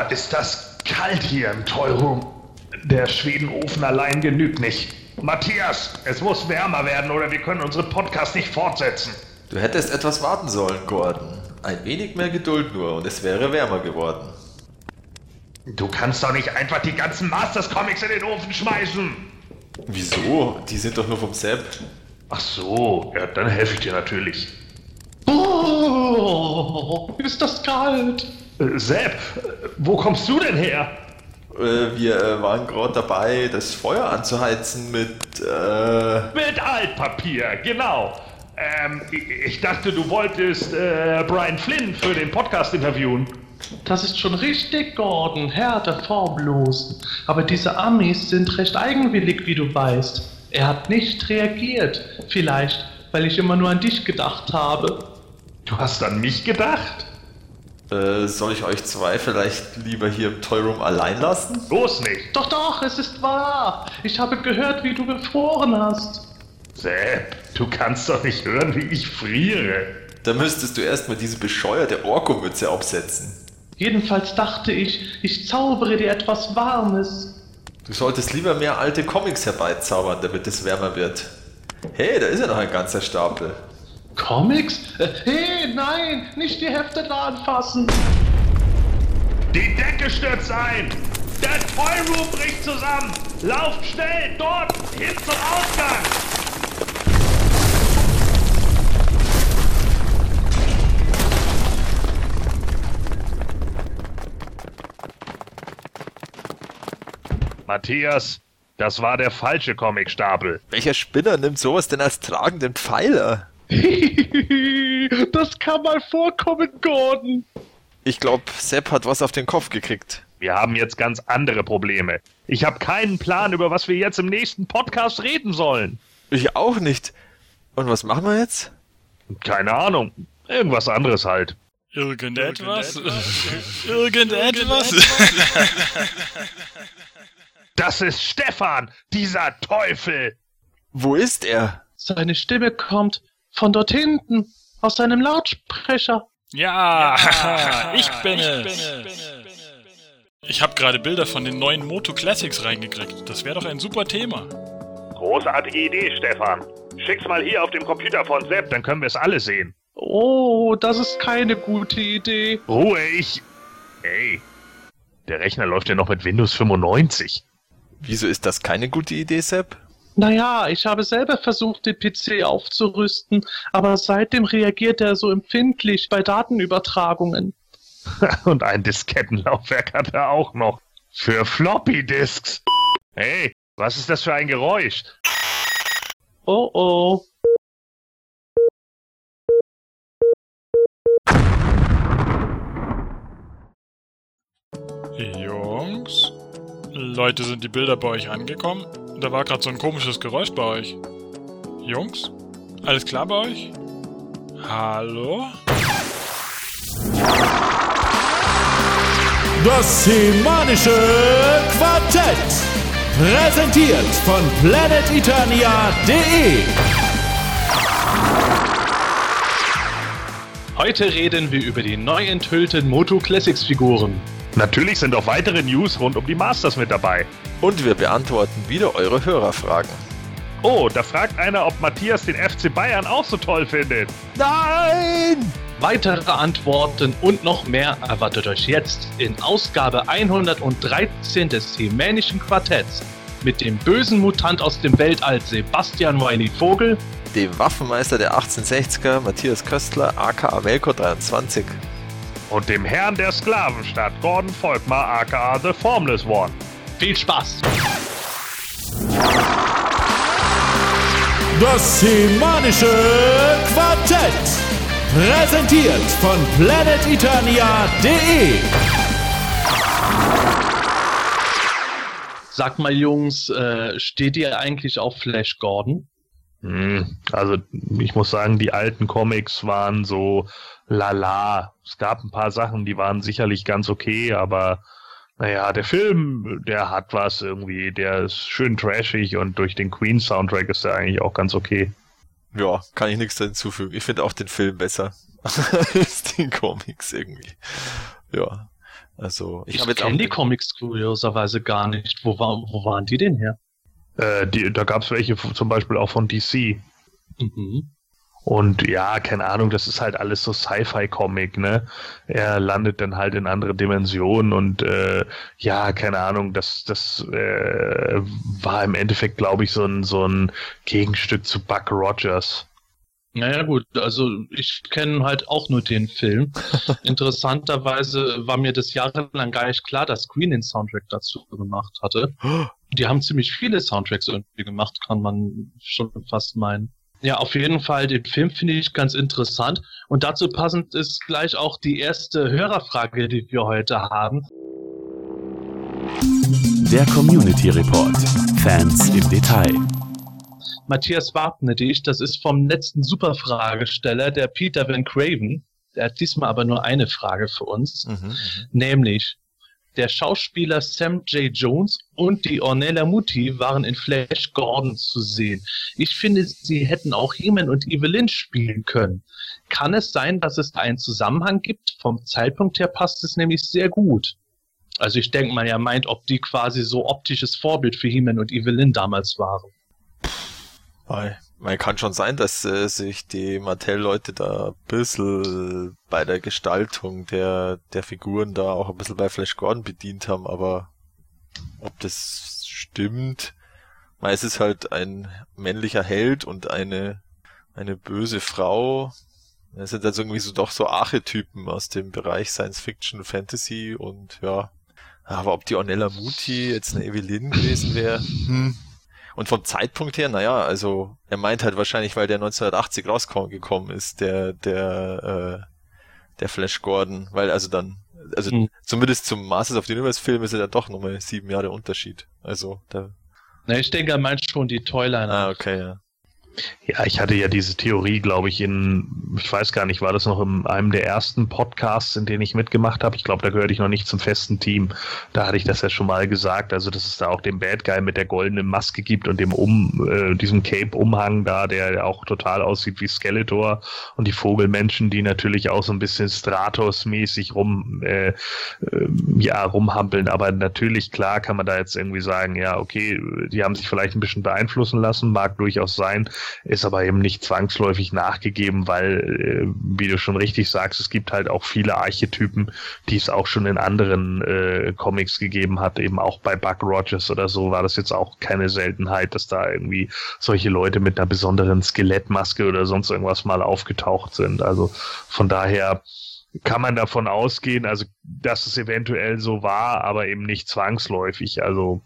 Boah, ist das kalt hier im Tollroom. Der Schwedenofen allein genügt nicht. Matthias, es muss wärmer werden oder wir können unseren Podcast nicht fortsetzen. Du hättest etwas warten sollen, Gordon. Ein wenig mehr Geduld nur und es wäre wärmer geworden. Du kannst doch nicht einfach die ganzen Masters Comics in den Ofen schmeißen. Wieso? Die sind doch nur vom Sepp. Ach so, ja, dann helfe ich dir natürlich. Oh, ist das kalt. Äh, Sepp, wo kommst du denn her? Äh, wir äh, waren gerade dabei, das Feuer anzuheizen mit. Äh, Mit Altpapier, genau. Ähm, ich, dachte, du wolltest äh, Brian Flynn für den Podcast interviewen. Das ist schon richtig, Gordon. Härte, formlos. Aber diese Amis sind recht eigenwillig, wie du weißt. Er hat nicht reagiert. Vielleicht, weil ich immer nur an dich gedacht habe. Du hast an mich gedacht? Äh, soll ich euch zwei vielleicht lieber hier im Toyroom allein lassen? Bloß nicht. Doch, doch, es ist wahr. Ich habe gehört, wie du gefroren hast. Sepp, du kannst doch nicht hören, wie ich friere. Da müsstest du erstmal diese bescheuerte Orko-Mütze aufsetzen. Jedenfalls dachte ich, ich zaubere dir etwas Warmes. Du solltest lieber mehr alte Comics herbeizaubern, damit es wärmer wird. Hey, da ist ja noch ein ganzer Stapel. Comics? Äh, hey, nein, nicht die Hefte da anfassen. Die Decke stürzt ein. Der Toy Room bricht zusammen. Lauft schnell dort hin zum Ausgang. Matthias, das war der falsche Comicstapel. Welcher Spinner nimmt sowas denn als tragenden Pfeiler? das kann mal vorkommen, Gordon. Ich glaube, Sepp hat was auf den Kopf gekriegt. Wir haben jetzt ganz andere Probleme. Ich habe keinen Plan, über was wir jetzt im nächsten Podcast reden sollen. Ich auch nicht. Und was machen wir jetzt? Keine Ahnung. Irgendwas anderes halt. Irgendetwas? Irgendetwas? Das ist Stefan, dieser Teufel. Wo ist er? Seine Stimme kommt von dort hinten, aus seinem Lautsprecher. Ja, ich bin es. Ich habe gerade Bilder von den neuen Moto Classics reingekriegt. Das wäre doch ein super Thema. Großartige Idee, Stefan. Schick's mal hier auf dem Computer von Sepp, dann können wir es alle sehen. Oh, das ist keine gute Idee. Ruhe, ich. Ey. Der Rechner läuft ja noch mit Windows 95. Wieso ist das keine gute Idee, Sepp? Naja, ich habe selber versucht, den PC aufzurüsten, aber seitdem reagiert er so empfindlich bei Datenübertragungen. Und ein Diskettenlaufwerk hat er auch noch. Für Floppy Disks. Hey, was ist das für ein Geräusch? Oh oh. Jungs? Leute, sind die Bilder bei euch angekommen? Da war gerade so ein komisches Geräusch bei euch. Jungs? Alles klar bei euch? Hallo? Das semanische Quartett. Präsentiert von planeteternia.de. Heute reden wir über die neu enthüllten Moto Classics Figuren. Natürlich sind auch weitere News rund um die Masters mit dabei. Und wir beantworten wieder eure Hörerfragen. Oh, da fragt einer, ob Matthias den FC Bayern auch so toll findet. Nein! Weitere Antworten und noch mehr erwartet euch jetzt in Ausgabe 113 des Hemänischen Quartetts mit dem bösen Mutant aus dem Weltall Sebastian Weini Vogel, Dem Waffenmeister der 1860er, Matthias Köstler, aka Melko 23. Und dem Herrn der Sklavenstadt, Gordon Volkmar, aka The Formless One. viel Spaß! Das semanische Quartett. Präsentiert von planeteternia.de. Sag mal Jungs, äh, steht ihr eigentlich auf Flash Gordon? Hm, also ich muss sagen, die alten Comics waren so lala. Es gab ein paar Sachen, die waren sicherlich ganz okay, aber naja, der Film, der hat was irgendwie, der ist schön trashig und durch den Queen-Soundtrack ist der eigentlich auch ganz okay. Ja, kann ich nichts hinzufügen. Ich finde auch den Film besser als den Comics irgendwie. Ja. Also ich, Ich, habe jetzt auch kenne die Comics kurioserweise gar nicht. Wo, war, wo waren die denn her? Äh, die, da gab es welche zum Beispiel auch von DC. Mhm. Und ja, keine Ahnung, das ist halt alles so Sci-Fi-Comic, ne? Er landet dann halt in andere Dimensionen und äh, ja, keine Ahnung, das, das äh, war im Endeffekt, glaube ich, so ein, so ein Gegenstück zu Buck Rogers. Naja gut, also ich kenne halt auch nur den Film. Interessanterweise war mir das jahrelang gar nicht klar, dass Queen den Soundtrack dazu gemacht hatte. Die haben ziemlich viele Soundtracks irgendwie gemacht, kann man schon fast meinen. Ja, auf jeden Fall, den Film finde ich ganz interessant. Und dazu passend ist gleich auch die erste Hörerfrage, die wir heute haben. Der Community Report. Fans im Detail. Matthias Wapnedich, das ist vom letzten Superfragesteller, der Peter Van Craven. Der hat diesmal aber nur eine Frage für uns. Mhm, mhm. Nämlich, der Schauspieler Sam J. Jones und die Ornella Muti waren in Flash Gordon zu sehen. Ich finde, sie hätten auch He-Man und Evelyn spielen können. Kann es sein, dass es da einen Zusammenhang gibt? Vom Zeitpunkt her passt es nämlich sehr gut. Also ich denke mal, er meint, ob die quasi so optisches Vorbild für He-Man und Evelyn damals waren. Weil, man kann schon sein, dass äh, sich die Mattel-Leute da ein bisschen bei der Gestaltung der, der Figuren da auch ein bisschen bei Flash Gordon bedient haben, aber ob das stimmt, weil es ist halt ein männlicher Held und eine, eine böse Frau. Das sind also irgendwie so doch so Archetypen aus dem Bereich Science Fiction, Fantasy und ja. Aber ob die Ornella Muti jetzt eine Evelyn gewesen wäre, hm. Und vom Zeitpunkt her, naja, also er meint halt wahrscheinlich, weil der 1980 rausgekommen ist, der, der, äh, der Flash Gordon, weil also dann, also Hm. zumindest zum Masters of the Universe Film ist er ja doch nochmal sieben Jahre Unterschied. Also da. Na, ich denke, er meint schon die Toyline. Ah, okay, ja. Ja, ich hatte ja diese Theorie, glaube ich, in, ich weiß gar nicht, war das noch in einem der ersten Podcasts, in denen ich mitgemacht habe. Ich glaube, da gehörte ich noch nicht zum festen Team. Da hatte ich das ja schon mal gesagt. Also, dass es da auch den Bad Guy mit der goldenen Maske gibt und dem Um, äh, diesem Cape-Umhang da, der auch total aussieht wie Skeletor und die Vogelmenschen, die natürlich auch so ein bisschen Stratos-mäßig rum, äh, äh, ja, rumhampeln. Aber natürlich, klar, kann man da jetzt irgendwie sagen, ja, okay, die haben sich vielleicht ein bisschen beeinflussen lassen, mag durchaus sein ist aber eben nicht zwangsläufig nachgegeben, weil, äh, wie du schon richtig sagst, es gibt halt auch viele Archetypen, die es auch schon in anderen äh, Comics gegeben hat, eben auch bei Buck Rogers oder so war das jetzt auch keine Seltenheit, dass da irgendwie solche Leute mit einer besonderen Skelettmaske oder sonst irgendwas mal aufgetaucht sind. Also von daher kann man davon ausgehen, also dass es eventuell so war, aber eben nicht zwangsläufig. Also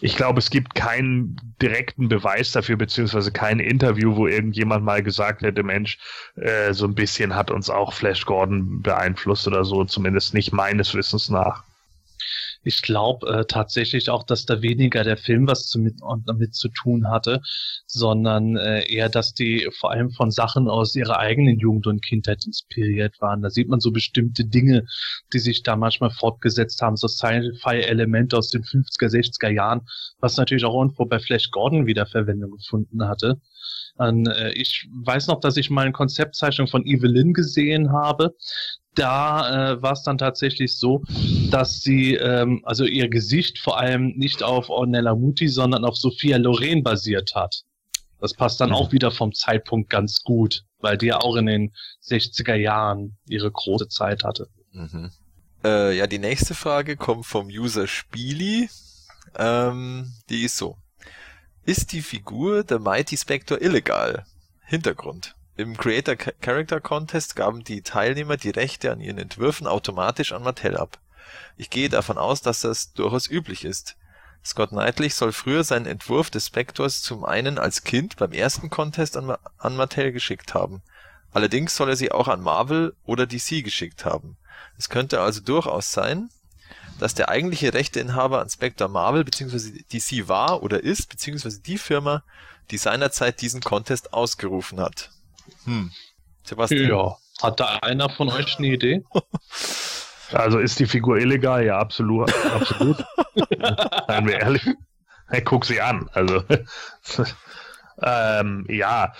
ich glaube, es gibt keinen direkten Beweis dafür, beziehungsweise kein Interview, wo irgendjemand mal gesagt hätte, Mensch, äh, so ein bisschen hat uns auch Flash Gordon beeinflusst oder so, zumindest nicht meines Wissens nach. Ich glaube äh, tatsächlich auch, dass da weniger der Film was zu, mit, damit zu tun hatte, sondern äh, eher, dass die vor allem von Sachen aus ihrer eigenen Jugend und Kindheit inspiriert waren. Da sieht man so bestimmte Dinge, die sich da manchmal fortgesetzt haben, so Sci-Fi-Elemente aus den 50er, 60er Jahren, was natürlich auch irgendwo bei Flash Gordon wieder Verwendung gefunden hatte. Äh, ich weiß noch, dass ich mal eine Konzeptzeichnung von Evelyn gesehen habe. Da äh, war es dann tatsächlich so, dass sie, ähm, also ihr Gesicht vor allem nicht auf Ornella Muti, sondern auf Sophia Loren basiert hat. Das passt dann Mhm. auch wieder vom Zeitpunkt ganz gut, weil die ja auch in den 60er Jahren ihre große Zeit hatte. Mhm. Äh, ja, die nächste Frage kommt vom User Spieli. Ähm, die ist so. Ist die Figur der Mighty Spectre illegal? Hintergrund. Im Creator Character Contest gaben die Teilnehmer die Rechte an ihren Entwürfen automatisch an Mattel ab. Ich gehe davon aus, dass das durchaus üblich ist. Scott Knightley soll früher seinen Entwurf des Spectors zum einen als Kind beim ersten Contest an, Ma- an Mattel geschickt haben. Allerdings soll er sie auch an Marvel oder DC geschickt haben. Es könnte also durchaus sein, dass der eigentliche Rechteinhaber an Spectre Marvel bzw. DC war oder ist, beziehungsweise die Firma, die seinerzeit diesen Contest ausgerufen hat. Hm. Sebastian. Ja. Hat da einer von euch eine Idee? Also ist die Figur illegal? Ja, absolut. absolut. Seien wir ehrlich. Hey, guck sie an. Also Ähm, ja,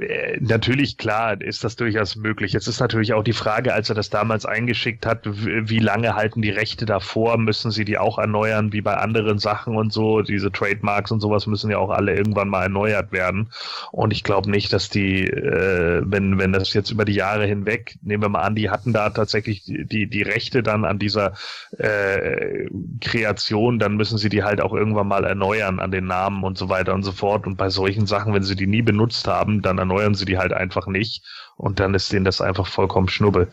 äh, natürlich, klar, ist das durchaus möglich. Jetzt ist natürlich auch die Frage, als er das damals eingeschickt hat, wie lange halten die Rechte davor? Müssen sie die auch erneuern, wie bei anderen Sachen und so? Diese Trademarks und sowas müssen ja auch alle irgendwann mal erneuert werden. Und ich glaube nicht, dass die, äh, wenn, wenn das jetzt über die Jahre hinweg, nehmen wir mal an, die hatten da tatsächlich die, die Rechte dann an dieser äh, Kreation, dann müssen sie die halt auch irgendwann mal erneuern an den Namen und so weiter und so fort. Und bei solchen Sachen Sachen, wenn sie die nie benutzt haben, dann erneuern sie die halt einfach nicht und dann ist denen das einfach vollkommen Schnuppe.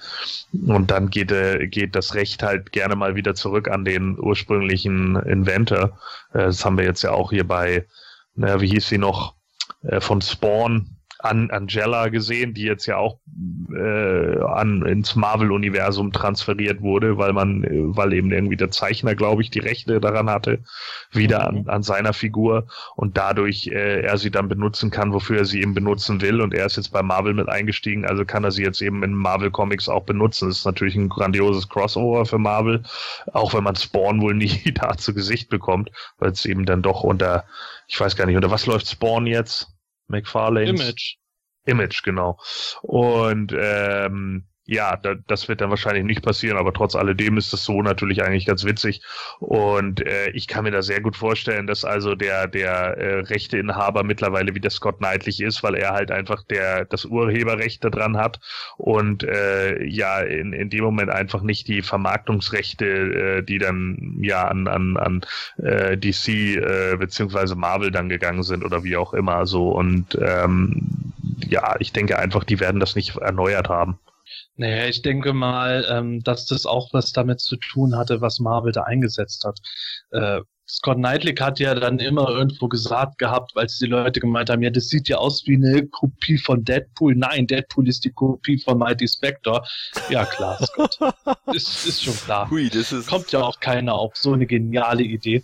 Und dann geht, äh, geht das Recht halt gerne mal wieder zurück an den ursprünglichen Inventor. Äh, das haben wir jetzt ja auch hier bei, na, wie hieß sie noch, äh, von Spawn, an Angela gesehen, die jetzt ja auch äh, an ins Marvel-Universum transferiert wurde, weil man, weil eben irgendwie der Zeichner, glaube ich, die Rechte daran hatte, wieder mhm. an, an seiner Figur und dadurch äh, er sie dann benutzen kann, wofür er sie eben benutzen will. Und er ist jetzt bei Marvel mit eingestiegen, also kann er sie jetzt eben in Marvel Comics auch benutzen. Das ist natürlich ein grandioses Crossover für Marvel, auch wenn man Spawn wohl nie da zu Gesicht bekommt, weil es eben dann doch unter, ich weiß gar nicht, unter was läuft Spawn jetzt? McFarlane. Image. Image, genau. Und ähm, ja, da, das wird dann wahrscheinlich nicht passieren, aber trotz alledem ist das so natürlich eigentlich ganz witzig. Und äh, ich kann mir da sehr gut vorstellen, dass also der, der äh, Rechteinhaber mittlerweile wieder Scott Knightley ist, weil er halt einfach der, das Urheberrecht daran hat und äh, ja, in, in dem Moment einfach nicht die Vermarktungsrechte, äh, die dann ja an, an, an äh, DC äh, beziehungsweise Marvel dann gegangen sind oder wie auch immer so. Und ähm, ja, ich denke einfach, die werden das nicht erneuert haben. Naja, ich denke mal, ähm, dass das auch was damit zu tun hatte, was Marvel da eingesetzt hat. Äh, Scott Knightley hat ja dann immer irgendwo gesagt gehabt, als die Leute gemeint haben, ja, das sieht ja aus wie eine Kopie von Deadpool. Nein, Deadpool ist die Kopie von Mighty Spector. Ja, klar, Scott. ist, ist schon klar. Hui, das ist Kommt ja auch keiner auf so eine geniale Idee.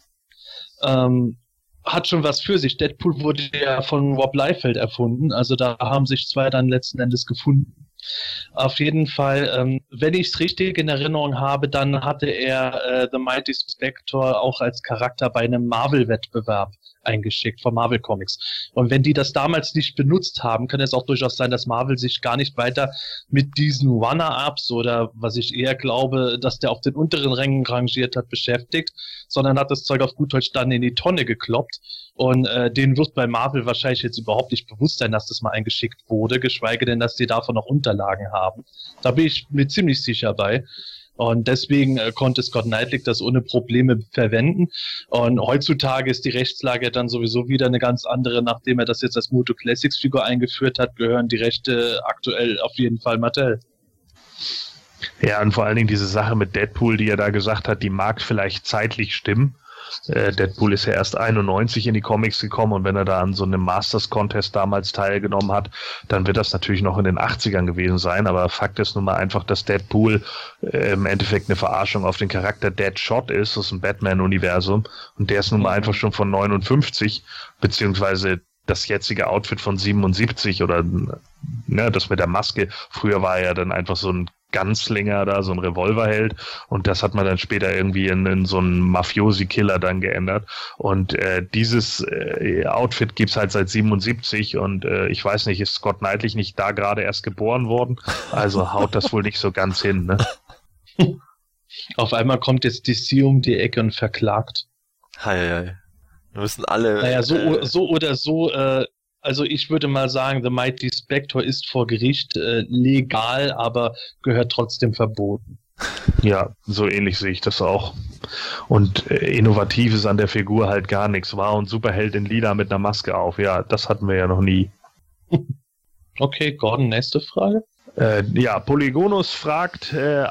Ähm, hat schon was für sich. Deadpool wurde ja von Rob Liefeld erfunden, also da haben sich zwei dann letzten Endes gefunden. Auf jeden Fall, ähm, wenn ich es richtig in Erinnerung habe, dann hatte er äh, The Mighty Spector auch als Charakter bei einem Marvel-Wettbewerb eingeschickt von Marvel Comics. Und wenn die das damals nicht benutzt haben, kann es auch durchaus sein, dass Marvel sich gar nicht weiter mit diesen Runner-Ups oder was ich eher glaube, dass der auf den unteren Rängen rangiert hat, beschäftigt, sondern hat das Zeug auf gut Deutsch dann in die Tonne gekloppt. Und äh, denen wird bei Marvel wahrscheinlich jetzt überhaupt nicht bewusst sein, dass das mal eingeschickt wurde, geschweige denn, dass sie davon noch Unterlagen haben. Da bin ich mir ziemlich sicher bei. Und deswegen äh, konnte Scott Knightley das ohne Probleme verwenden. Und heutzutage ist die Rechtslage dann sowieso wieder eine ganz andere. Nachdem er das jetzt als Moto Classics Figur eingeführt hat, gehören die Rechte aktuell auf jeden Fall Mattel. Ja, und vor allen Dingen diese Sache mit Deadpool, die er da gesagt hat, die mag vielleicht zeitlich stimmen. Äh, Deadpool ist ja erst 91 in die Comics gekommen und wenn er da an so einem Masters Contest damals teilgenommen hat, dann wird das natürlich noch in den 80ern gewesen sein. Aber Fakt ist nun mal einfach, dass Deadpool äh, im Endeffekt eine Verarschung auf den Charakter Deadshot ist, ist ein Batman-Universum und der ist nun mal einfach schon von 59, beziehungsweise das jetzige Outfit von 77 oder ne, das mit der Maske. Früher war er ja dann einfach so ein Ganzlinger da, so ein Revolverheld. Und das hat man dann später irgendwie in, in so einen Mafiosi-Killer dann geändert. Und äh, dieses äh, Outfit gibt's halt seit 77 und äh, ich weiß nicht, ist Scott Knightley nicht da gerade erst geboren worden? Also haut das wohl nicht so ganz hin, ne? Auf einmal kommt jetzt DC um die Ecke und verklagt. Hei, hei. Wir müssen alle. Naja, so, äh, so oder so äh, also ich würde mal sagen, The Mighty Spectre ist vor Gericht äh, legal, aber gehört trotzdem verboten. Ja, so ähnlich sehe ich das auch. Und äh, innovativ ist an der Figur halt gar nichts. War und Superheld in Lila mit einer Maske auf. Ja, das hatten wir ja noch nie. Okay, Gordon, nächste Frage. Äh, ja, Polygonus fragt, äh,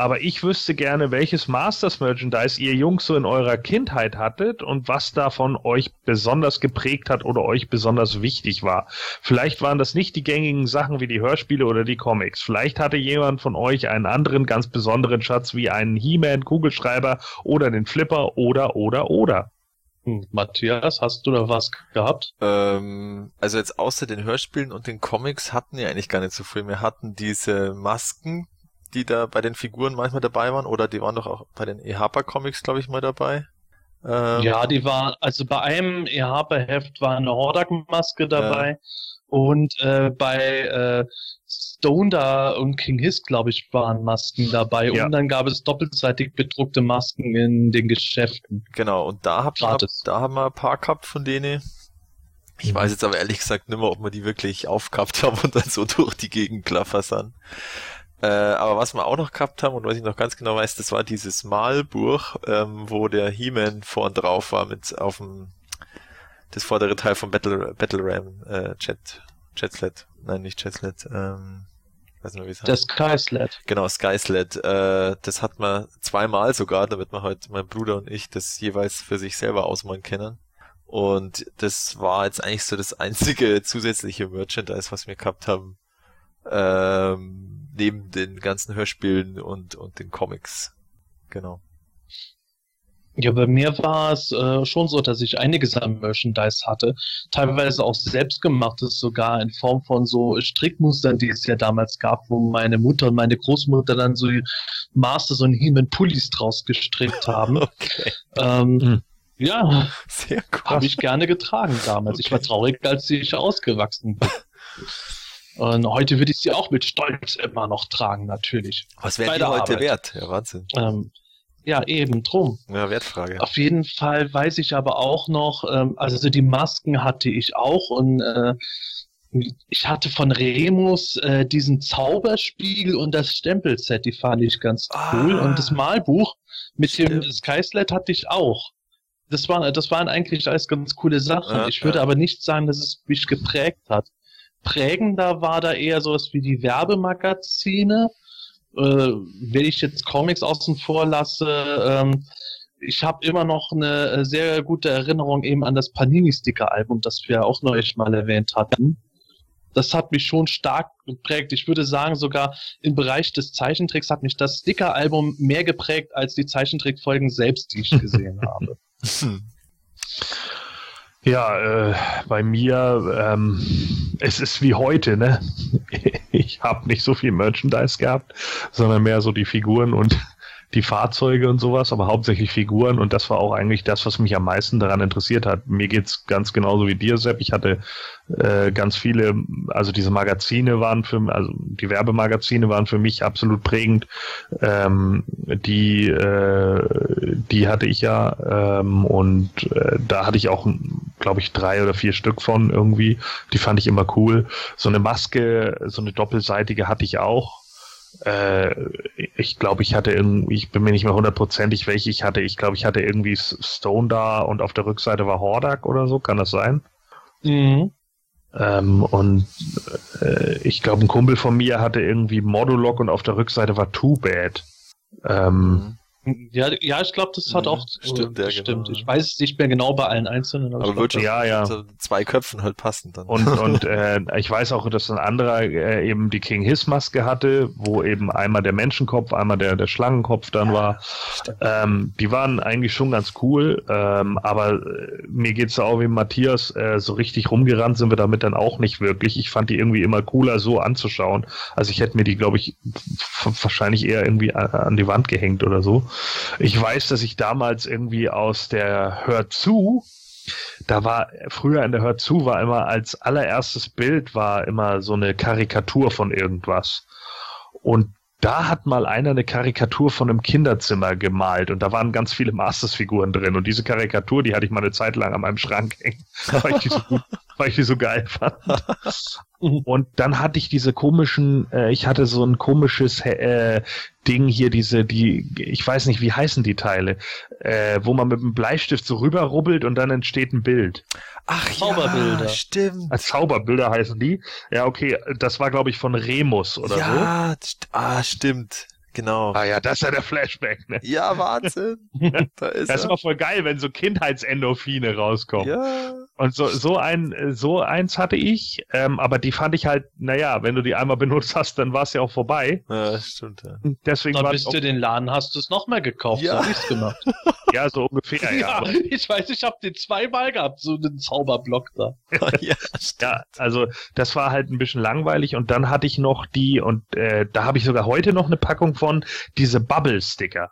aber ich wüsste gerne, welches Masters-Merchandise ihr Jungs so in eurer Kindheit hattet und was davon euch besonders geprägt hat oder euch besonders wichtig war. Vielleicht waren das nicht die gängigen Sachen wie die Hörspiele oder die Comics. Vielleicht hatte jemand von euch einen anderen ganz besonderen Schatz wie einen He-Man, Kugelschreiber oder den Flipper oder oder oder. Hm, Matthias, hast du da was gehabt? Ähm, also jetzt außer den Hörspielen und den Comics hatten wir eigentlich gar nicht so viel. Wir hatten diese Masken, die da bei den Figuren manchmal dabei waren, oder die waren doch auch bei den EHPA Comics, glaube ich, mal dabei. Ähm, Ja, die war, also bei einem EHP-Heft war eine Hordak-Maske dabei und äh, bei äh, Stonda und King Hiss, glaube ich, waren Masken dabei Ja. und dann gab es doppelseitig bedruckte Masken in den Geschäften. Genau, und da, hab, hab, da haben wir ein paar gehabt von denen. Ich weiß jetzt aber ehrlich gesagt nicht mehr, ob wir die wirklich aufgehabt haben und dann so durch die Gegend klaffersan. Äh, aber was wir auch noch gehabt haben und was ich noch ganz genau weiß, das war dieses Malbuch, ähm, wo der He-Man vorn drauf war mit auf dem das vordere Teil von Battle Battle Ram äh, Jet Jetsled. Nein, nicht Jetsled. Ähm, weiß nicht wie es heißt. Der Skysled. Genau, Skysled. Äh, das hat man zweimal sogar, damit wir heute, mein Bruder und ich, das jeweils für sich selber ausmalen können. Und das war jetzt eigentlich so das einzige zusätzliche Merchandise, was wir gehabt haben. Ähm, neben den ganzen Hörspielen und, und den Comics. Genau. Ja, bei mir war es äh, schon so, dass ich einiges an Merchandise hatte. Teilweise auch selbstgemachtes sogar in Form von so Strickmustern, die es ja damals gab, wo meine Mutter und meine Großmutter dann so Master so ein Heeman Pullis draus gestrickt haben. Okay. ähm, Mhm. Ja, Sehr cool. habe ich gerne getragen damals. Ich war Okay. traurig, als ich ausgewachsen bin. Und heute würde ich sie auch mit Stolz immer noch tragen, natürlich. Was wäre die heute Arbeit. wert? Ja, Wahnsinn. Ähm, ja, eben drum. Ja, Wertfrage. Auf jeden Fall weiß ich aber auch noch, ähm, also so die Masken hatte ich auch und äh, ich hatte von Remus äh, diesen Zauberspiegel und das Stempelset, die fand ich ganz cool. Ah, und das Malbuch mit dem stimmt. Skysled hatte ich auch. Das waren, das waren eigentlich alles ganz coole Sachen. Ja, ich würde ja. aber nicht sagen, dass es mich geprägt hat. Prägender war da eher sowas wie die Werbemagazine. Äh, wenn ich jetzt Comics außen vor lasse, ähm, ich habe immer noch eine äh, sehr gute Erinnerung eben an das Panini-Sticker-Album, das wir auch neulich mal erwähnt hatten. Das hat mich schon stark geprägt. Ich würde sagen, sogar im Bereich des Zeichentricks hat mich das Sticker-Album mehr geprägt als die Zeichentrickfolgen selbst, die ich gesehen habe. Ja, äh, bei mir, ähm, es ist wie heute, ne? Ich habe nicht so viel Merchandise gehabt, sondern mehr so die Figuren und die Fahrzeuge und sowas, aber hauptsächlich Figuren und das war auch eigentlich das, was mich am meisten daran interessiert hat. Mir geht's ganz genauso wie dir, Sepp. Ich hatte äh, ganz viele, also diese Magazine waren für, also die Werbemagazine waren für mich absolut prägend. Ähm, die, äh, die hatte ich ja ähm, und äh, da hatte ich auch, glaube ich, drei oder vier Stück von irgendwie. Die fand ich immer cool. So eine Maske, so eine doppelseitige hatte ich auch. Äh, ich glaube, ich hatte irgendwie, ich bin mir nicht mehr hundertprozentig, welche ich hatte. Ich glaube, ich hatte irgendwie Stone da und auf der Rückseite war Hordak oder so. Kann das sein? Mhm. Ähm, und äh, ich glaube, ein Kumpel von mir hatte irgendwie Modulok und auf der Rückseite war Too Bad. Ähm, Ja, ja, ich glaube, das hat auch stimmt, ja, stimmt. genau. Ich weiß es nicht mehr genau bei allen Einzelnen, aber, Aber glaub, wird schon ja, ja. zwei Köpfen halt passen dann. Und, und äh, ich weiß auch, dass ein anderer äh, eben die King Hiss Maske hatte, wo eben einmal der Menschenkopf, einmal der, der Schlangenkopf dann war. Ähm, die waren eigentlich schon ganz cool, ähm, aber äh, mir geht's da auch wie Matthias, äh, so richtig rumgerannt sind wir damit dann auch nicht wirklich. Ich fand die irgendwie immer cooler so anzuschauen. Also ich hätte mir die, glaube ich, wahrscheinlich eher irgendwie an, an die Wand gehängt oder so. Ich weiß, dass ich damals irgendwie aus der Hör zu, da war früher in der Hör zu war immer als allererstes Bild war immer so eine Karikatur von irgendwas. Und da hat mal einer eine Karikatur von einem Kinderzimmer gemalt und da waren ganz viele Masters-Figuren drin. Und diese Karikatur, die hatte ich mal eine Zeit lang an meinem Schrank hängen, weil ich die so, gut, weil ich die so geil fand. Und dann hatte ich diese komischen, äh, ich hatte so ein komisches äh, Ding hier, diese, die, ich weiß nicht, wie heißen die Teile, äh, wo man mit dem Bleistift so rüberrubbelt und dann entsteht ein Bild. Ach Zauberbilder. ja, stimmt. Als Zauberbilder heißen die. Ja, okay, das war, glaube ich, von Remus oder so. ja, st ah, stimmt. Genau. Ah ja, das ist ja der Flashback, ne? Ja, Wahnsinn. da ist Das ist er. immer voll geil, wenn so Kindheitsendorphine rauskommen. Ja. Und so, so ein, so eins hatte ich, ähm, aber die fand ich halt, naja, wenn du die einmal benutzt hast, dann war es ja auch vorbei. ja, stimmt. Ja. Deswegen Da war bist du den Laden, hast du es nochmal gekauft, Ja. so hab ich's gemacht. ja so ungefähr, ja. Ja, ich weiß, ich habe den zweimal gehabt, so einen Zauberblock da. ja. Ja, also das war halt ein bisschen langweilig und dann hatte ich noch die und äh, da habe ich sogar heute noch eine Packung von diese Bubble Sticker.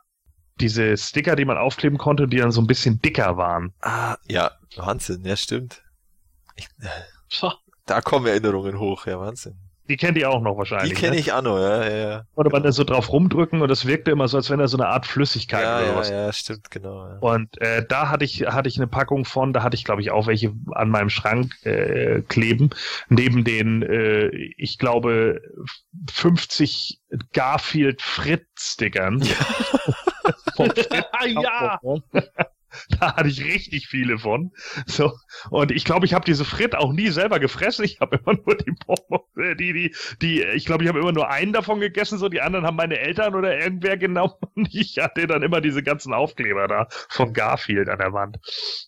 diese Sticker, die man aufkleben konnte, die dann so ein bisschen dicker waren. Ah, ja, Wahnsinn, ja, stimmt. Ich, äh, da kommen Erinnerungen hoch, ja, Wahnsinn. Die kennt ihr auch noch Die wahrscheinlich. kenne ne? ich auch noch, ja, ja, ja. Oder man da so drauf rumdrücken und das wirkte immer so, als wenn da so eine Art Flüssigkeit Ja, oder ja, was. ja, stimmt, genau. Ja. Und äh, da hatte ich hatte ich eine Packung von, da hatte ich glaube ich auch welche an meinem Schrank äh, kleben, neben den ich äh, ich glaube 50 Garfield Fritz Stickern. Vom Fritz ja. Da hatte ich richtig viele von. So und ich glaube, ich habe diese Frit auch nie selber gefressen. Ich habe immer nur die Bonbons, äh, die die die. Ich glaube, ich habe immer nur einen davon gegessen. So die anderen haben meine Eltern oder irgendwer genommen. Und ich hatte dann immer diese ganzen Aufkleber da von Garfield an der Wand.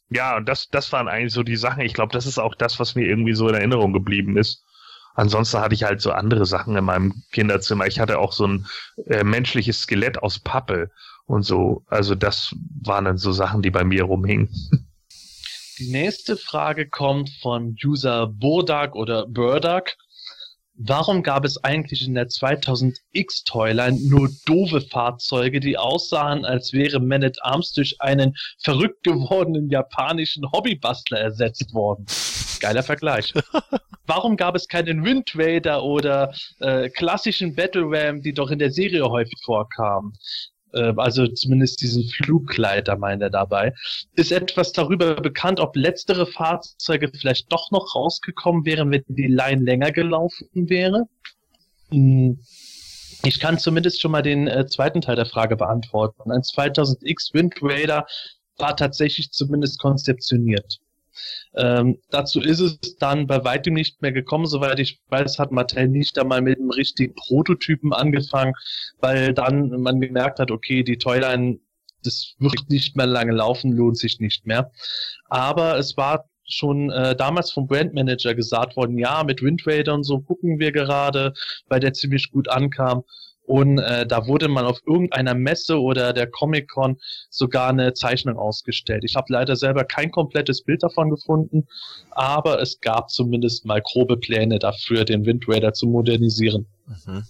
Ja, und das das waren eigentlich so die Sachen. Ich glaube, das ist auch das, was mir irgendwie so in Erinnerung geblieben ist. Ansonsten hatte ich halt so andere Sachen in meinem Kinderzimmer. Ich hatte auch so ein äh, menschliches Skelett aus Pappe und so. Also das waren dann so Sachen, die bei mir rumhingen. Die nächste Frage kommt von User Burdak oder Burdak. Warum gab es eigentlich in der 2000X Toyline nur doofe Fahrzeuge, die aussahen, als wäre Man at Arms durch einen verrückt gewordenen japanischen Hobbybastler ersetzt worden? Geiler Vergleich. Warum gab es keinen Wind Raider oder äh, klassischen Battle Ram, die doch in der Serie häufig vorkamen? Äh, also zumindest diesen Flugleiter meint er dabei. Ist etwas darüber bekannt, ob letztere Fahrzeuge vielleicht doch noch rausgekommen wären, wenn die Line länger gelaufen wäre? Hm. Ich kann zumindest schon mal den äh, zweiten Teil der Frage beantworten. Ein 2000X Wind Raider war tatsächlich zumindest konzeptioniert. Ähm, dazu ist es dann bei weitem nicht mehr gekommen. Soweit ich weiß, hat Mattel nicht einmal mit einem richtigen Prototypen angefangen, weil dann man gemerkt hat, okay, die Toyline, das wird nicht mehr lange laufen, lohnt sich nicht mehr. Aber es war schon äh, damals vom Brandmanager gesagt worden, ja, mit Wind Raider und so gucken wir gerade, weil der ziemlich gut ankam. Und äh, da wurde man auf irgendeiner Messe oder der Comic-Con sogar eine Zeichnung ausgestellt. Ich habe leider selber kein komplettes Bild davon gefunden, aber es gab zumindest mal grobe Pläne dafür, den Wind Raider zu modernisieren. Mhm.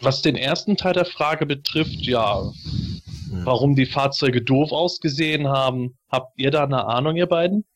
Was den ersten Teil der Frage betrifft, ja, Mhm. warum die Fahrzeuge doof ausgesehen haben, habt ihr da eine Ahnung, ihr beiden?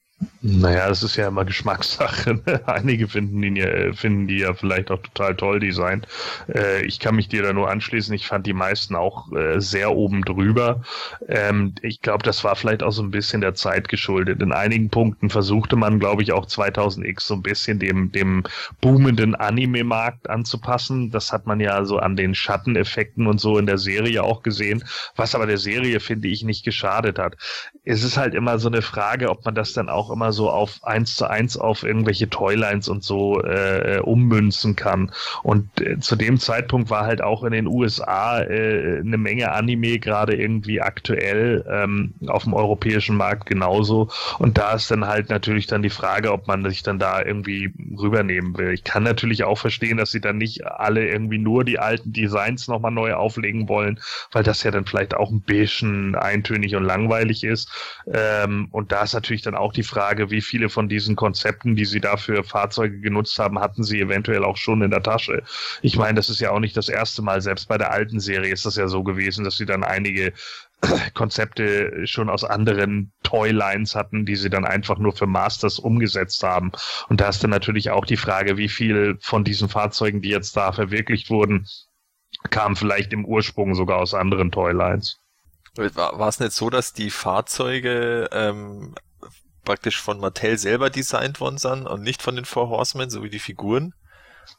Naja, es ist ja immer Geschmackssache. Ne? Einige finden die, ja, finden die ja vielleicht auch total toll designt. Äh, ich kann mich dir da nur anschließen. Ich fand die meisten auch äh, sehr oben drüber. Ähm, ich glaube, das war vielleicht auch so ein bisschen der Zeit geschuldet. In einigen Punkten versuchte man, glaube ich, auch 2000X so ein bisschen dem, dem boomenden Anime-Markt anzupassen. Das hat man ja so an den Schatteneffekten und so in der Serie auch gesehen, was aber der Serie, finde ich, nicht geschadet hat. Es ist halt immer so eine Frage, ob man das dann auch immer so auf eins zu eins auf irgendwelche Toylines und so äh, ummünzen kann. Und äh, zu dem Zeitpunkt war halt auch in den USA äh, eine Menge Anime gerade irgendwie aktuell ähm, auf dem europäischen Markt genauso. Und da ist dann halt natürlich dann die Frage, ob man sich dann da irgendwie rübernehmen will. Ich kann natürlich auch verstehen, dass sie dann nicht alle irgendwie nur die alten Designs nochmal neu auflegen wollen, weil das ja dann vielleicht auch ein bisschen eintönig und langweilig ist. Ähm, und da ist natürlich dann auch die Frage, wie viele von diesen Konzepten, die sie da für Fahrzeuge genutzt haben, hatten sie eventuell auch schon in der Tasche. Ich meine, das ist ja auch nicht das erste Mal. Selbst bei der alten Serie ist das ja so gewesen, dass sie dann einige Konzepte schon aus anderen Toylines hatten, die sie dann einfach nur für Masters umgesetzt haben. Und da ist dann natürlich auch die Frage, wie viel von diesen Fahrzeugen, die jetzt da verwirklicht wurden, kamen vielleicht im Ursprung sogar aus anderen Toylines. War, war es nicht so, dass die Fahrzeuge ähm, praktisch von Mattel selber designt worden sind und nicht von den Four Horsemen, so wie die Figuren?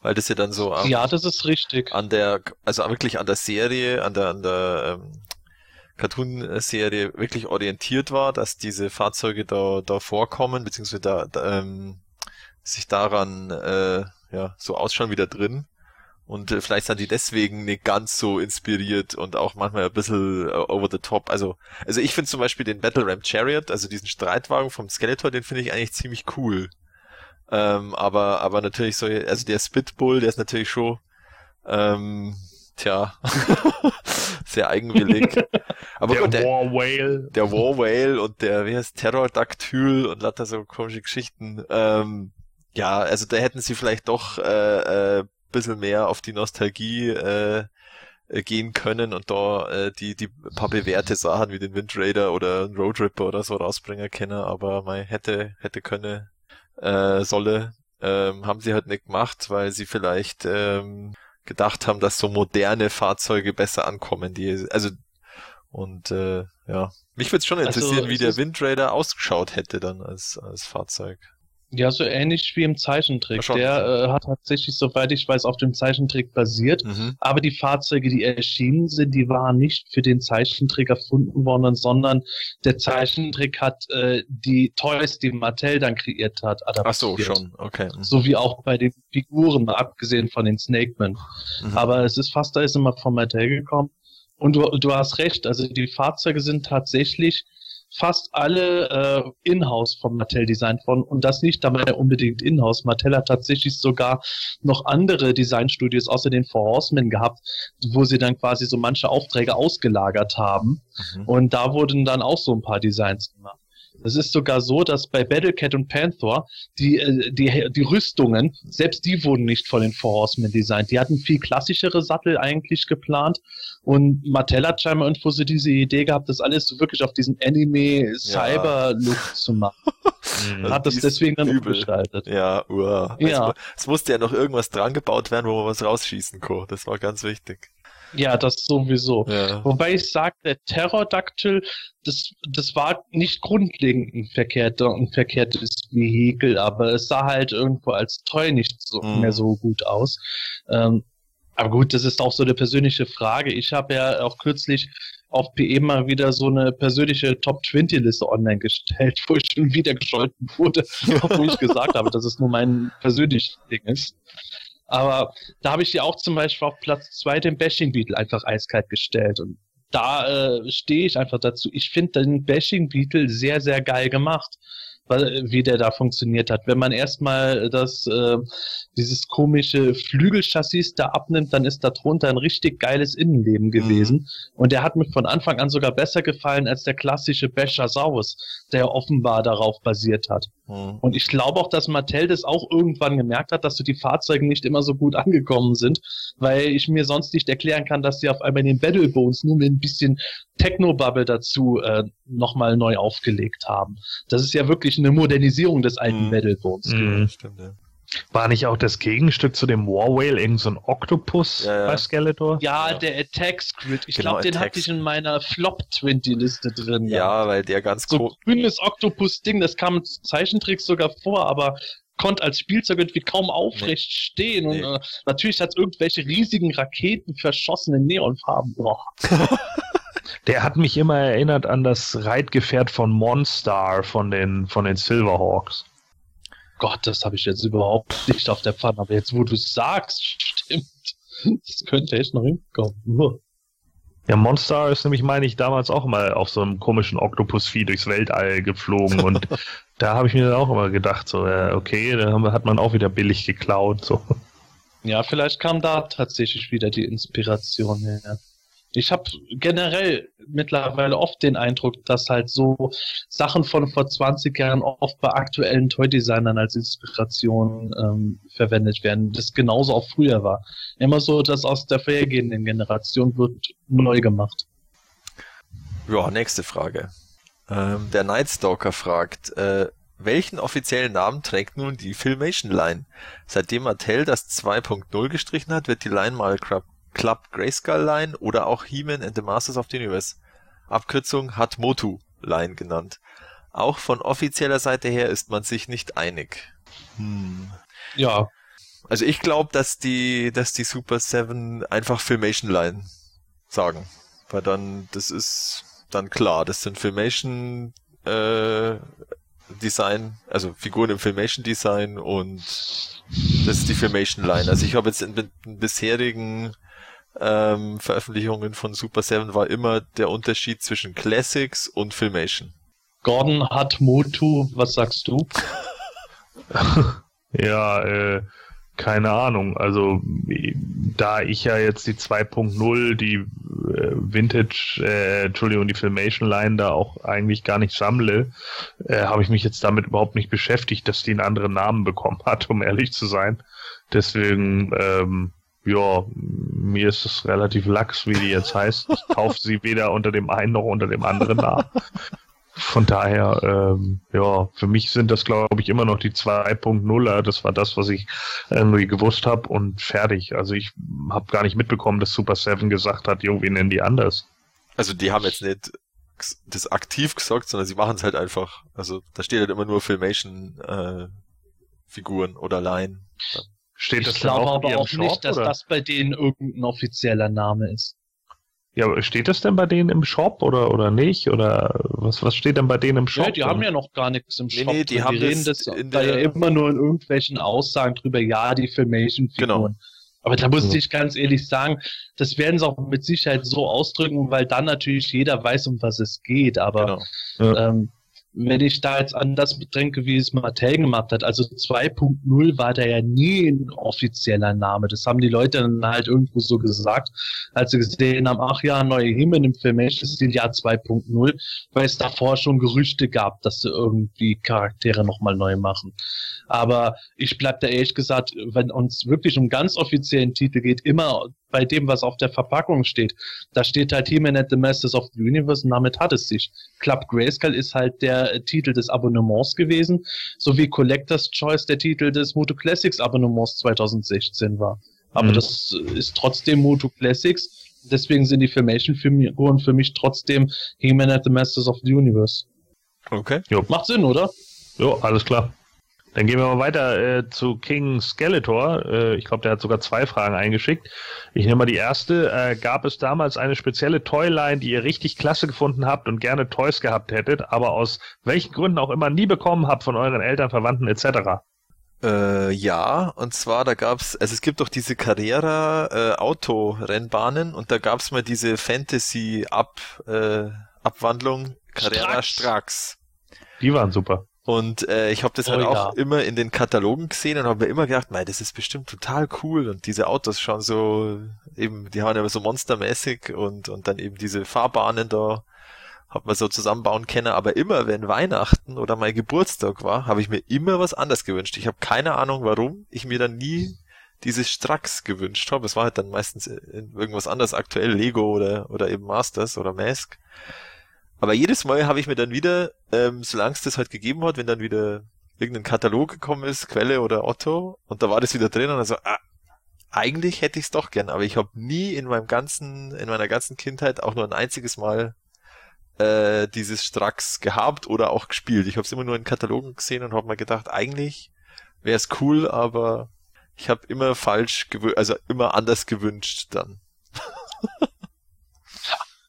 Weil das ja dann so am, Ja, das ist richtig. an der, also wirklich an der Serie, an der, an der ähm, Cartoon-Serie wirklich orientiert war, dass diese Fahrzeuge da, da vorkommen, beziehungsweise da, da ähm, sich daran äh, ja so ausschauen wie da drin. Und äh, vielleicht sind die deswegen nicht ganz so inspiriert und auch manchmal ein bisschen äh, over the top. Also, also ich finde zum Beispiel den Battle Ram Chariot, also diesen Streitwagen vom Skeletor, den finde ich eigentlich ziemlich cool. Ähm, aber, aber natürlich so, also der Spitbull, der ist natürlich schon, ähm, tja, sehr eigenwillig. Aber der gut, der, War Whale. der War Whale und der, wie heißt, Terrordactyl und lauter so komische Geschichten. Ähm, ja, also da hätten sie vielleicht doch äh, äh, bisschen mehr auf die Nostalgie äh, äh, gehen können und da äh, die, die paar bewährte Sachen wie den Wind Raider oder einen Road Ripper oder so rausbringen können, aber man hätte, hätte könne, äh, solle, ähm, haben sie halt nicht gemacht, weil sie vielleicht ähm, gedacht haben, dass so moderne Fahrzeuge besser ankommen, die, also und äh, ja, mich würde schon Also, interessieren, wie es der Wind Raider ausgeschaut hätte dann als, als Fahrzeug. Ja, so ähnlich wie im Zeichentrick. Schon. Der äh, hat tatsächlich, soweit ich weiß, auf dem Zeichentrick basiert. Mhm. Aber die Fahrzeuge, die erschienen sind, die waren nicht für den Zeichentrick erfunden worden, sondern der Zeichentrick hat äh, die Toys, die Mattel dann kreiert hat, adaptiert. Ach so, schon, okay. Mhm. So wie auch bei den Figuren, mal abgesehen von den Snakemen. Mhm. Aber es ist fast alles immer von Mattel gekommen. Und du, du hast recht, also die Fahrzeuge sind tatsächlich fast alle äh, in-house vom Mattel designt worden und das nicht dabei unbedingt in-house. Mattel hat tatsächlich sogar noch andere Designstudios außer den Four Horsemen gehabt, wo sie dann quasi so manche Aufträge ausgelagert haben Mhm. und da wurden dann auch so ein paar Designs gemacht. Es ist sogar so, dass bei Battlecat und Panther die, äh, die, die Rüstungen, selbst die wurden nicht von den Four Horsemen designt. Die hatten viel klassischere Sattel eigentlich geplant. Und Mattel hat scheinbar irgendwo so diese Idee gehabt, das alles so wirklich auf diesen Anime-Cyber-Look zu machen. Also hat das deswegen dann übel. umgestaltet. Ja, uah. Ja. Es, es musste ja noch irgendwas dran gebaut werden, wo man was rausschießen kann. Das war ganz wichtig. Ja, das sowieso. Ja. Wobei ich sage, der Pterodactyl, das, das war nicht grundlegend ein, verkehrter, ein verkehrtes Vehikel, aber es sah halt irgendwo als Toy nicht so, Mhm. mehr so gut aus. Ähm, aber gut, das ist auch so eine persönliche Frage. Ich habe ja auch kürzlich auf PE mal wieder so eine persönliche Top 20 Liste online gestellt, wo ich schon wieder gescholten wurde, obwohl ich gesagt habe, dass es nur mein persönliches Ding ist. Aber da habe ich ja auch zum Beispiel auf Platz zwei den Bashing Beetle einfach eiskalt gestellt. Und da äh, stehe ich einfach dazu. Ich finde den Bashing Beetle sehr, sehr geil gemacht, weil, wie der da funktioniert hat. Wenn man erstmal das, äh, dieses komische Flügelchassis da abnimmt, dann ist da drunter ein richtig geiles Innenleben gewesen. Und der hat mir von Anfang an sogar besser gefallen als der klassische Bashasaurus, der offenbar darauf basiert hat. Hm. Und ich glaube auch, dass Mattel das auch irgendwann gemerkt hat, dass so die Fahrzeuge nicht immer so gut angekommen sind, weil ich mir sonst nicht erklären kann, dass sie auf einmal den Battle Bones nur mit ein bisschen Technobubble dazu äh, nochmal neu aufgelegt haben. Das ist ja wirklich eine Modernisierung des alten Mhm. Battle Bones. Mhm. Stimmt, ja. War nicht auch das Gegenstück zu dem War Whale irgend so ein Oktopus Ja, ja. bei Skeletor? Ja, Ja. der Attack Squid. Ich Genau, glaube, den hatte ich in meiner Flop 20 Liste drin. Ja, weil der ganz so grünes Oktopus-Ding, das kam im Zeichentrick sogar vor, aber konnte als Spielzeug irgendwie kaum aufrecht stehen. Und Nee. äh, natürlich hat es irgendwelche riesigen Raketen verschossen in Neonfarben. Boah. Der hat mich immer erinnert an das Reitgefährt von Monstar von den, von den Silverhawks. Gott, das habe ich jetzt überhaupt nicht auf der Pfanne. Aber jetzt, wo du es sagst, stimmt. Das könnte echt noch hinkommen. Uah. Ja, Monstar ist nämlich, meine ich, damals auch mal auf so einem komischen Oktopusvieh durchs Weltall geflogen und da habe ich mir dann auch immer gedacht, so, ja, okay, da hat man auch wieder billig geklaut, so. Ja, vielleicht kam da tatsächlich wieder die Inspiration her. Ich habe generell mittlerweile oft den Eindruck, dass halt so Sachen von vor 20 Jahren oft bei aktuellen Toy-Designern als Inspiration ähm, verwendet werden. Das genauso auch früher war. Immer so, dass aus der vorhergehenden Generation wird neu gemacht. Ja, nächste Frage. Ähm, der Nightstalker fragt, äh, welchen offiziellen Namen trägt nun die Filmation Line? Seitdem Mattel das 2.0 gestrichen hat, wird die Line mal Club, Grayskull Line oder auch He-Man and the Masters of the Universe. Abkürzung hat Motu Line genannt. Auch von offizieller Seite her ist man sich nicht einig. Hm. Ja, Also ich glaube, dass die, dass die Super 7 einfach Filmation Line sagen. Weil dann, das ist dann klar, das sind Filmation äh, Design, also Figuren im Filmation Design und das ist die Filmation Line. Also ich habe jetzt in, in bisherigen ähm, Veröffentlichungen von Super 7 war immer der Unterschied zwischen Classics und Filmation. Gordon hat Motu. Was sagst du? Ja, äh, keine Ahnung. Also, da ich ja jetzt die 2.0, die äh, Vintage, äh, Entschuldigung, die Filmation Line da auch eigentlich gar nicht sammle, äh, habe ich mich jetzt damit überhaupt nicht beschäftigt, dass die einen anderen Namen bekommen hat, um ehrlich zu sein. Deswegen, ähm, ja, mir ist es relativ lax, wie die jetzt heißt. Ich kaufe sie weder unter dem einen noch unter dem anderen nach. Von daher, ähm, ja, für mich sind das, glaube ich, immer noch die 2.0er. Das war das, was ich irgendwie gewusst habe und fertig. Also ich habe gar nicht mitbekommen, dass Super Seven gesagt hat, jo, wir nennen die anders. Also die haben jetzt nicht das aktiv gesagt, sondern sie machen es halt einfach. Also da steht halt immer nur Filmation äh, Figuren oder Line. Steht das ich glaube auch aber auch Shop, nicht, dass oder? das bei denen irgendein offizieller Name ist. Ja, steht das denn bei denen im Shop oder, oder nicht? Oder was, was steht denn bei denen im Shop? Ja, die haben ja noch gar nichts im Shop. Nee, nee, die, die haben reden das, das da ja immer nur in irgendwelchen Aussagen drüber, ja, die Filmation-Figuren. Genau. Aber da muss ich ganz ehrlich sagen, das werden sie auch mit Sicherheit so ausdrücken, weil dann natürlich jeder weiß, um was es geht. Aber genau. ja. ähm, wenn ich da jetzt an das bedenke, wie es Mattel gemacht hat, also 2.0 war da ja nie ein offizieller Name. Das haben die Leute dann halt irgendwo so gesagt, als sie gesehen haben, ach ja, neue Himmel im Film ist das Jahr 2.0, weil es davor schon Gerüchte gab, dass sie irgendwie Charaktere nochmal neu machen. Aber ich bleib da ehrlich gesagt, wenn uns wirklich um ganz offiziellen Titel geht, immer bei dem, was auf der Verpackung steht. Da steht halt He-Man at the Masters of the Universe und damit hat es sich. Club Grayskull ist halt der äh, Titel des Abonnements gewesen, sowie Collector's Choice der Titel des Moto Classics Abonnements 2016 war. Aber mhm. das ist trotzdem Moto Classics. Deswegen sind die Filmation-Figuren für mich trotzdem He-Man at the Masters of the Universe. Okay. Jo. Macht Sinn, oder? Jo, alles klar. Dann gehen wir mal weiter äh, zu King Skeletor. Äh, ich glaube, der hat sogar zwei Fragen eingeschickt. Ich nehme mal die erste. Äh, gab es damals eine spezielle Toyline, die ihr richtig klasse gefunden habt und gerne Toys gehabt hättet, aber aus welchen Gründen auch immer nie bekommen habt von euren Eltern, Verwandten etc.? Äh, ja, und zwar da gab's, also es gibt doch diese Carrera äh, Autorennbahnen und da gab's mal diese Fantasy Ab äh, Abwandlung Carrera Strax. Strax. Die waren super. Und äh, ich habe das oh, halt auch ja. immer in den Katalogen gesehen und habe mir immer gedacht, mei, das ist bestimmt total cool. Und diese Autos schauen so, eben, die haben ja so monstermäßig und, und dann eben diese Fahrbahnen da hat man so zusammenbauen können. Aber immer, wenn Weihnachten oder mein Geburtstag war, habe ich mir immer was anderes gewünscht. Ich habe keine Ahnung, warum ich mir dann nie dieses Strax gewünscht habe. Es war halt dann meistens irgendwas anderes aktuell, Lego oder, oder eben Masters oder Mask. Aber jedes Mal habe ich mir dann wieder, ähm, solange es das halt gegeben hat, wenn dann wieder irgendein Katalog gekommen ist, Quelle oder Otto, und da war das wieder drin und also, ah, eigentlich hätte ich es doch gern, aber ich habe nie in meinem ganzen, in meiner ganzen Kindheit auch nur ein einziges Mal äh, dieses Strax gehabt oder auch gespielt. Ich habe es immer nur in Katalogen gesehen und habe mir gedacht, eigentlich wäre es cool, aber ich habe immer falsch gewünscht, also immer anders gewünscht dann.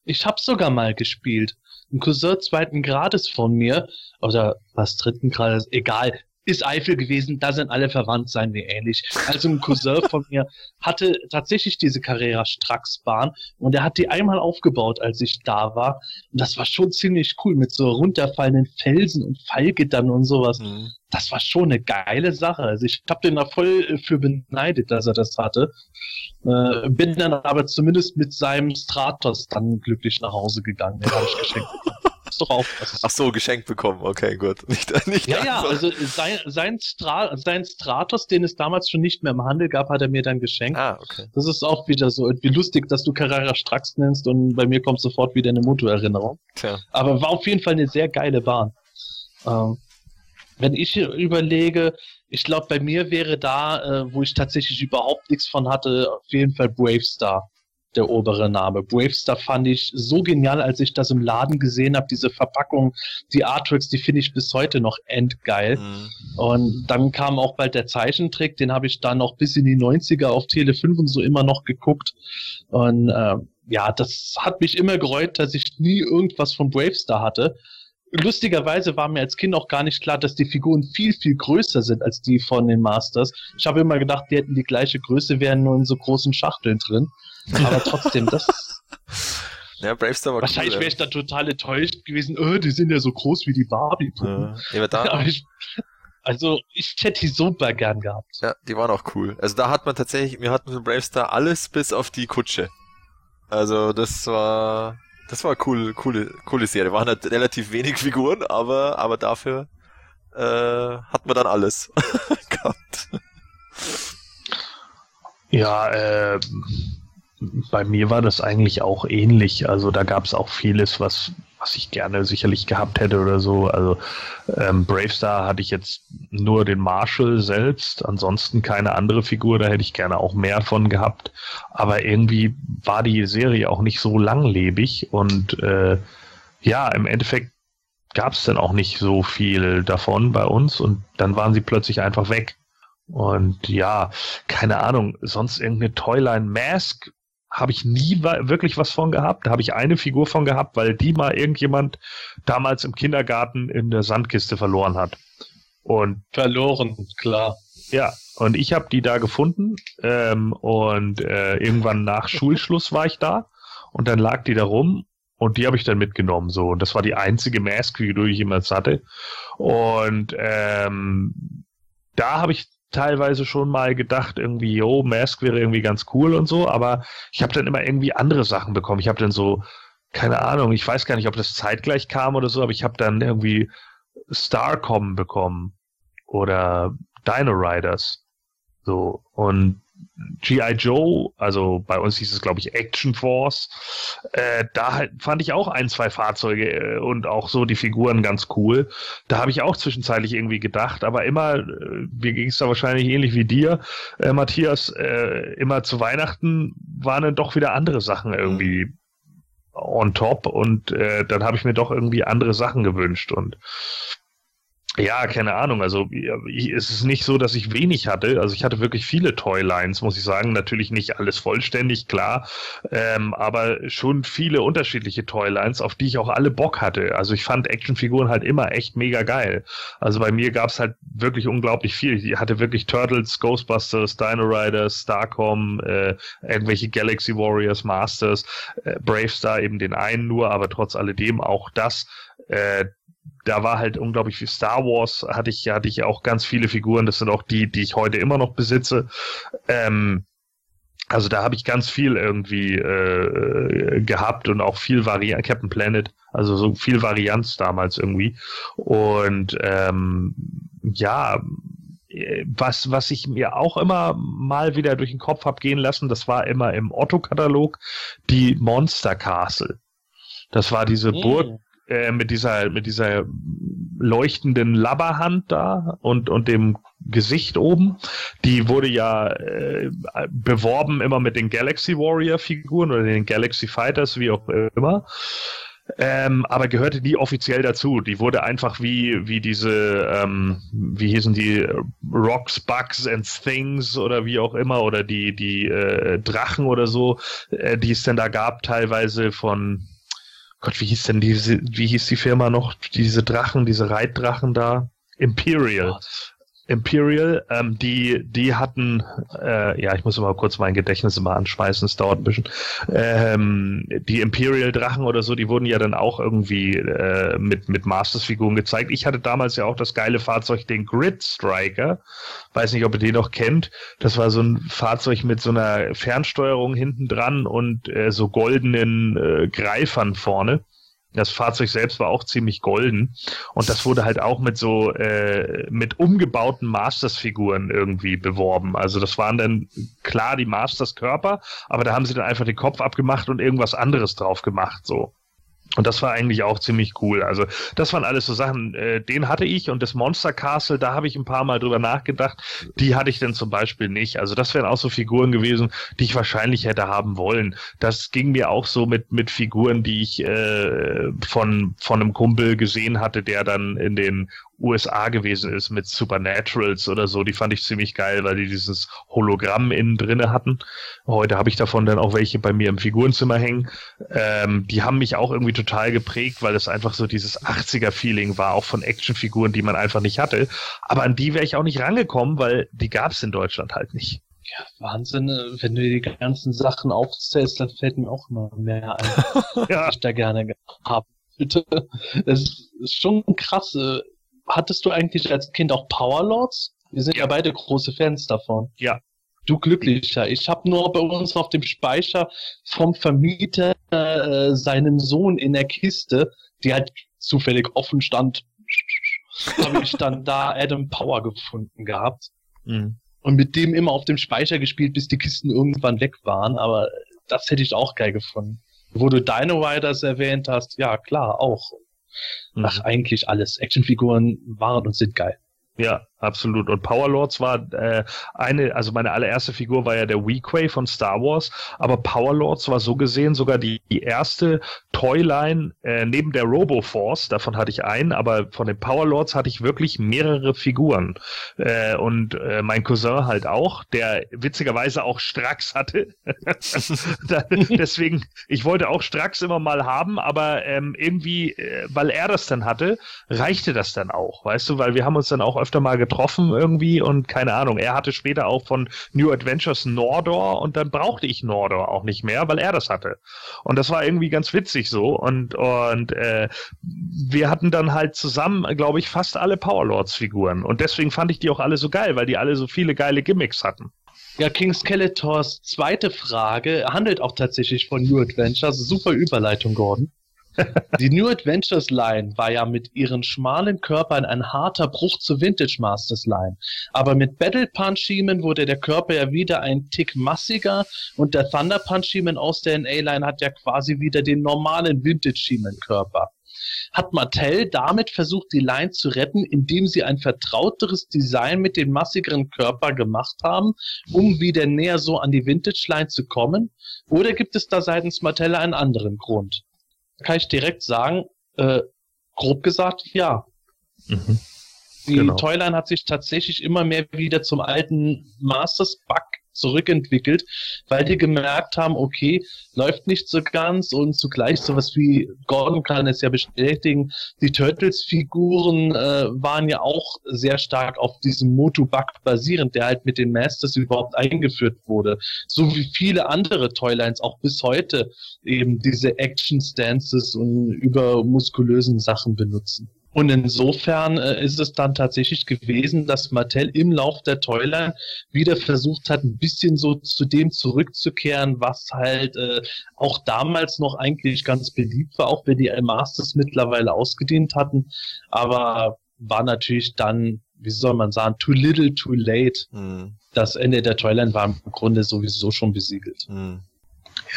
ich habe sogar mal gespielt ein Cousin zweiten Grades von mir, oder was dritten Grades, egal, ist Eifel gewesen, da sind alle verwandt, seien wir ähnlich. Also ein Cousin von mir hatte tatsächlich diese Carrera Strax-Bahn und er hat die einmal aufgebaut, als ich da war. Und das war schon ziemlich cool mit so runterfallenden Felsen und Fallgittern und sowas. Mhm. Das war schon eine geile Sache. Also ich habe den da voll für beneidet, dass er das hatte. Äh, bin dann aber zumindest mit seinem Stratos dann glücklich nach Hause gegangen. Den habe ich geschenkt doch auf. Ach so, geschenkt bekommen. Okay, gut. Nicht, nicht ja, ja, also sein, sein, Stra sein Stratos, den es damals schon nicht mehr im Handel gab, hat er mir dann geschenkt. Ah, okay. Das ist auch wieder so irgendwie lustig, dass du Carrera Strax nennst und bei mir kommt sofort wieder eine Motorerinnerung. Tja. Aber war auf jeden Fall eine sehr geile Bahn. Ähm, wenn ich überlege, ich glaube, bei mir wäre da, äh, wo ich tatsächlich überhaupt nichts von hatte, auf jeden Fall Bravestar der obere Name. Bravestar fand ich so genial, als ich das im Laden gesehen habe. Diese Verpackung, die Artworks, die finde ich bis heute noch endgeil. Mhm. Und dann kam auch bald der Zeichentrick, den habe ich dann noch bis in die 90er auf Tele 5 und so immer noch geguckt. Und äh, ja, das hat mich immer gereut, dass ich nie irgendwas von Bravestar hatte lustigerweise war mir als Kind auch gar nicht klar, dass die Figuren viel, viel größer sind als die von den Masters. Ich habe immer gedacht, die hätten die gleiche Größe, wären nur in so großen Schachteln drin. Aber trotzdem, das. Ja, Bravestar war Wahrscheinlich cool, wäre ich da total enttäuscht gewesen, oh, die sind ja so groß wie die Barbie-Puppen. Ja, da, ich, also, ich hätte die super gern gehabt. Ja, die waren auch cool. Also da hat man tatsächlich, wir hatten von Bravestar alles bis auf die Kutsche. Also das war, das war cool, coole, coole Serie. Waren halt relativ wenig Figuren, aber, aber dafür äh, hat man dann alles gehabt. Ja, äh, bei mir war das eigentlich auch ähnlich. Also da gab es auch vieles, was, was ich gerne sicherlich gehabt hätte oder so. Also ähm, Bravestar hatte ich jetzt nur den Marshall selbst, ansonsten keine andere Figur, da hätte ich gerne auch mehr von gehabt. Aber irgendwie war die Serie auch nicht so langlebig und äh, ja, im Endeffekt gab es dann auch nicht so viel davon bei uns und dann waren sie plötzlich einfach weg. Und ja, keine Ahnung, sonst irgendeine Toyline Mask habe ich nie wirklich was von gehabt. Da habe ich eine Figur von gehabt, weil die mal irgendjemand damals im Kindergarten in der Sandkiste verloren hat. Und verloren, klar. Ja, und ich habe die da gefunden ähm, und äh, irgendwann nach Schulschluss war ich da und dann lag die da rum und die habe ich dann mitgenommen so und das war die einzige Mask-Figur, die ich jemals hatte und ähm, da habe ich teilweise schon mal gedacht, irgendwie, yo, Mask wäre irgendwie ganz cool und so, aber ich habe dann immer irgendwie andere Sachen bekommen. Ich habe dann so, keine Ahnung, ich weiß gar nicht, ob das zeitgleich kam oder so, aber ich habe dann irgendwie Starcom bekommen oder Dino Riders. So, und G.I. Joe, also bei uns hieß es, glaube ich, Action Force. Äh, da halt fand ich auch ein, zwei Fahrzeuge äh, und auch so die Figuren ganz cool. Da habe ich auch zwischenzeitlich irgendwie gedacht, aber immer, äh, mir ging es da wahrscheinlich ähnlich wie dir, äh, Matthias, äh, immer zu Weihnachten waren dann doch wieder andere Sachen irgendwie on top und äh, dann habe ich mir doch irgendwie andere Sachen gewünscht und ja, keine Ahnung. Also es ist nicht so, dass ich wenig hatte. Also ich hatte wirklich viele Toylines, muss ich sagen. Natürlich nicht alles vollständig, klar, ähm, aber schon viele unterschiedliche Toylines, auf die ich auch alle Bock hatte. Also ich fand Actionfiguren halt immer echt mega geil. Also bei mir gab's halt wirklich unglaublich viel. Ich hatte wirklich Turtles, Ghostbusters, Dino Riders, Starcom, äh, irgendwelche Galaxy Warriors, Masters, äh, Bravestar eben den einen nur, aber trotz alledem auch das. Äh, da war halt unglaublich viel Star Wars, hatte ich, hatte ich auch ganz viele Figuren, das sind auch die, die ich heute immer noch besitze. Ähm, also da habe ich ganz viel irgendwie äh, gehabt und auch viel Varianz, Captain Planet, also so viel Varianz damals irgendwie. Und ähm, ja, was, was ich mir auch immer mal wieder durch den Kopf hab gehen lassen, das war immer im Otto-Katalog, die Monster Castle. Das war diese mm. Burg, äh, mit dieser, mit dieser leuchtenden Labberhand da und, und dem Gesicht oben. Die wurde ja äh, beworben immer mit den Galaxy Warrior Figuren oder den Galaxy Fighters, wie auch immer. Ähm, aber gehörte die offiziell dazu. Die wurde einfach wie, wie diese, ähm, wie hießen die, Rocks, Bugs and Things oder wie auch immer, oder die, die äh, Drachen oder so, äh, die es denn da gab, teilweise von, Gott, wie hieß denn diese, wie hieß die Firma noch? Diese Drachen, diese Reitdrachen da? Imperial. Imperial, ähm, die, die hatten, äh, ja, ich muss mal kurz mein Gedächtnis immer anschmeißen, es dauert ein bisschen. Ähm, die Imperial-Drachen oder so, die wurden ja dann auch irgendwie äh, mit, mit Masters-Figuren gezeigt. Ich hatte damals ja auch das geile Fahrzeug, den Grid Striker. Weiß nicht, ob ihr den noch kennt. Das war so ein Fahrzeug mit so einer Fernsteuerung hinten dran und äh, so goldenen äh, Greifern vorne. Das Fahrzeug selbst war auch ziemlich golden und das wurde halt auch mit so äh, mit umgebauten Masters-Figuren irgendwie beworben. Also das waren dann klar die Masters-Körper, aber da haben sie dann einfach den Kopf abgemacht und irgendwas anderes drauf gemacht so. Und das war eigentlich auch ziemlich cool. Also das waren alles so Sachen, äh, den hatte ich und das Monster Castle, da habe ich ein paar Mal drüber nachgedacht. Die hatte ich dann zum Beispiel nicht. Also das wären auch so Figuren gewesen, die ich wahrscheinlich hätte haben wollen. Das ging mir auch so mit mit Figuren, die ich äh, von von einem Kumpel gesehen hatte, der dann in den USA gewesen ist mit Supernaturals oder so. Die fand ich ziemlich geil, weil die dieses Hologramm innen drinne hatten. Heute habe ich davon dann auch welche bei mir im Figurenzimmer hängen. Ähm, die haben mich auch irgendwie total geprägt, weil es einfach so dieses 80er-Feeling war, auch von Actionfiguren, die man einfach nicht hatte. Aber an die wäre ich auch nicht rangekommen, weil die gab es in Deutschland halt nicht. Ja, Wahnsinn, äh, wenn du die ganzen Sachen aufzählst, dann fällt mir auch immer mehr ein, ja. was ich da gerne haben bitte. Es ist schon krass. Hattest du eigentlich als Kind auch Powerlords? Wir sind ja, ja beide große Fans davon. Ja. Du glücklicher. Ich habe nur bei uns auf dem Speicher vom Vermieter äh, seinen Sohn in der Kiste, die halt zufällig offen stand, habe ich dann da Adam Power gefunden gehabt. Mhm. und mit dem immer auf dem Speicher gespielt, bis die Kisten irgendwann weg waren, aber das hätte ich auch geil gefunden. Wo du Dino Riders erwähnt hast, ja klar, auch. Mhm. Ach, eigentlich alles. Actionfiguren waren und sind geil. Ja, absolut. Und Powerlords war äh, eine, also meine allererste Figur war ja der Weequay von Star Wars, aber Powerlords war so gesehen sogar die, die erste Toyline äh, neben der Roboforce, davon hatte ich einen, aber von den Powerlords hatte ich wirklich mehrere Figuren. Äh, und äh, mein Cousin halt auch, der witzigerweise auch Strax hatte. Deswegen, ich wollte auch Strax immer mal haben, aber ähm, irgendwie, äh, weil er das dann hatte, reichte das dann auch, weißt du, weil wir haben uns dann auch öfter mal getroffen getroffen irgendwie und keine Ahnung. Er hatte später auch von New Adventures Nordor und dann brauchte ich Nordor auch nicht mehr, weil er das hatte. Und das war irgendwie ganz witzig so und und äh, wir hatten dann halt zusammen, glaube ich, fast alle Powerlords Figuren und deswegen fand ich die auch alle so geil, weil die alle so viele geile Gimmicks hatten. Ja, King Skeletors zweite Frage handelt auch tatsächlich von New Adventures. Super Überleitung, Gordon. Die New Adventures Line war ja mit ihren schmalen Körpern ein harter Bruch zur Vintage Masters Line. Aber mit Battle Punch He-Man wurde der Körper ja wieder ein Tick massiger und der Thunder Punch He-Man aus der NA Line hat ja quasi wieder den normalen Vintage He-Man Körper. Hat Mattel damit versucht, die Line zu retten, indem sie ein vertrauteres Design mit dem massigeren Körper gemacht haben, um wieder näher so an die Vintage Line zu kommen? Oder gibt es da seitens Mattel einen anderen Grund? Kann ich direkt sagen, äh, grob gesagt, ja. Mhm. Die genau. Toyline hat sich tatsächlich immer mehr wieder zum alten Masters-Bug zurückentwickelt, weil die gemerkt haben, okay, läuft nicht so ganz und zugleich sowas wie Gordon kann es ja bestätigen, die Turtles-Figuren äh, waren ja auch sehr stark auf diesem Motu-Bug basierend, der halt mit den Masters überhaupt eingeführt wurde. So wie viele andere Toylines auch bis heute eben diese Action-Stances und übermuskulösen Sachen benutzen. Und insofern äh, ist es dann tatsächlich gewesen, dass Mattel im Lauf der Toyline wieder versucht hat, ein bisschen so zu dem zurückzukehren, was halt äh, auch damals noch eigentlich ganz beliebt war, auch wenn die Masters mittlerweile ausgedehnt hatten. Aber war natürlich dann, wie soll man sagen, too little, too late. Mhm. Das Ende der Toyline war im Grunde sowieso schon besiegelt. Mhm.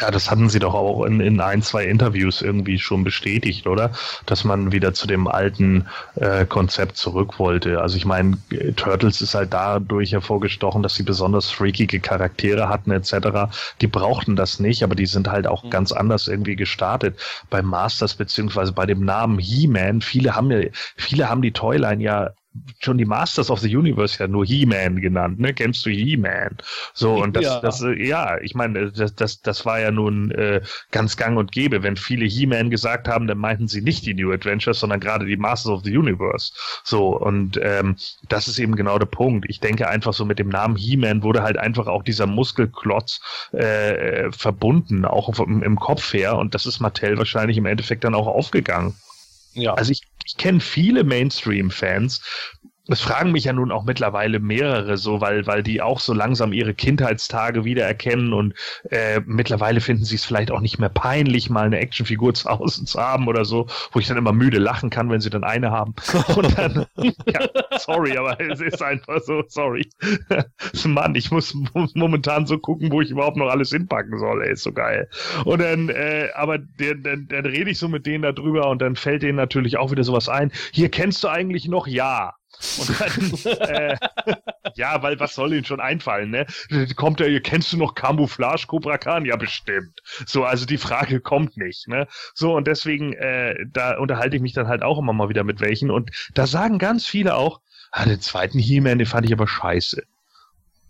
Ja, das hatten sie doch auch in, in ein, zwei Interviews irgendwie schon bestätigt, oder? Dass man wieder zu dem alten äh, Konzept zurück wollte. Also ich meine, Turtles ist halt dadurch hervorgestochen, dass sie besonders freakige Charaktere hatten etc. Die brauchten das nicht, aber die sind halt auch mhm. ganz anders irgendwie gestartet. Bei Masters beziehungsweise bei dem Namen He-Man, viele haben ja, viele haben die Toyline ja schon die Masters of the Universe ja nur He-Man genannt, ne? Kennst du He-Man? So, und das, ja. das, äh, ja, ich meine, das, das, das war ja nun äh, ganz gang und gäbe. Wenn viele He-Man gesagt haben, dann meinten sie nicht die New Adventures, sondern gerade die Masters of the Universe. So, und ähm, das ist eben genau der Punkt. Ich denke einfach so mit dem Namen He-Man wurde halt einfach auch dieser Muskelklotz äh, verbunden, auch im, im Kopf her, und das ist Mattel wahrscheinlich im Endeffekt dann auch aufgegangen. Ja. Also ich, ich kenne viele Mainstream-Fans, es fragen mich ja nun auch mittlerweile mehrere so, weil, weil die auch so langsam ihre Kindheitstage wiedererkennen und äh, mittlerweile finden sie es vielleicht auch nicht mehr peinlich, mal eine Actionfigur zu Hause zu haben oder so, wo ich dann immer müde lachen kann, wenn sie dann eine haben. Und dann, ja, sorry, aber es ist einfach so, sorry. Mann, ich muss momentan so gucken, wo ich überhaupt noch alles hinpacken soll, ey, ist so geil. Und dann, äh, aber dann, dann, dann rede ich so mit denen darüber und dann fällt denen natürlich auch wieder sowas ein. Hier kennst du eigentlich noch Ja. Dann, äh, ja, weil was soll ihnen schon einfallen, ne? Kommt er, kennst du noch Camouflage Cobra Khan? Ja, bestimmt. So, also die Frage kommt nicht, ne? So, und deswegen, äh, da unterhalte ich mich dann halt auch immer mal wieder mit welchen. Und da sagen ganz viele auch, ah, den zweiten He-Man, den fand ich aber scheiße.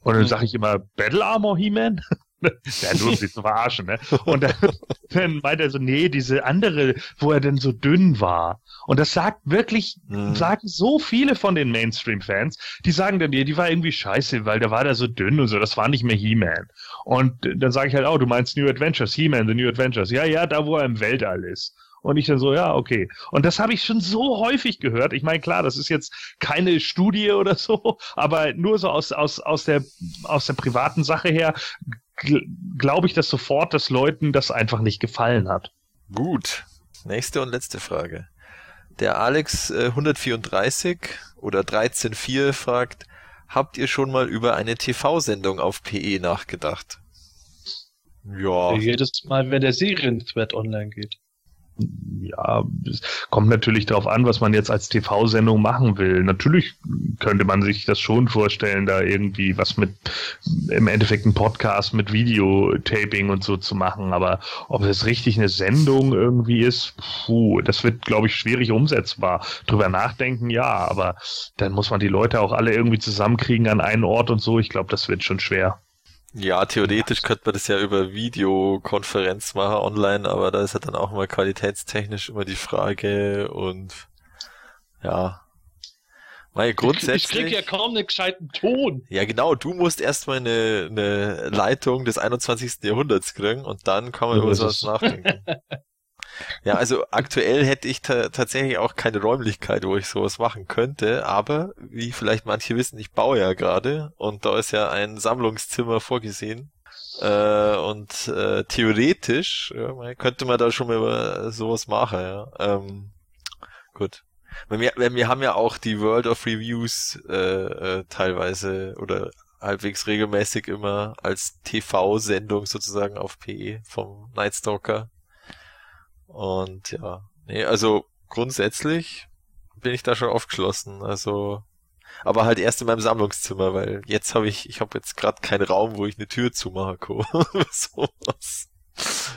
Und dann mhm. sage ich immer, Battle Armor He-Man? ja, nur um sie zu verarschen, ne? Und dann, dann meint er so, nee, diese andere, wo er denn so dünn war. Und das sagt wirklich, mhm. sagen so viele von den Mainstream-Fans, die sagen dann, die war irgendwie scheiße, weil der war da so dünn und so, das war nicht mehr He-Man. Und dann sage ich halt, oh, du meinst New Adventures, He-Man, The New Adventures. Ja, ja, da wo er im Weltall ist. Und ich dann so, ja, okay. Und das habe ich schon so häufig gehört. Ich meine, klar, das ist jetzt keine Studie oder so, aber nur so aus, aus, aus, der, aus der privaten Sache her glaube ich dass sofort, dass Leuten das einfach nicht gefallen hat. Gut. Nächste und letzte Frage. Der Alex äh, 134 oder 134 fragt, Habt ihr schon mal über eine TV-Sendung auf PE nachgedacht? Ja. Jedes Mal, wenn der Serien-Thread online geht ja, es kommt natürlich darauf an, was man jetzt als TV-Sendung machen will. Natürlich könnte man sich das schon vorstellen, da irgendwie was mit, im Endeffekt ein Podcast mit Videotaping und so zu machen. Aber ob es richtig eine Sendung irgendwie ist, puh, das wird, glaube ich, schwierig umsetzbar. Drüber nachdenken, ja, aber dann muss man die Leute auch alle irgendwie zusammenkriegen an einen Ort und so. Ich glaube, das wird schon schwer. Ja, theoretisch könnte man das ja über Videokonferenz machen online, aber da ist ja dann auch mal qualitätstechnisch immer die Frage und ja. Weil grundsätzlich. Ich krieg ja kaum einen gescheiten Ton. Ja, genau, du musst erstmal eine, eine Leitung des 21. Jahrhunderts kriegen und dann kann man über sowas nachdenken. Ja, also aktuell hätte ich tatsächlich auch keine Räumlichkeit, wo ich sowas machen könnte, aber wie vielleicht manche wissen, ich baue ja gerade und da ist ja ein Sammlungszimmer vorgesehen. Äh, und äh, theoretisch ja, könnte man da schon mal sowas machen, ja. Ähm, gut. Wir, wir haben ja auch die World of Reviews äh, äh, teilweise oder halbwegs regelmäßig immer als TV-Sendung sozusagen auf PE vom Nightstalker und ja, nee, also grundsätzlich bin ich da schon aufgeschlossen. Also, aber halt erst in meinem Sammlungszimmer, weil jetzt habe ich, ich habe jetzt gerade keinen Raum, wo ich eine Tür zumachen kann. so was.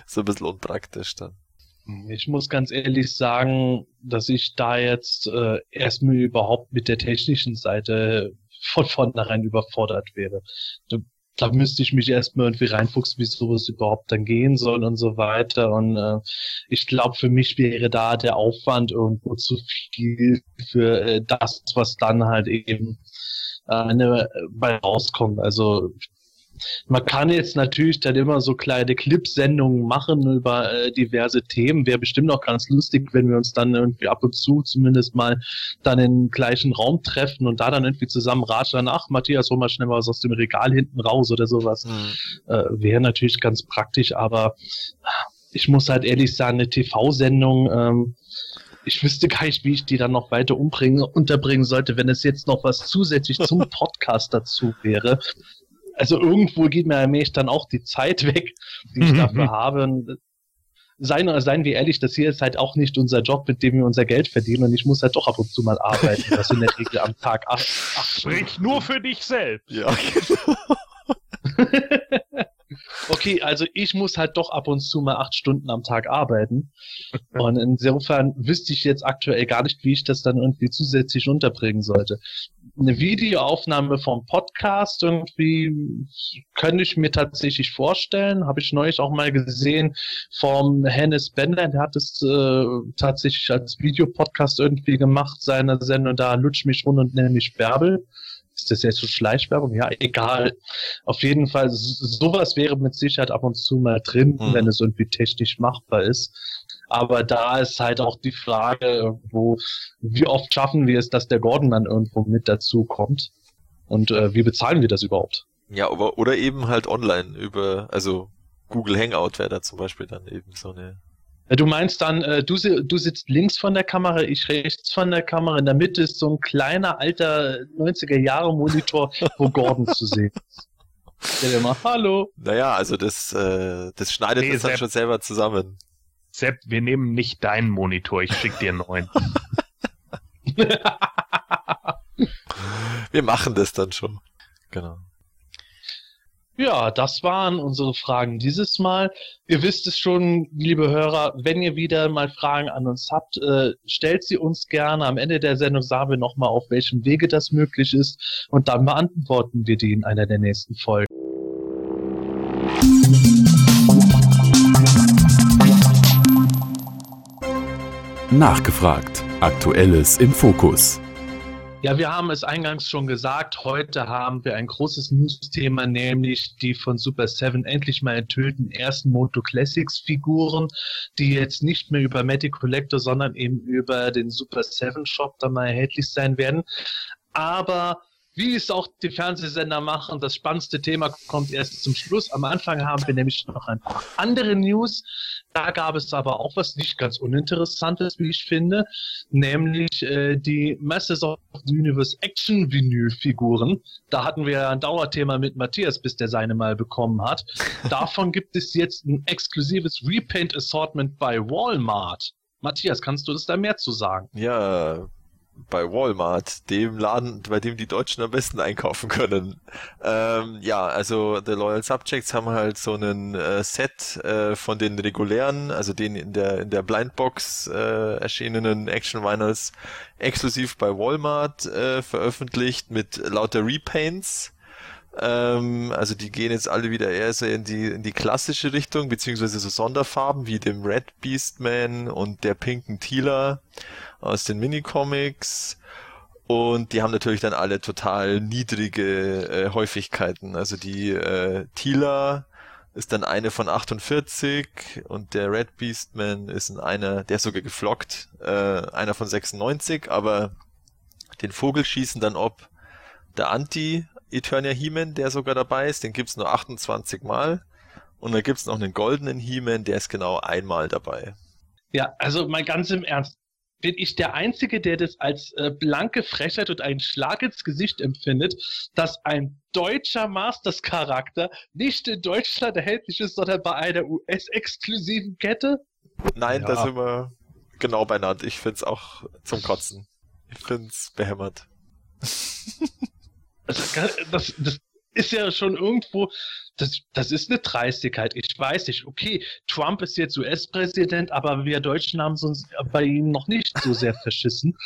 So ein bisschen unpraktisch dann. Ich muss ganz ehrlich sagen, dass ich da jetzt äh, erstmal überhaupt mit der technischen Seite von vornherein überfordert wäre da müsste ich mich erstmal irgendwie reinfuchsen, wie sowas überhaupt dann gehen soll und so weiter. Und äh, ich glaube, für mich wäre da der Aufwand irgendwo zu viel für äh, das, was dann halt eben äh, eine, bei rauskommt. Also man kann jetzt natürlich dann immer so kleine Clipsendungen machen über äh, diverse Themen. Wäre bestimmt auch ganz lustig, wenn wir uns dann irgendwie ab und zu zumindest mal dann im gleichen Raum treffen und da dann irgendwie zusammen ratschen. Ach, Matthias, hol mal schnell was aus dem Regal hinten raus oder sowas. Mhm. Äh, Wäre natürlich ganz praktisch, aber ich muss halt ehrlich sagen, eine TV-Sendung, ähm, ich wüsste gar nicht, wie ich die dann noch weiter umbringen, unterbringen sollte, wenn es jetzt noch was zusätzlich zum Podcast dazu wäre also irgendwo geht mir allmählich dann auch die Zeit weg, die ich mhm. dafür habe. Und seien, seien wir ehrlich, das hier ist halt auch nicht unser Job, mit dem wir unser Geld verdienen und ich muss halt doch ab und zu mal arbeiten. Das in der Regel am Tag acht, acht Sprich nur für dich selbst. Ja, genau. okay, also ich muss halt doch ab und zu mal acht Stunden am Tag arbeiten. Und insofern wüsste ich jetzt aktuell gar nicht, wie ich das dann irgendwie zusätzlich unterbringen sollte. Eine Videoaufnahme vom Podcast irgendwie könnte ich mir tatsächlich vorstellen. Habe ich neulich auch mal gesehen vom Hennes Bender. Der hat es äh, tatsächlich als Videopodcast irgendwie gemacht, seine Sendung da Lutsch mich rund und nenne mich Bärbel. Ist das jetzt so Schleichwerbung? Ja, egal. Auf jeden Fall, sowas wäre mit Sicherheit ab und zu mal drin, mhm. wenn es irgendwie technisch machbar ist. Aber da ist halt auch die Frage, wo, wie oft schaffen wir es, dass der Gordon dann irgendwo mit dazu kommt? Und äh, wie bezahlen wir das überhaupt? Ja, aber, oder eben halt online über, also Google Hangout wäre da zum Beispiel dann eben so eine Du meinst dann, äh, du, du sitzt links von der Kamera, ich rechts von der Kamera, in der Mitte ist so ein kleiner alter 90er Jahre Monitor, wo Gordon zu sehen ist. Dir mal, hallo. Naja, also das, äh, das schneidet nee, uns dann schon selber zusammen. Sepp, wir nehmen nicht deinen Monitor, ich schick dir einen neuen. wir machen das dann schon. Genau. Ja, das waren unsere Fragen dieses Mal. Ihr wisst es schon, liebe Hörer, wenn ihr wieder mal Fragen an uns habt, äh, stellt sie uns gerne. Am Ende der Sendung sagen wir nochmal, auf welchem Wege das möglich ist und dann beantworten wir die in einer der nächsten Folgen. Nachgefragt. Aktuelles im Fokus. Ja, wir haben es eingangs schon gesagt. Heute haben wir ein großes News-Thema, nämlich die von Super 7 endlich mal enthüllten ersten Moto Classics Figuren, die jetzt nicht mehr über Magic Collector, sondern eben über den Super 7 Shop dann mal erhältlich sein werden. Aber wie es auch die Fernsehsender machen. Das spannendste Thema kommt erst zum Schluss. Am Anfang haben wir nämlich noch ein paar andere News. Da gab es aber auch was nicht ganz uninteressantes, wie ich finde, nämlich äh, die Masters of the Universe Action Vinyl Figuren. Da hatten wir ein Dauerthema mit Matthias, bis der seine mal bekommen hat. Davon gibt es jetzt ein exklusives Repaint Assortment bei Walmart. Matthias, kannst du das da mehr zu sagen? Ja, bei Walmart, dem Laden, bei dem die Deutschen am besten einkaufen können. Ähm, ja, also The Loyal Subjects haben halt so einen äh, Set äh, von den regulären, also den in der in der Blindbox äh, erschienenen Action Vinyls exklusiv bei Walmart äh, veröffentlicht mit lauter Repaints. Ähm, also die gehen jetzt alle wieder eher so in die in die klassische Richtung, beziehungsweise so Sonderfarben wie dem Red Beastman und der pinken Tila aus den Minicomics. Und die haben natürlich dann alle total niedrige äh, Häufigkeiten. Also die äh, Tila ist dann eine von 48 und der Red Beastman ist in einer, der ist sogar geflockt, äh, einer von 96, aber den Vogel schießen dann ob der Anti Eternia He-Man, der sogar dabei ist, den gibt's nur 28 Mal. Und dann gibt's noch einen goldenen He-Man, der ist genau einmal dabei. Ja, also mal ganz im Ernst bin ich der Einzige, der das als äh, blanke Frechheit und einen Schlag ins Gesicht empfindet, dass ein deutscher Masters-Charakter nicht in Deutschland erhältlich ist, sondern bei einer US-exklusiven Kette? Nein, ja. da sind wir genau benannt. Ich find's auch zum Kotzen. Ich find's behämmert. das, das, das ist ja schon irgendwo, das, das ist eine Dreistigkeit. Ich weiß nicht, okay, Trump ist jetzt US-Präsident, aber wir Deutschen haben es uns bei ihm noch nicht so sehr verschissen.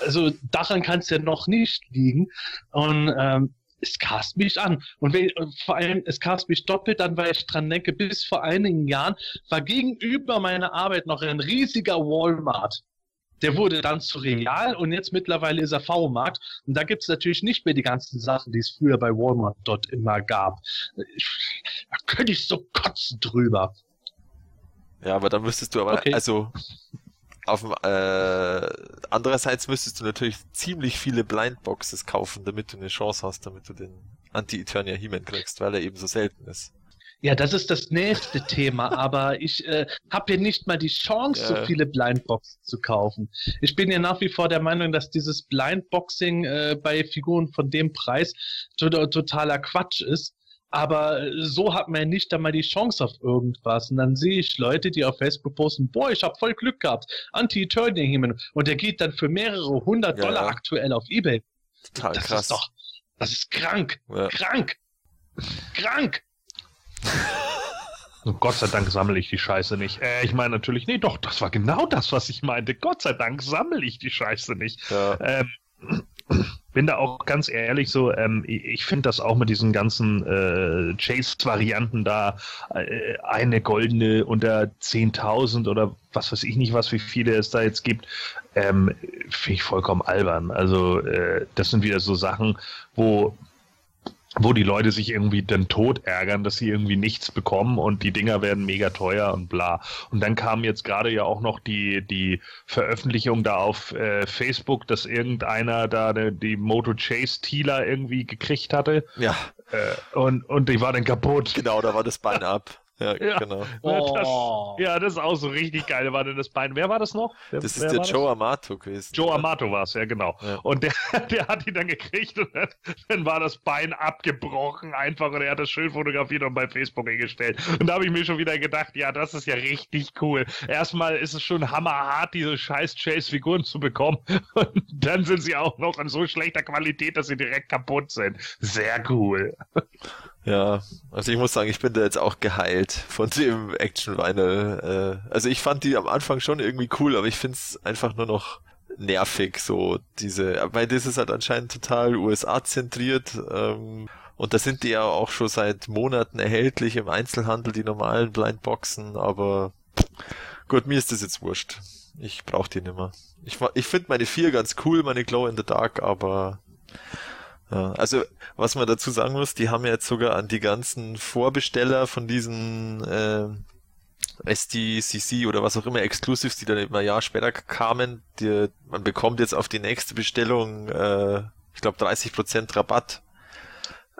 Also daran kann es ja noch nicht liegen. Und ähm, es cast mich an. Und wenn, vor allem, es cast mich doppelt an, weil ich dran denke, bis vor einigen Jahren war gegenüber meiner Arbeit noch ein riesiger Walmart der wurde dann zu Real und jetzt mittlerweile ist er V-Markt. Und da gibt's natürlich nicht mehr die ganzen Sachen, die es früher bei Walmart dort immer gab. Da könnte ich so kotzen drüber. Ja, aber dann müsstest du aber, okay. also auf dem, äh, andererseits müsstest du natürlich ziemlich viele Blindboxes kaufen, damit du eine Chance hast, damit du den Anti-Eternia He-Man kriegst, weil er eben so selten ist. Ja, das ist das nächste Thema, aber ich äh, habe ja nicht mal die Chance, so viele Blindboxen zu kaufen. Ich bin ja nach wie vor der Meinung, dass dieses Blindboxing äh, bei Figuren von dem Preis to totaler Quatsch ist. Aber so hat man ja nicht einmal die Chance auf irgendwas. Und dann sehe ich Leute, die auf Facebook posten, boah, ich habe voll Glück gehabt. Anti-Eternia Und der geht dann für mehrere hundert ja. Dollar aktuell auf Ebay. Total das krass. Ist doch, das ist krank. Ja. Krank. Krank. Gott sei Dank sammle ich die Scheiße nicht. Äh, ich meine natürlich, nee, doch, das war genau das, was ich meinte. Gott sei Dank sammle ich die Scheiße nicht. Ja. Ähm, bin da auch ganz ehrlich so, ähm, ich finde das auch mit diesen ganzen äh, Chase-Varianten da, äh, eine goldene unter 10.000 oder was weiß ich nicht, was wie viele es da jetzt gibt, ähm, finde ich vollkommen albern. Also äh, das sind wieder so Sachen, wo wo die Leute sich irgendwie dann tot ärgern, dass sie irgendwie nichts bekommen und die Dinger werden mega teuer und bla. Und dann kam jetzt gerade ja auch noch die, die Veröffentlichung da auf äh, Facebook, dass irgendeiner da die, die Moto Chase Tealer irgendwie gekriegt hatte. Ja. Äh, und, und die war dann kaputt. Genau, da war das Bein ab. Ja, ja, genau. Oh. Das, ja, das ist auch so richtig geil. War denn das Bein? Wer war das noch? Wer, das ist der Joe Amato gewesen. Joe Amato war es, ja, genau. Ja. Und der, der hat ihn dann gekriegt und dann, dann, war das Bein abgebrochen einfach und er hat das schön fotografiert und bei Facebook hingestellt. Und da habe ich mir schon wieder gedacht, ja, das ist ja richtig cool. Erstmal ist es schon hammerhart, diese scheiß Chase-Figuren zu bekommen. Und dann sind sie auch noch in so schlechter Qualität, dass sie direkt kaputt sind. Sehr cool. Ja, also ich muss sagen, ich bin da jetzt auch geheilt von dem Action Vinyl. Äh, also ich fand die am Anfang schon irgendwie cool, aber ich find's einfach nur noch nervig, so diese, weil das ist halt anscheinend total USA-zentriert. Ähm, und da sind die ja auch schon seit Monaten erhältlich im Einzelhandel, die normalen Blindboxen, aber gut, mir ist das jetzt wurscht. Ich brauch die nimmer. Ich, ich finde meine vier ganz cool, meine Glow in the Dark, aber ja, also was man dazu sagen muss, die haben ja jetzt sogar an die ganzen Vorbesteller von diesen äh, SDCC oder was auch immer Exclusives, die dann immer ein Jahr später kamen, die, man bekommt jetzt auf die nächste Bestellung äh, ich glaube 30% Rabatt.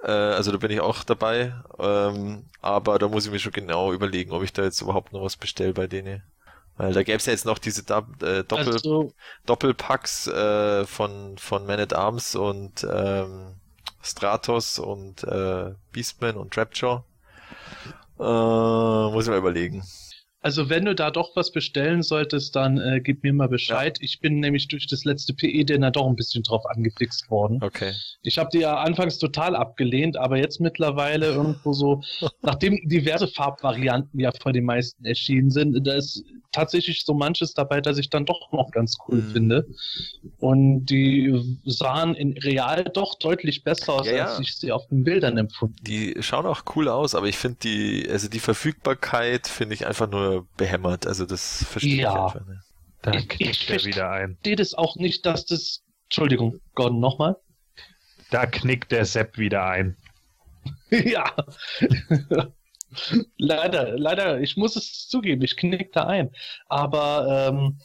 Äh, also da bin ich auch dabei. Ähm, aber da muss ich mir schon genau überlegen, ob ich da jetzt überhaupt noch was bestelle bei denen. Weil da gäbe es ja jetzt noch diese da, äh, Doppel, also, Doppelpacks äh, von, von Man at Arms und ähm, Stratos und äh, Beastman und Trapjaw. Äh, muss ich mal überlegen. Also wenn du da doch was bestellen solltest, dann äh, gib mir mal Bescheid. Ja. Ich bin nämlich durch das letzte PE-Dinner doch ein bisschen drauf angefixt worden. Okay. Ich habe die ja anfangs total abgelehnt, aber jetzt mittlerweile irgendwo so, nachdem diverse Farbvarianten ja vor den meisten erschienen sind, da ist tatsächlich so manches dabei, das ich dann doch noch ganz cool mhm. finde. Und die sahen in real doch deutlich besser aus, ja, als ich sie auf den Bildern empfunden. Die schauen auch cool aus, aber ich finde die, also die Verfügbarkeit finde ich einfach nur behämmert. Also das verstehe ja. ich einfach nicht. Da knickt ich, er wieder ein. Ich verstehe das auch nicht, dass das. Entschuldigung, Gordon, nochmal. Da knickt der Sepp wieder ein. ja. leider, leider, ich muss es zugeben, ich knick da ein. Aber ähm,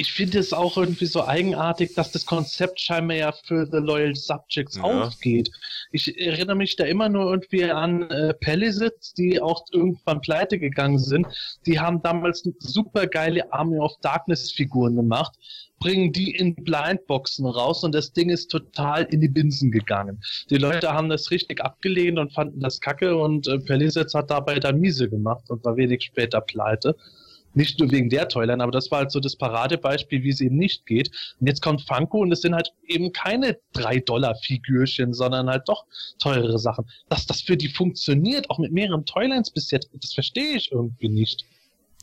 ich finde es auch irgendwie so eigenartig, dass das Konzept scheinbar ja für The Loyal Subjects ja. aufgeht. Ich erinnere mich da immer nur irgendwie an äh, Palisades, die auch irgendwann pleite gegangen sind. Die haben damals super geile Army of Darkness Figuren gemacht, bringen die in Blindboxen raus und das Ding ist total in die Binsen gegangen. Die Leute haben das richtig abgelehnt und fanden das kacke und äh, Palisades hat dabei dann miese gemacht und war wenig später pleite. Nicht nur wegen der Toyline, aber das war halt so das Paradebeispiel, wie es eben nicht geht. Und jetzt kommt Funko und es sind halt eben keine 3-Dollar-Figürchen, sondern halt doch teurere Sachen. Dass das für die funktioniert, auch mit mehreren Toylines bis jetzt, das verstehe ich irgendwie nicht.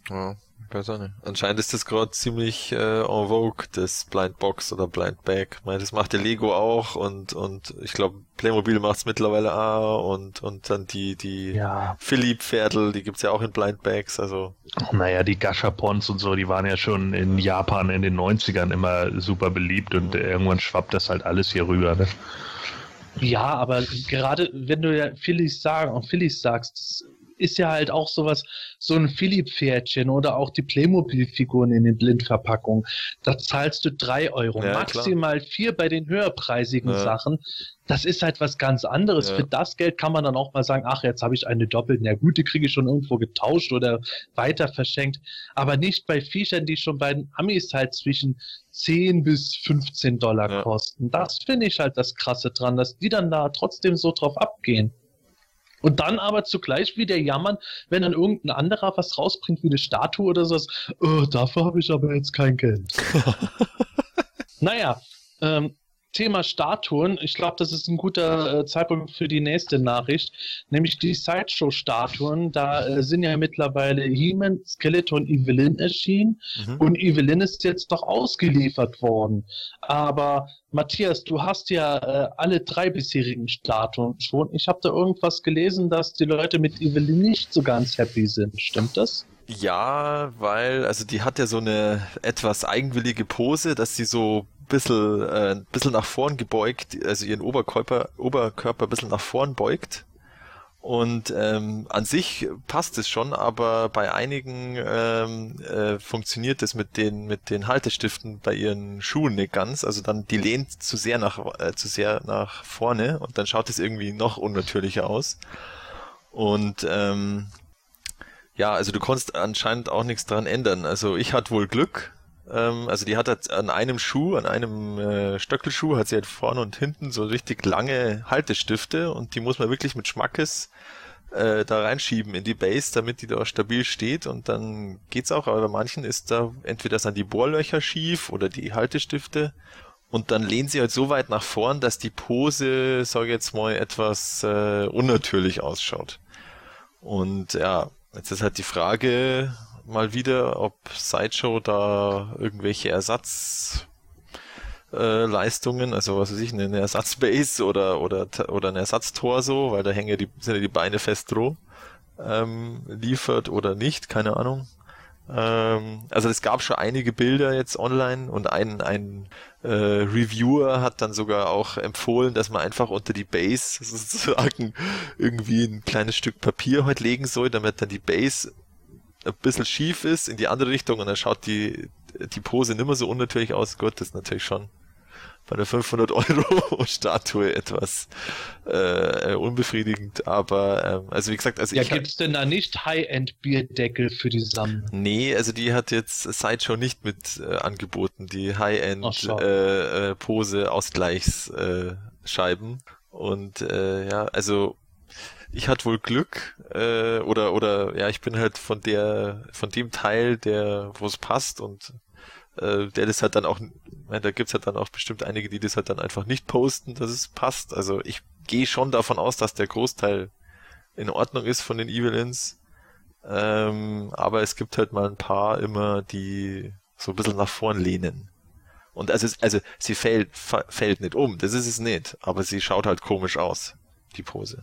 Ja, weiß auch nicht. Anscheinend ist das gerade ziemlich äh, en vogue, das Blind Box oder Blind Bag. Ich meine, das macht der Lego auch und und ich glaube Playmobil macht's mittlerweile auch und und dann die die ja. Philipp Pferdel, die gibt's ja auch in Blind Bags, also naja, die Gashapons und so, die waren ja schon in Japan in den 90ern immer super beliebt und irgendwann schwappt das halt alles hier rüber, ne? Ja, aber gerade wenn du ja Phillies sagen und Phillies sagst, ist ja halt auch sowas, so ein Philipp-Pferdchen oder auch die Playmobil-Figuren in den Blindverpackungen. Da zahlst du drei Euro, ja, maximal klar. vier bei den höherpreisigen ja. Sachen. Das ist halt was ganz anderes. Ja. Für das Geld kann man dann auch mal sagen, ach, jetzt habe ich eine doppelte. Na gut, die kriege ich schon irgendwo getauscht oder weiter verschenkt. Aber nicht bei Viechern, die schon bei den Amis halt zwischen 10 bis 15 Dollar kosten. Das finde ich halt das Krasse dran, dass die dann da trotzdem so drauf abgehen. Und dann aber zugleich wieder jammern, wenn dann irgendein anderer was rausbringt wie eine Statue oder so. Oh, dafür habe ich aber jetzt kein Geld. naja, ähm, Thema Statuen, ich glaube, das ist ein guter äh, Zeitpunkt für die nächste Nachricht, nämlich die Sideshow-Statuen. Da äh, sind ja mittlerweile He-Man, Skeleton, Evelyn erschienen mhm. und Evelyn ist jetzt doch ausgeliefert worden. Aber Matthias, du hast ja äh, alle drei bisherigen Statuen schon. Ich habe da irgendwas gelesen, dass die Leute mit Evelyn nicht so ganz happy sind. Stimmt das? Ja, weil, also die hat ja so eine etwas eigenwillige Pose, dass sie so bisschen, äh, bisschen nach vorn gebeugt, also ihren Oberkörper, Oberkörper ein bisschen nach vorn beugt. Und ähm, an sich passt es schon, aber bei einigen ähm, äh, funktioniert es mit den mit den Haltestiften bei ihren Schuhen nicht ganz. Also dann die lehnt zu sehr nach äh, zu sehr nach vorne und dann schaut es irgendwie noch unnatürlicher aus. Und ähm, ja, also du konntest anscheinend auch nichts dran ändern. Also ich hatte wohl Glück, ähm, also die hat halt an einem Schuh, an einem äh, Stöckelschuh, hat sie halt vorne und hinten so richtig lange Haltestifte und die muss man wirklich mit Schmackes äh, da reinschieben in die Base, damit die da stabil steht und dann geht's auch, aber bei manchen ist da entweder sind die Bohrlöcher schief oder die Haltestifte und dann lehnen sie halt so weit nach vorn, dass die Pose, sag ich jetzt mal, etwas äh, unnatürlich ausschaut. Und ja, jetzt ist halt die Frage, mal wieder, ob Sideshow da irgendwelche Ersatzleistungen, also was weiß ich, eine Ersatzbase oder oder oder ein Ersatztorso, weil da hängen die, sind ja die Beine fest droh, ähm, liefert oder nicht, keine Ahnung. Ähm, also es gab schon einige Bilder jetzt online und ein, ein äh, Reviewer hat dann sogar auch empfohlen, dass man einfach unter die Base sozusagen irgendwie ein kleines Stück Papier heute legen soll, damit dann die Base ein bisschen schief ist in die andere Richtung und dann schaut die, die Pose nimmer so unnatürlich aus. Gut, das ist natürlich schon bei der 500 Euro Statue etwas äh, unbefriedigend, aber ähm, also wie gesagt, also ja, ich gibt's denn da nicht High-End Bierdeckel für die Sammlung? Nee, also die hat jetzt Sideshow nicht mit äh, angeboten, die High-End äh, äh, Pose Ausgleichsscheiben äh, und äh, ja, also ich hatte wohl Glück äh, oder oder ja, ich bin halt von der von dem Teil, der wo es passt und äh, der das halt dann auch, da gibt's halt dann auch bestimmt einige, die das halt dann einfach nicht posten, dass es passt. Also ich gehe schon davon aus, dass der Großteil in Ordnung ist von den Evelins. Ähm, aber es gibt halt mal ein paar immer, die so ein bisschen nach vorn lehnen. Und also, also sie fällt, fällt nicht um, das ist es nicht, aber sie schaut halt komisch aus, die Pose.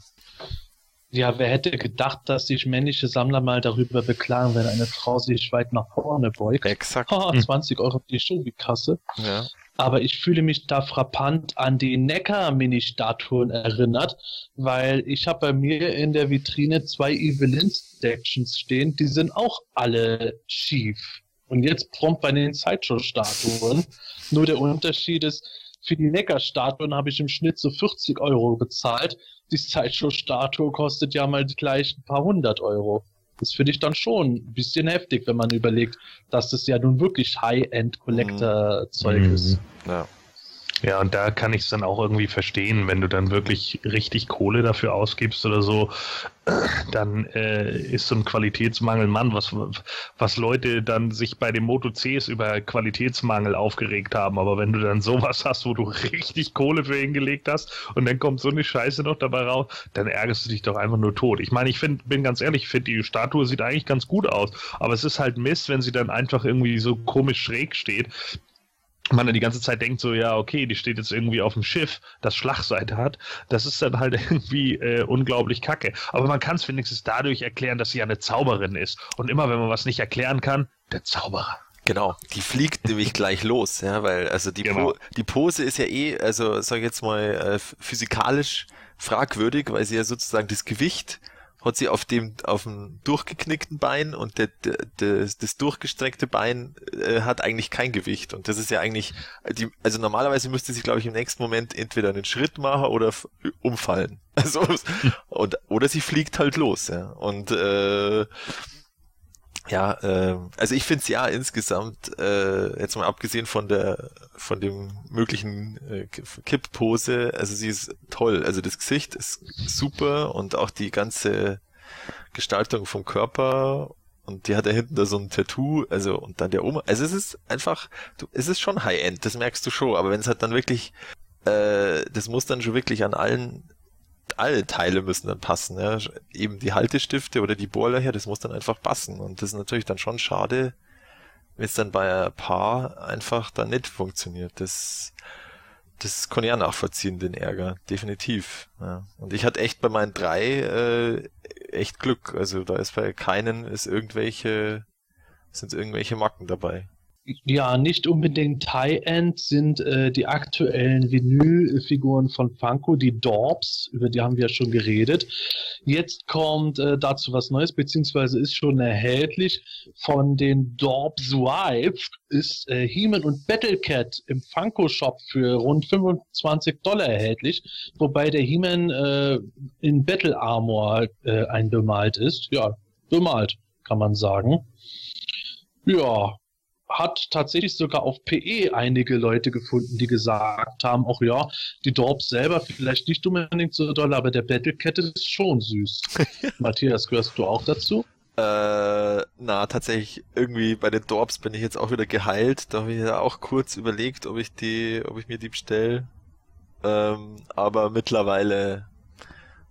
Ja, wer hätte gedacht, dass sich männliche Sammler mal darüber beklagen, wenn eine Frau sich weit nach vorne beugt. Exakt. Oh, 20 Euro für die Schuhkasse. Ja. Aber ich fühle mich da frappant an die Neckar-Mini-Statuen erinnert, weil ich habe bei mir in der Vitrine zwei Evelyn-Stactions stehen, die sind auch alle schief. Und jetzt prompt bei den Sideshow-Statuen. Nur der Unterschied ist, für die Neckar-Statuen habe ich im Schnitt so 40 Euro bezahlt die Sideshow-Statue kostet ja mal gleich ein paar hundert Euro. Das finde ich dann schon ein bisschen heftig, wenn man überlegt, dass das ja nun wirklich High-End-Collector-Zeug mhm. ist. Ja. Ja, und da kann ich es dann auch irgendwie verstehen, wenn du dann wirklich richtig Kohle dafür ausgibst oder so, dann äh, ist so ein Qualitätsmangel, Mann, was, was Leute dann sich bei den Moto Cs über Qualitätsmangel aufgeregt haben. Aber wenn du dann sowas hast, wo du richtig Kohle für hingelegt hast und dann kommt so eine Scheiße noch dabei raus, dann ärgerst du dich doch einfach nur tot. Ich meine, ich find, bin ganz ehrlich, ich finde, die Statue sieht eigentlich ganz gut aus. Aber es ist halt Mist, wenn sie dann einfach irgendwie so komisch schräg steht man dann die ganze Zeit denkt so, ja, okay, die steht jetzt irgendwie auf dem Schiff, das Schlagseite hat. Das ist dann halt irgendwie äh, unglaublich kacke. Aber man kann es wenigstens dadurch erklären, dass sie eine Zauberin ist. Und immer, wenn man was nicht erklären kann, der Zauberer. Genau, die fliegt nämlich gleich los, ja, weil also die, genau. po die Pose ist ja eh, also sag ich jetzt mal, äh, physikalisch fragwürdig, weil sie ja sozusagen das Gewicht hat sie auf dem, auf dem durchgeknickten Bein und der, der, das, das durchgestreckte Bein äh, hat eigentlich kein Gewicht. Und das ist ja eigentlich, die, also normalerweise müsste sie, glaube ich, im nächsten Moment entweder einen Schritt machen oder umfallen. Also, und, oder sie fliegt halt los, ja. Und äh, ja, äh, also ich finde es ja insgesamt, äh, jetzt mal abgesehen von der von dem möglichen äh, Kipppose, also sie ist toll. Also das Gesicht ist super und auch die ganze Gestaltung vom Körper und die hat da hinten da so ein Tattoo, also und dann der Oma. Also es ist einfach, du, es ist schon High-End, das merkst du schon, aber wenn es halt dann wirklich, äh, das muss dann schon wirklich an allen alle Teile müssen dann passen. Ja. Eben die Haltestifte oder die Bohrlöcher, das muss dann einfach passen. Und das ist natürlich dann schon schade, wenn es dann bei ein Paar einfach dann nicht funktioniert. Das, das kann ich auch nachvollziehen, den Ärger. Definitiv. Ja. Und ich hatte echt bei meinen drei äh, echt Glück. Also da ist bei keinen ist irgendwelche, sind irgendwelche Macken dabei. Ja, nicht unbedingt High-End sind äh, die aktuellen Vinylfiguren von Funko, die Dorps, über die haben wir ja schon geredet. Jetzt kommt äh, dazu was Neues, beziehungsweise ist schon erhältlich. Von den Dorps Wife ist äh, He-Man und Battlecat im Funko-Shop für rund 25 Dollar erhältlich, wobei der He-Man äh, in Battle Armor äh, einbemalt ist. Ja, bemalt, kann man sagen. Ja, hat tatsächlich sogar auf PE einige Leute gefunden, die gesagt haben, auch ja, die Dorps selber vielleicht nicht unbedingt so doll, aber der Battlecat ist schon süß. Matthias, gehörst du auch dazu? Äh, na, tatsächlich, irgendwie bei den Dorps bin ich jetzt auch wieder geheilt. Da habe ich ja auch kurz überlegt, ob ich die, ob ich mir die bestelle. Ähm, aber mittlerweile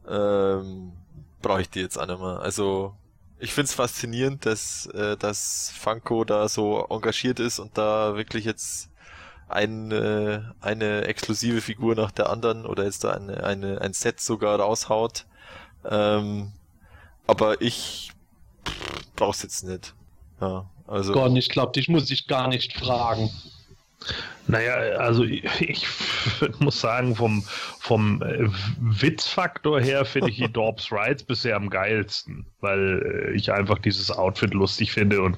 ähm, brauche ich die jetzt auch nicht mehr. Also ich find's faszinierend, dass, äh, dass Funko da so engagiert ist und da wirklich jetzt ein, äh, eine exklusive Figur nach der anderen oder jetzt da eine, eine, ein Set sogar raushaut. Ähm, aber ich brauch's jetzt nicht. Ja, also. Gott, ich glaube, dich muss ich gar nicht fragen. Naja, also ich, muss sagen, vom, vom Witzfaktor her finde ich die Dorbs Rides bisher am geilsten, weil äh, ich einfach dieses Outfit lustig finde und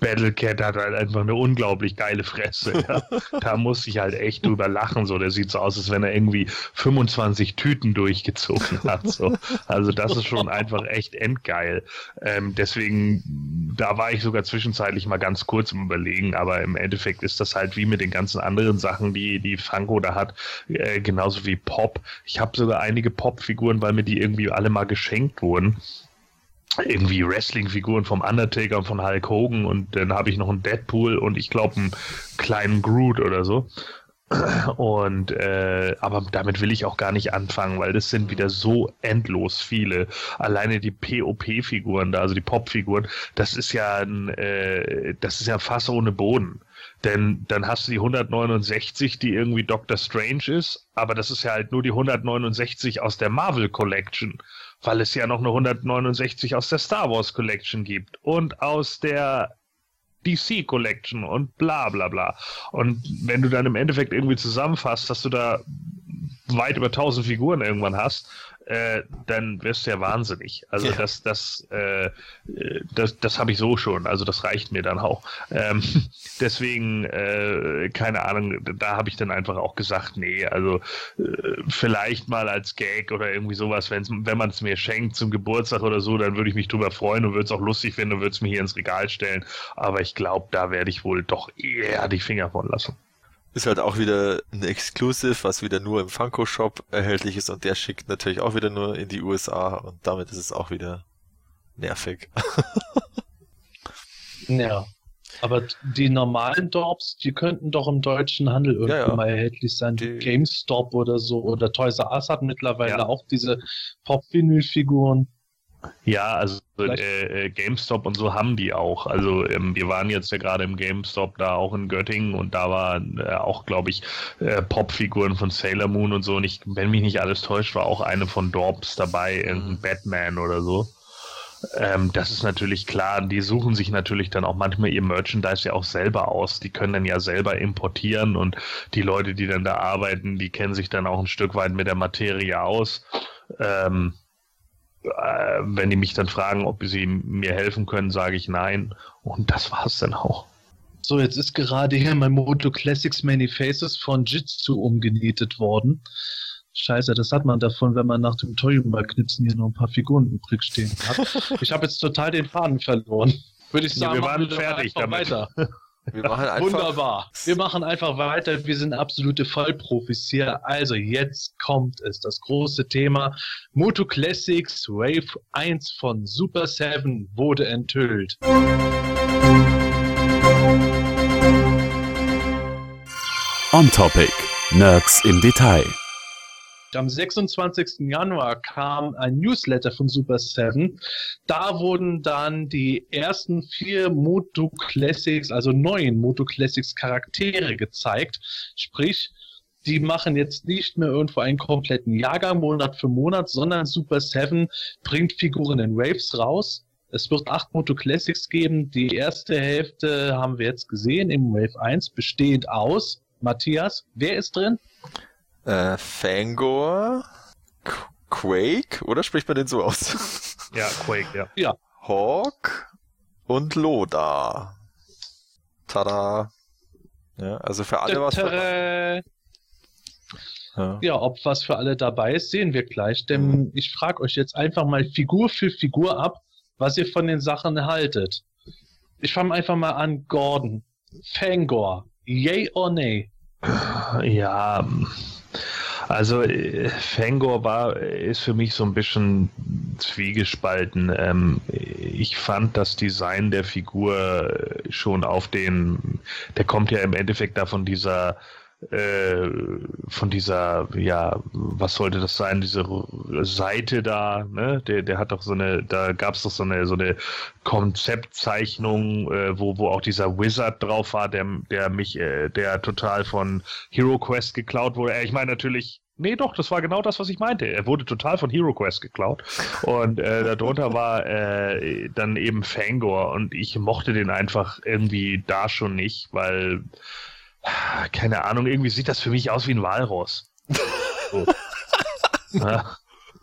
Battlecat hat halt einfach eine unglaublich geile Fresse. Ja. da muss ich halt echt drüber lachen. So, der sieht so aus, als wenn er irgendwie 25 Tüten durchgezogen hat. So. Also das ist schon einfach echt endgeil. Ähm, deswegen, da war ich sogar zwischenzeitlich mal ganz kurz im Überlegen, aber im Endeffekt ist das halt wie mit den ganzen anderen Sachen, die die Funko da hat, äh, genauso wie Pop. Ich habe sogar einige Pop-Figuren, weil mir die irgendwie alle mal geschenkt wurden irgendwie Wrestling-Figuren vom Undertaker und von Hulk Hogan und dann habe ich noch einen Deadpool und ich glaube einen kleinen Groot oder so. Und äh, aber damit will ich auch gar nicht anfangen, weil das sind wieder so endlos viele. Alleine die POP-Figuren da, also die Pop-Figuren, das ist ja ein, äh, das ist ja Fass ohne Boden. Denn dann hast du die 169, die irgendwie Doctor Strange ist, aber das ist ja halt nur die 169 aus der Marvel Collection weil es ja noch eine 169 aus der Star Wars Collection gibt und aus der DC Collection und bla bla bla. Und wenn du dann im Endeffekt irgendwie zusammenfasst, dass du da weit über 1000 Figuren irgendwann hast äh, dann wirst du ja wahnsinnig. Also ja. das, das, äh, das, das habe ich so schon. Also das reicht mir dann auch. Ähm, deswegen, äh, keine Ahnung, da habe ich dann einfach auch gesagt, nee, also äh, vielleicht mal als Gag oder irgendwie sowas, wenn's, wenn man es mir schenkt zum Geburtstag oder so, dann würde ich mich drüber freuen und würde es auch lustig finden und würde es mir hier ins Regal stellen. Aber ich glaube, da werde ich wohl doch eher die Finger von lassen. Ist halt auch wieder ein Exclusive, was wieder nur im Funko Shop erhältlich ist und der schickt natürlich auch wieder nur in die USA und damit ist es auch wieder nervig. ja. Aber die normalen Dorps, die könnten doch im deutschen Handel irgendwann ja, ja. mal erhältlich sein. Die GameStop oder so oder Toys R Us hat mittlerweile ja. auch diese Pop-Vinyl-Figuren. Ja, also äh, äh, GameStop und so haben die auch. Also ähm, wir waren jetzt ja gerade im GameStop da auch in Göttingen und da waren äh, auch, glaube ich, äh, Popfiguren von Sailor Moon und so. Und ich, wenn mich nicht alles täuscht, war auch eine von Dorps dabei, irgendein mhm. Batman oder so. Ähm, das ist natürlich klar, die suchen sich natürlich dann auch manchmal ihr Merchandise ja auch selber aus. Die können dann ja selber importieren und die Leute, die dann da arbeiten, die kennen sich dann auch ein Stück weit mit der Materie aus. Ähm, äh, wenn die mich dann fragen, ob sie mir helfen können, sage ich nein. Und das war es dann auch. So, jetzt ist gerade hier mein Moto Classics Many Faces von Jitsu umgenietet worden. Scheiße, das hat man davon, wenn man nach dem Toyuma-Knipsen hier noch ein paar Figuren übrig stehen hat. ich habe jetzt total den Faden verloren. Würde ich sagen, ja, wir waren fertig damit. Weiter. Wir machen einfach Wunderbar. Wir machen einfach weiter. Wir sind absolute Vollprofis hier. Also jetzt kommt es. Das große Thema. Moto Classics Wave 1 von Super 7 wurde enthüllt. On Topic. Nerds im Detail. Am 26. Januar kam ein Newsletter von Super 7. Da wurden dann die ersten vier Moto Classics, also neuen Moto Classics Charaktere gezeigt. Sprich, die machen jetzt nicht mehr irgendwo einen kompletten Jahrgang Monat für Monat, sondern Super 7 bringt Figuren in Waves raus. Es wird acht Moto Classics geben. Die erste Hälfte haben wir jetzt gesehen im Wave 1, besteht aus. Matthias, wer ist drin? Äh, Fangor, Quake, oder spricht man den so aus? Ja, Quake, ja. Ja. Hawk und Loda. Tada. Ja, also für alle was. Dabei. Ja. ja, ob was für alle dabei ist, sehen wir gleich. Denn mhm. ich frage euch jetzt einfach mal Figur für Figur ab, was ihr von den Sachen haltet. Ich fange einfach mal an, Gordon. Fangor. Yay or nay? Ja, also äh, Fangor war, ist für mich so ein bisschen zwiegespalten. Ähm, ich fand das Design der Figur schon auf den, der kommt ja im Endeffekt da von dieser äh, von dieser, ja, was sollte das sein, diese Seite da, ne? Der, der hat doch so eine, da gab es doch so eine, so eine Konzeptzeichnung, äh, wo, wo auch dieser Wizard drauf war, der, der mich, äh, der total von Hero Quest geklaut wurde. Äh, ich meine natürlich, Nee, doch, das war genau das, was ich meinte. Er wurde total von Hero Quest geklaut. Und äh, darunter war äh, dann eben Fangor und ich mochte den einfach irgendwie da schon nicht, weil keine Ahnung, irgendwie sieht das für mich aus wie ein Walross. So. ja.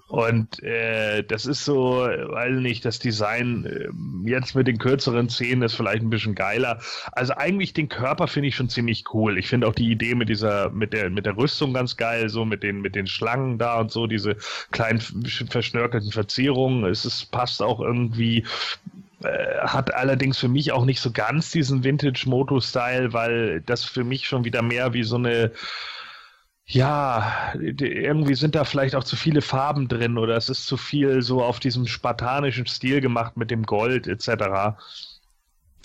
Und äh, das ist so, weiß nicht, das Design äh, jetzt mit den kürzeren Szenen ist vielleicht ein bisschen geiler. Also eigentlich den Körper finde ich schon ziemlich cool. Ich finde auch die Idee mit dieser, mit der, mit der Rüstung ganz geil, so mit den, mit den Schlangen da und so, diese kleinen verschnörkelten Verzierungen. Es ist, passt auch irgendwie äh, hat allerdings für mich auch nicht so ganz diesen Vintage-Moto-Style, weil das für mich schon wieder mehr wie so eine ja, irgendwie sind da vielleicht auch zu viele Farben drin oder es ist zu viel so auf diesem spartanischen Stil gemacht mit dem Gold etc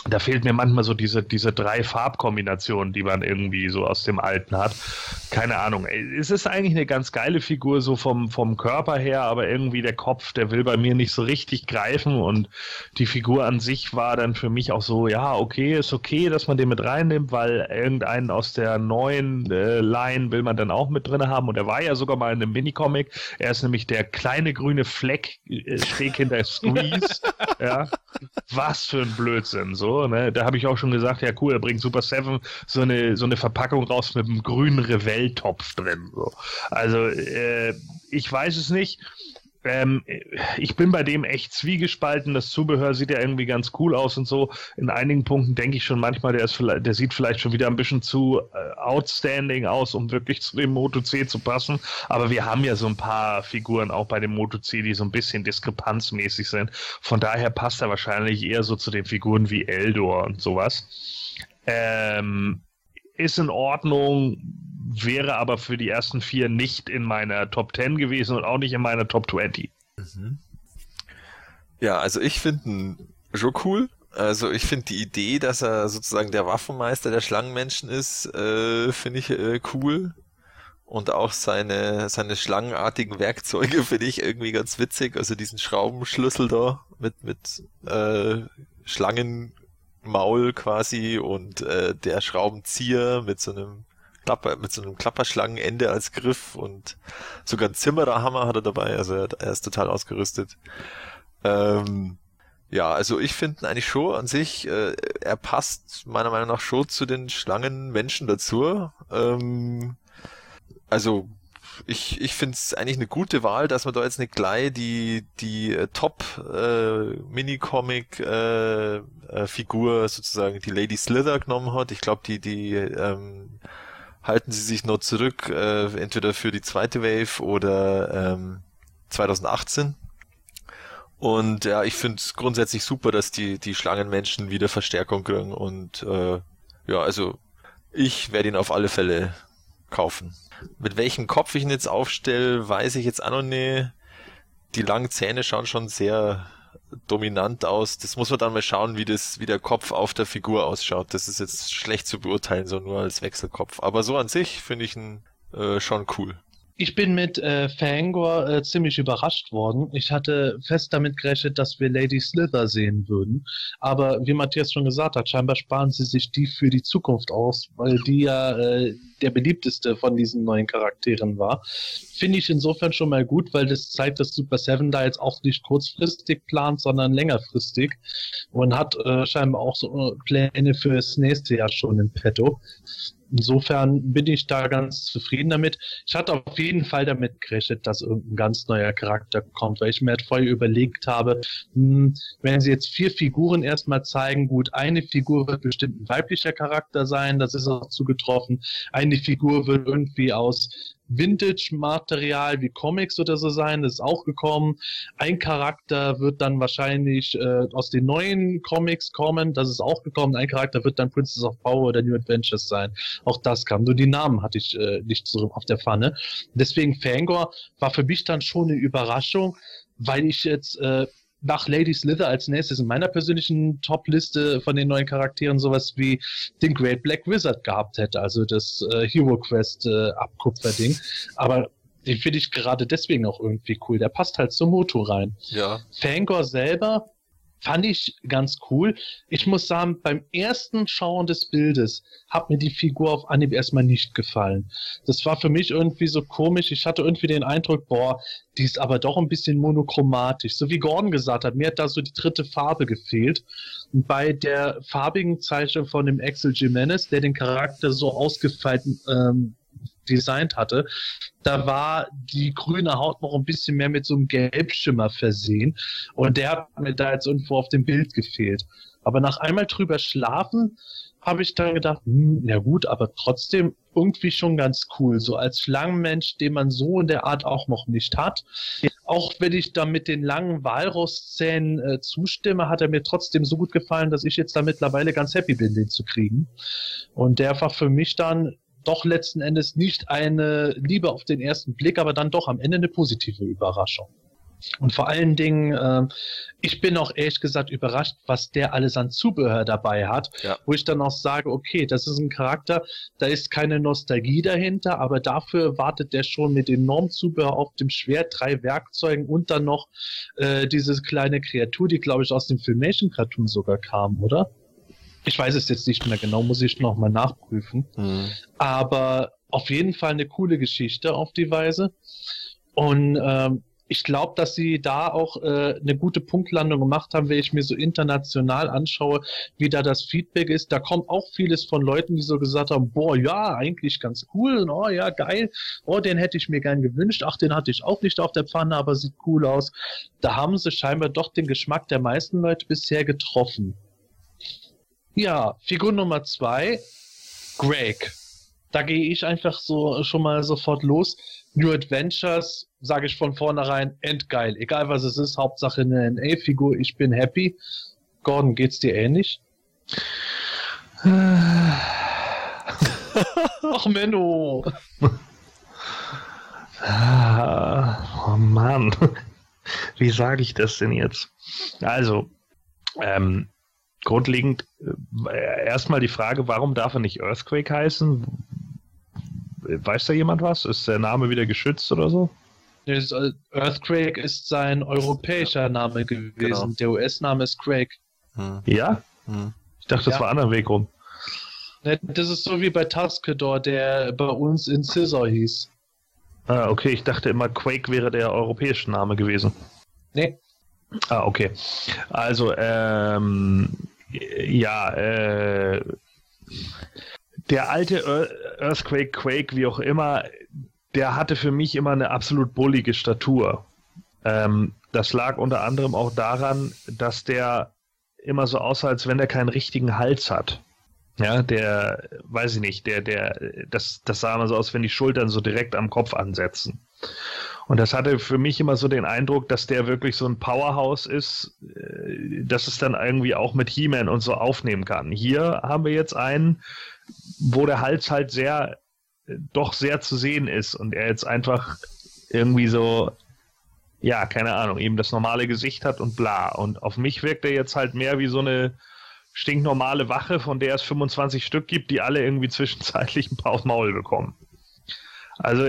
da fehlt mir manchmal so diese, diese drei Farbkombinationen, die man irgendwie so aus dem Alten hat. Keine Ahnung. Es ist eigentlich eine ganz geile Figur, so vom, vom Körper her, aber irgendwie der Kopf, der will bei mir nicht so richtig greifen und die Figur an sich war dann für mich auch so, ja, okay, ist okay, dass man den mit reinnimmt, weil irgendeinen aus der neuen äh, Line will man dann auch mit drin haben und er war ja sogar mal in einem Minicomic. Er ist nämlich der kleine grüne Fleck äh, schräg hinter Squeeze. ja. Was für ein Blödsinn, so ne? Da habe ich auch schon gesagt, ja cool, er bringt Super Seven so eine, so eine Verpackung raus mit einem grünen Revell-Topf drin. So. Also äh, ich weiß es nicht. Ähm, ich bin bei dem echt zwiegespalten. Das Zubehör sieht ja irgendwie ganz cool aus und so. In einigen Punkten denke ich schon manchmal, der, ist vielleicht, der sieht vielleicht schon wieder ein bisschen zu äh, outstanding aus, um wirklich zu dem Moto C zu passen. Aber wir haben ja so ein paar Figuren auch bei dem Moto C, die so ein bisschen diskrepanzmäßig sind. Von daher passt er wahrscheinlich eher so zu den Figuren wie Eldor und sowas. Ähm, ist in Ordnung, wäre aber für die ersten vier nicht in meiner Top 10 gewesen und auch nicht in meiner Top 20. Mhm. Ja, also ich finde schon cool. Also ich finde die Idee, dass er sozusagen der Waffenmeister der Schlangenmenschen ist, äh, finde ich äh, cool. Und auch seine, seine schlangenartigen Werkzeuge finde ich irgendwie ganz witzig. Also diesen Schraubenschlüssel da mit, mit äh, Schlangenmaul quasi und äh, der Schraubenzieher mit so einem Klapper, mit so einem Klapperschlangenende als Griff und sogar ein Zimmererhammer hat er dabei, also er, ist total ausgerüstet. Ähm, ja, also ich finde eigentlich schon an sich, äh, er passt meiner Meinung nach schon zu den Schlangenmenschen dazu. Ähm, also ich, ich finde es eigentlich eine gute Wahl, dass man da jetzt nicht gleich die, die äh, Top-Minicomic-Figur äh, äh, sozusagen, die Lady Slither genommen hat. Ich glaube, die, die ähm, halten sie sich noch zurück, äh, entweder für die zweite Wave oder ähm, 2018. Und ja, ich finde es grundsätzlich super, dass die, die Schlangenmenschen wieder Verstärkung kriegen. Und äh, ja, also ich werde ihn auf alle Fälle kaufen. Mit welchem Kopf ich ihn jetzt aufstelle, weiß ich jetzt auch noch nicht. Die langen Zähne schauen schon sehr dominant aus. Das muss man dann mal schauen, wie das, wie der Kopf auf der Figur ausschaut. Das ist jetzt schlecht zu beurteilen, so nur als Wechselkopf. Aber so an sich finde ich ihn äh, schon cool. Ich bin mit äh, Fangor äh, ziemlich überrascht worden. Ich hatte fest damit gerechnet, dass wir Lady Slither sehen würden. Aber wie Matthias schon gesagt hat, scheinbar sparen sie sich die für die Zukunft aus, weil die ja äh, der beliebteste von diesen neuen Charakteren war. Finde ich insofern schon mal gut, weil das zeigt, dass Super Seven da jetzt auch nicht kurzfristig plant, sondern längerfristig und hat äh, scheinbar auch so äh, Pläne für das nächste Jahr schon in petto. Insofern bin ich da ganz zufrieden damit. Ich hatte auf jeden Fall damit gerechnet, dass irgendein ganz neuer Charakter kommt, weil ich mir halt vorher überlegt habe, hm, wenn sie jetzt vier Figuren erstmal zeigen, gut, eine Figur wird bestimmt ein weiblicher Charakter sein, das ist auch zugetroffen. Eine Figur wird irgendwie aus Vintage-Material wie Comics oder so sein, das ist auch gekommen. Ein Charakter wird dann wahrscheinlich äh, aus den neuen Comics kommen, das ist auch gekommen. Ein Charakter wird dann Princess of Power oder New Adventures sein. Auch das kam. Nur die Namen hatte ich äh, nicht so auf der Pfanne. Deswegen Fangor war für mich dann schon eine Überraschung, weil ich jetzt äh, nach Lady Slither als nächstes in meiner persönlichen Top-Liste von den neuen Charakteren sowas wie den Great Black Wizard gehabt hätte, also das äh, Hero Quest äh, Abkupferding. Aber den finde ich gerade deswegen auch irgendwie cool. Der passt halt zum Moto rein. Ja. Fangor selber Fand ich ganz cool. Ich muss sagen, beim ersten Schauen des Bildes hat mir die Figur auf Anhieb erstmal nicht gefallen. Das war für mich irgendwie so komisch. Ich hatte irgendwie den Eindruck, boah, die ist aber doch ein bisschen monochromatisch. So wie Gordon gesagt hat, mir hat da so die dritte Farbe gefehlt. Und bei der farbigen Zeichnung von dem Axel Jimenez, der den Charakter so ausgefeilt ähm, designt hatte, da war die grüne Haut noch ein bisschen mehr mit so einem Gelbschimmer versehen. Und der hat mir da jetzt irgendwo auf dem Bild gefehlt. Aber nach einmal drüber schlafen, habe ich dann gedacht, hm, ja gut, aber trotzdem irgendwie schon ganz cool. So als Schlangenmensch, den man so in der Art auch noch nicht hat. Auch wenn ich da mit den langen Walrosszähnen äh, zustimme, hat er mir trotzdem so gut gefallen, dass ich jetzt da mittlerweile ganz happy bin, den zu kriegen. Und der war für mich dann doch letzten Endes nicht eine Liebe auf den ersten Blick, aber dann doch am Ende eine positive Überraschung. Und vor allen Dingen, äh, ich bin auch ehrlich gesagt überrascht, was der alles an Zubehör dabei hat, ja. wo ich dann auch sage, okay, das ist ein Charakter, da ist keine Nostalgie dahinter, aber dafür wartet der schon mit enorm Zubehör auf dem Schwert, drei Werkzeugen und dann noch äh, diese kleine Kreatur, die glaube ich aus dem Filmation-Cartoon sogar kam, oder? Ich weiß es jetzt nicht mehr genau, muss ich nochmal nachprüfen. Mhm. Aber auf jeden Fall eine coole Geschichte auf die Weise. Und ähm, ich glaube, dass sie da auch äh, eine gute Punktlandung gemacht haben, wenn ich mir so international anschaue, wie da das Feedback ist. Da kommt auch vieles von Leuten, die so gesagt haben, boah, ja, eigentlich ganz cool, oh ja, geil, oh, den hätte ich mir gern gewünscht, ach, den hatte ich auch nicht auf der Pfanne, aber sieht cool aus. Da haben sie scheinbar doch den Geschmack der meisten Leute bisher getroffen. Ja, Figur Nummer zwei, Greg. Da gehe ich einfach so schon mal sofort los. New Adventures, sage ich von vornherein, endgeil. Egal was es ist, Hauptsache eine NA-Figur, ich bin happy. Gordon, geht's dir ähnlich? Ach, Menno. oh Mann. Wie sage ich das denn jetzt? Also, ähm, grundlegend äh, erstmal die Frage, warum darf er nicht Earthquake heißen? Weiß da jemand was? Ist der Name wieder geschützt oder so? Äh, Earthquake ist sein europäischer Name gewesen. Genau. Der US-Name ist Craig. Hm. Ja? Hm. Ich dachte, das ja. war anderen Weg rum. Das ist so wie bei Tuscador, der bei uns in Scissor hieß. Ah, okay. Ich dachte immer, Quake wäre der europäische Name gewesen. Nee. Ah, okay. Also, ähm, ja, äh, der alte Earthquake, Quake, wie auch immer, der hatte für mich immer eine absolut bullige Statur. Ähm, das lag unter anderem auch daran, dass der immer so aussah, als wenn er keinen richtigen Hals hat. Ja, der, weiß ich nicht, der, der, das, das sah immer so aus, wenn die Schultern so direkt am Kopf ansetzen. Und das hatte für mich immer so den Eindruck, dass der wirklich so ein Powerhouse ist, äh, dass es dann irgendwie auch mit He-Man und so aufnehmen kann. Hier haben wir jetzt einen, wo der Hals halt sehr, doch sehr zu sehen ist und er jetzt einfach irgendwie so, ja, keine Ahnung, eben das normale Gesicht hat und bla. Und auf mich wirkt er jetzt halt mehr wie so eine stinknormale Wache, von der es 25 Stück gibt, die alle irgendwie zwischenzeitlich ein paar aufs Maul bekommen. Also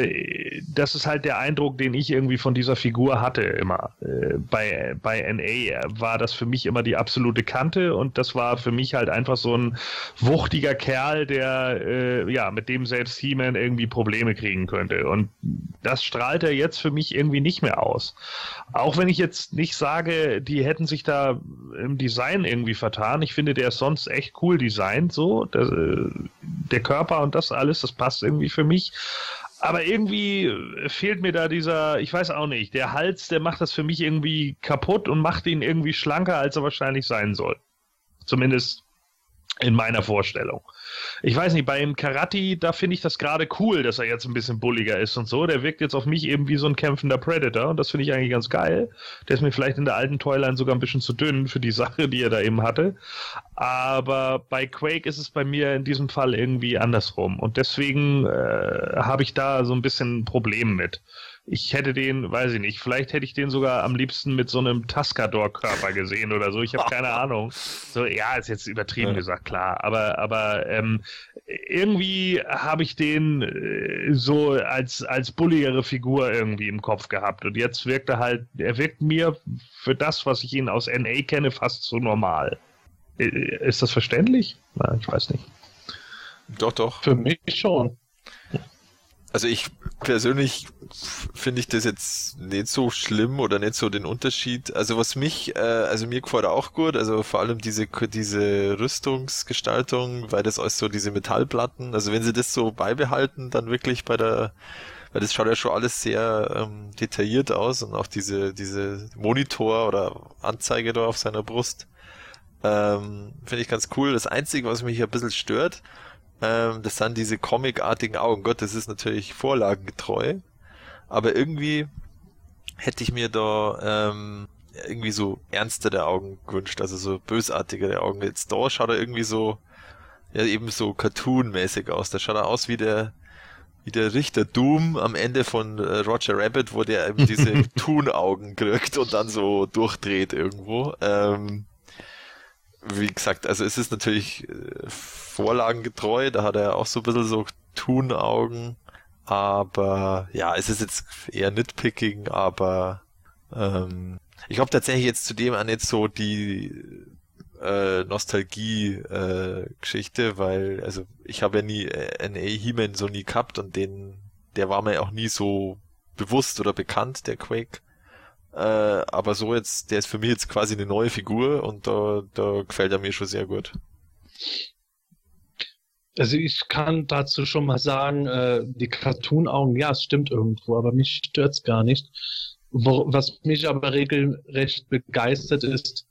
das ist halt der Eindruck, den ich irgendwie von dieser Figur hatte immer. Äh, bei, bei NA war das für mich immer die absolute Kante und das war für mich halt einfach so ein wuchtiger Kerl, der äh, ja mit dem selbst He-Man irgendwie Probleme kriegen könnte. Und das strahlt er jetzt für mich irgendwie nicht mehr aus. Auch wenn ich jetzt nicht sage, die hätten sich da im Design irgendwie vertan. Ich finde, der ist sonst echt cool designt so. Der, äh, der Körper und das alles, das passt irgendwie für mich. Aber irgendwie äh, fehlt mir da dieser, ich weiß auch nicht, der Hals, der macht das für mich irgendwie kaputt und macht ihn irgendwie schlanker, als er wahrscheinlich sein soll. Zumindest in meiner Vorstellung. Ich weiß nicht, bei dem Karate, da finde ich das gerade cool, dass er jetzt ein bisschen bulliger ist und so. Der wirkt jetzt auf mich eben wie so ein kämpfender Predator und das finde ich eigentlich ganz geil. Der ist mir vielleicht in der alten Toyline sogar ein bisschen zu dünn für die Sache, die er da eben hatte. Aber bei Quake ist es bei mir in diesem Fall irgendwie andersrum und deswegen äh, habe ich da so ein bisschen ein Problem mit ich hätte den, weiß ich nicht, vielleicht hätte ich den sogar am liebsten mit so einem Tascador-Körper gesehen oder so. Ich habe keine Ahnung. So, ja, ist jetzt übertrieben ja. gesagt, klar. Aber, aber ähm, irgendwie habe ich den äh, so als, als bulligere Figur irgendwie im Kopf gehabt. Und jetzt wirkt er halt, er wirkt mir für das, was ich ihn aus NA kenne, fast so normal. Ist das verständlich? Nein, ich weiß nicht. Doch, doch. Für mich schon. Also ich persönlich finde ich das jetzt nicht so schlimm oder nicht so den Unterschied. Also was mich, äh, also mir gefällt auch gut, also vor allem diese, diese Rüstungsgestaltung, weil das alles so diese Metallplatten, also wenn sie das so beibehalten, dann wirklich bei der, weil das schaut ja schon alles sehr ähm, detailliert aus und auch diese, diese Monitor oder Anzeige da auf seiner Brust, ähm, finde ich ganz cool. Das Einzige, was mich ein bisschen stört, ähm, das sind diese comicartigen Augen. Gott, das ist natürlich vorlagengetreu. Aber irgendwie hätte ich mir da ähm, irgendwie so ernstere Augen gewünscht, also so bösartigere Augen. Jetzt da schaut er irgendwie so, ja eben so Cartoon-mäßig aus. Da schaut er aus wie der, wie der Richter Doom am Ende von äh, Roger Rabbit, wo der eben diese Toon-Augen kriegt und dann so durchdreht irgendwo. Ähm, wie gesagt, also es ist natürlich äh, vorlagengetreu, da hat er auch so ein bisschen so Thun-Augen, aber ja, es ist jetzt eher nitpicking, aber ähm, ich glaube tatsächlich jetzt zudem an jetzt so die äh, Nostalgie-Geschichte, äh, weil, also ich habe ja nie äh, NA He-Man so nie gehabt und den, der war mir auch nie so bewusst oder bekannt, der Quake. Äh, aber so jetzt, der ist für mich jetzt quasi eine neue Figur und da, da gefällt er mir schon sehr gut. Also ich kann dazu schon mal sagen, äh, die Cartoon-Augen, ja, es stimmt irgendwo, aber mich stört's gar nicht. Wo, was mich aber regelrecht begeistert ist,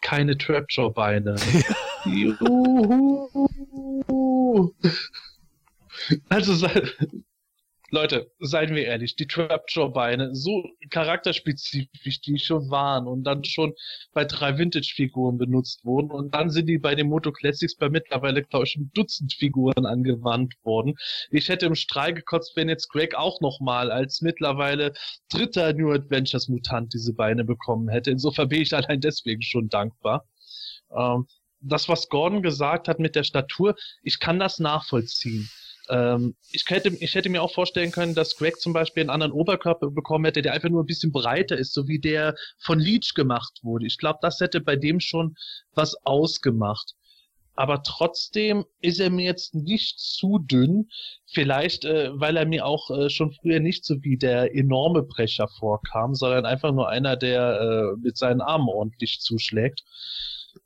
keine Trapjaw-Beine. also Leute, seien wir ehrlich, die Trapjaw-Beine, so charakterspezifisch die schon waren und dann schon bei drei Vintage-Figuren benutzt wurden und dann sind die bei den Moto Classics bei mittlerweile, glaube ich, ein Dutzend Figuren angewandt worden. Ich hätte im Strahl gekotzt, wenn jetzt Greg auch nochmal als mittlerweile dritter New Adventures Mutant diese Beine bekommen hätte. Insofern bin ich allein deswegen schon dankbar. Ähm, das, was Gordon gesagt hat mit der Statur, ich kann das nachvollziehen ähm, ich, hätte, ich hätte mir auch vorstellen können, dass Greg zum Beispiel einen anderen Oberkörper bekommen hätte, der einfach nur ein bisschen breiter ist, so wie der von Leech gemacht wurde. Ich glaube, das hätte bei dem schon was ausgemacht. Aber trotzdem ist er mir jetzt nicht zu dünn. Vielleicht, äh, weil er mir auch äh, schon früher nicht so wie der enorme Brecher vorkam, sondern einfach nur einer, der äh, mit seinen Armen ordentlich zuschlägt.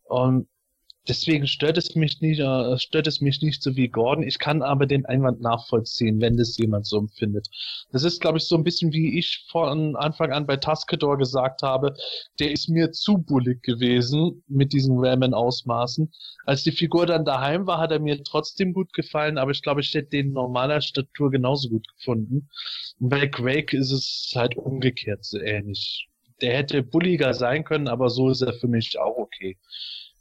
Und Deswegen stört es mich nicht, äh, stört es mich nicht so wie Gordon. Ich kann aber den Einwand nachvollziehen, wenn das jemand so empfindet. Das ist, glaube ich, so ein bisschen wie ich von Anfang an bei Tuskedor gesagt habe. Der ist mir zu bullig gewesen mit diesen Ramen-Ausmaßen. Als die Figur dann daheim war, hat er mir trotzdem gut gefallen, aber ich glaube, ich hätte den normaler Statur genauso gut gefunden. Und bei Craig ist es halt umgekehrt so ähnlich. Der hätte bulliger sein können, aber so ist er für mich auch okay.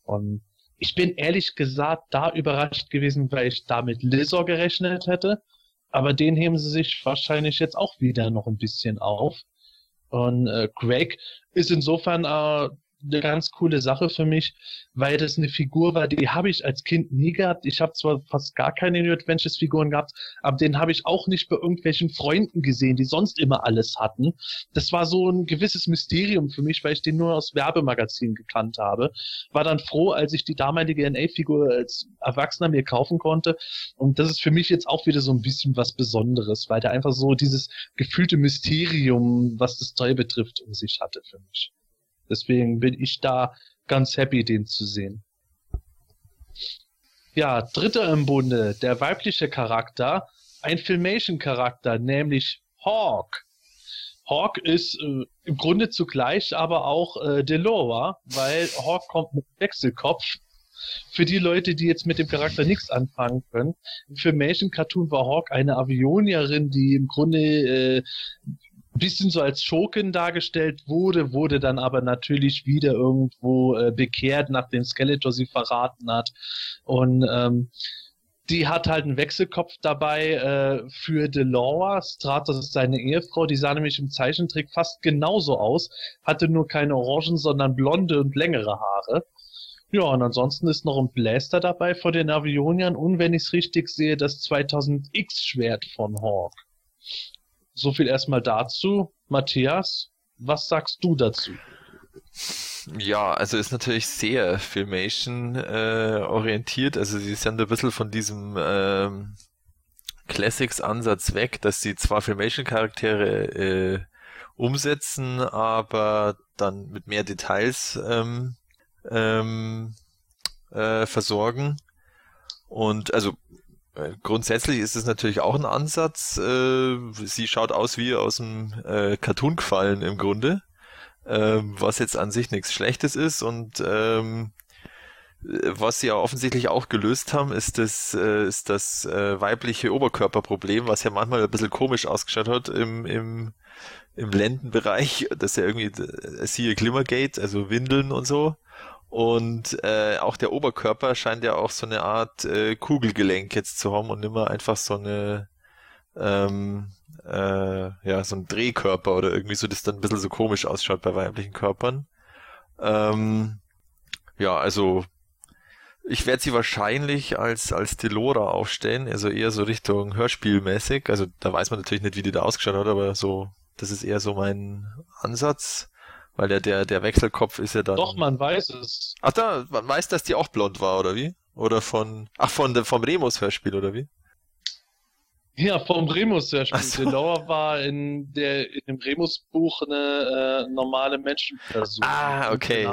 Und ich bin ehrlich gesagt da überrascht gewesen, weil ich da mit Lizor gerechnet hätte. Aber den heben sie sich wahrscheinlich jetzt auch wieder noch ein bisschen auf. Und äh, Greg ist insofern äh, eine ganz coole Sache für mich, weil das eine Figur war, die habe ich als Kind nie gehabt. Ich habe zwar fast gar keine New Adventures Figuren gehabt, aber den habe ich auch nicht bei irgendwelchen Freunden gesehen, die sonst immer alles hatten. Das war so ein gewisses Mysterium für mich, weil ich den nur aus Werbemagazinen gekannt habe. War dann froh, als ich die damalige NA-Figur als Erwachsener mir kaufen konnte. Und das ist für mich jetzt auch wieder so ein bisschen was Besonderes, weil der einfach so dieses gefühlte Mysterium, was das Toy betrifft, um sich hatte für mich. Deswegen bin ich da ganz happy, den zu sehen. Ja, dritter im Bunde, der weibliche Charakter, ein Filmation-Charakter, nämlich Hawk. Hawk ist äh, im Grunde zugleich aber auch äh, Delora, weil Hawk kommt mit Wechselkopf. Für die Leute, die jetzt mit dem Charakter nichts anfangen können, im Filmation Cartoon war Hawk eine Avionierin, die im Grunde äh, bisschen so als Schurkin dargestellt wurde, wurde dann aber natürlich wieder irgendwo äh, bekehrt, nachdem Skeletor sie verraten hat. Und ähm, die hat halt einen Wechselkopf dabei äh, für Delora. Stratos ist seine Ehefrau. Die sah nämlich im Zeichentrick fast genauso aus, hatte nur keine Orangen, sondern blonde und längere Haare. Ja, und ansonsten ist noch ein Blaster dabei vor den Avioniern und wenn ich es richtig sehe, das 2000X-Schwert von Hawk. So viel erstmal dazu. Matthias, was sagst du dazu? Ja, also ist natürlich sehr Filmation äh, orientiert. Also sie sind ein bisschen von diesem ähm, Classics Ansatz weg, dass sie zwar Filmation Charaktere äh, umsetzen, aber dann mit mehr Details ähm, ähm, äh, versorgen. Und also grundsätzlich ist es natürlich auch ein Ansatz. Äh, sie schaut aus wie aus dem äh, Cartoon gefallen im Grunde, ähm, was jetzt an sich nichts Schlechtes ist und ähm, was sie ja offensichtlich auch gelöst haben, ist das, äh, ist das äh, weibliche Oberkörperproblem, was ja manchmal ein bisschen komisch ausgeschaut hat im, im, im Lendenbereich, dass ja irgendwie, äh, siehe Glimmergate, also Windeln und so. Und äh, auch der Oberkörper scheint ja auch so eine Art äh, Kugelgelenk jetzt zu haben und immer einfach so eine ähm, äh, ja, so ein Drehkörper oder irgendwie so, das dann ein bisschen so komisch ausschaut bei weiblichen Körpern. Ähm, ja, also ich werde sie wahrscheinlich als, als Delora aufstellen, also eher so Richtung Hörspielmäßig. Also da weiß man natürlich nicht, wie die da ausgeschaut hat, aber so, das ist eher so mein Ansatz. Weil der, der, der Wechselkopf ist ja dann. Doch, man weiß es. Ach da, man weiß, dass die auch blond war, oder wie? Oder von. Ach, von vom Remus-Hörspiel, oder wie? Ja, vom Remus-Hörspiel. So. Laura war in, der, in dem Remus-Buch eine äh, normale Menschenperson. Ah, okay.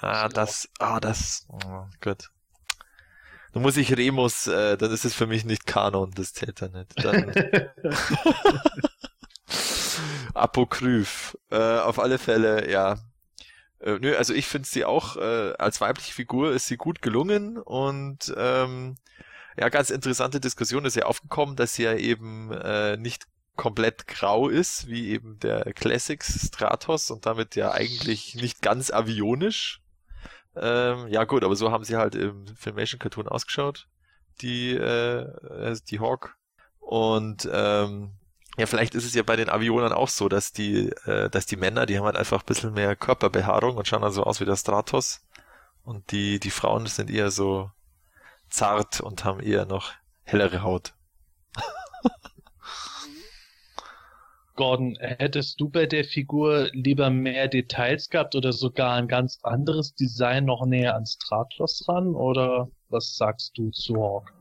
Ah, das. Ah, das. Oh, gut. Dann muss ich Remus, äh, dann ist es für mich nicht Kanon, das zählt dann nicht. Dann Apokryph. Äh, auf alle Fälle, ja. Äh, nö, also ich finde sie auch äh, als weibliche Figur ist sie gut gelungen und ähm, ja, ganz interessante Diskussion ist ja aufgekommen, dass sie ja eben äh, nicht komplett grau ist, wie eben der Classics Stratos und damit ja eigentlich nicht ganz avionisch. Ähm, ja gut, aber so haben sie halt im Filmation Cartoon ausgeschaut, die, äh, äh die Hawk. Und ähm, ja, vielleicht ist es ja bei den Avionern auch so, dass die, äh, dass die Männer, die haben halt einfach ein bisschen mehr Körperbehaarung und schauen dann so aus wie der Stratos. Und die, die Frauen sind eher so zart und haben eher noch hellere Haut. Gordon, hättest du bei der Figur lieber mehr Details gehabt oder sogar ein ganz anderes Design noch näher an Stratos ran? Oder was sagst du zu Hawk?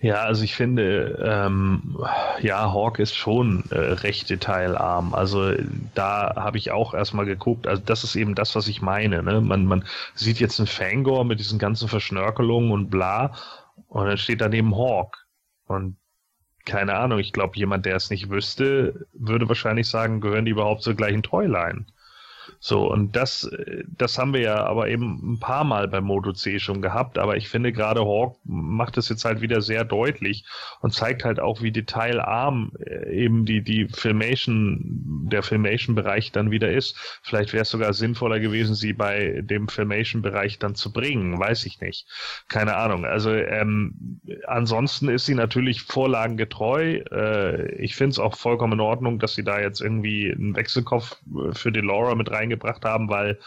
Ja, also ich finde, ähm, ja, Hawk ist schon äh, recht detailarm. Also da habe ich auch erstmal geguckt. Also das ist eben das, was ich meine. Ne? Man, man sieht jetzt einen Fangor mit diesen ganzen Verschnörkelungen und bla. Und dann steht daneben Hawk. Und keine Ahnung, ich glaube, jemand, der es nicht wüsste, würde wahrscheinlich sagen, gehören die überhaupt zur gleichen Toyline? So, und das, das haben wir ja aber eben ein paar Mal beim Moto C schon gehabt, aber ich finde gerade Hawk macht es jetzt halt wieder sehr deutlich und zeigt halt auch, wie detailarm äh, eben die, die Filmation, der Filmation-Bereich dann wieder ist. Vielleicht wäre es sogar sinnvoller gewesen, sie bei dem Filmation-Bereich dann zu bringen, weiß ich nicht. Keine Ahnung. Also ähm, ansonsten ist sie natürlich vorlagengetreu. Äh, ich finde es auch vollkommen in Ordnung, dass sie da jetzt irgendwie einen Wechselkopf äh, für Delora mit reingebracht haben, weil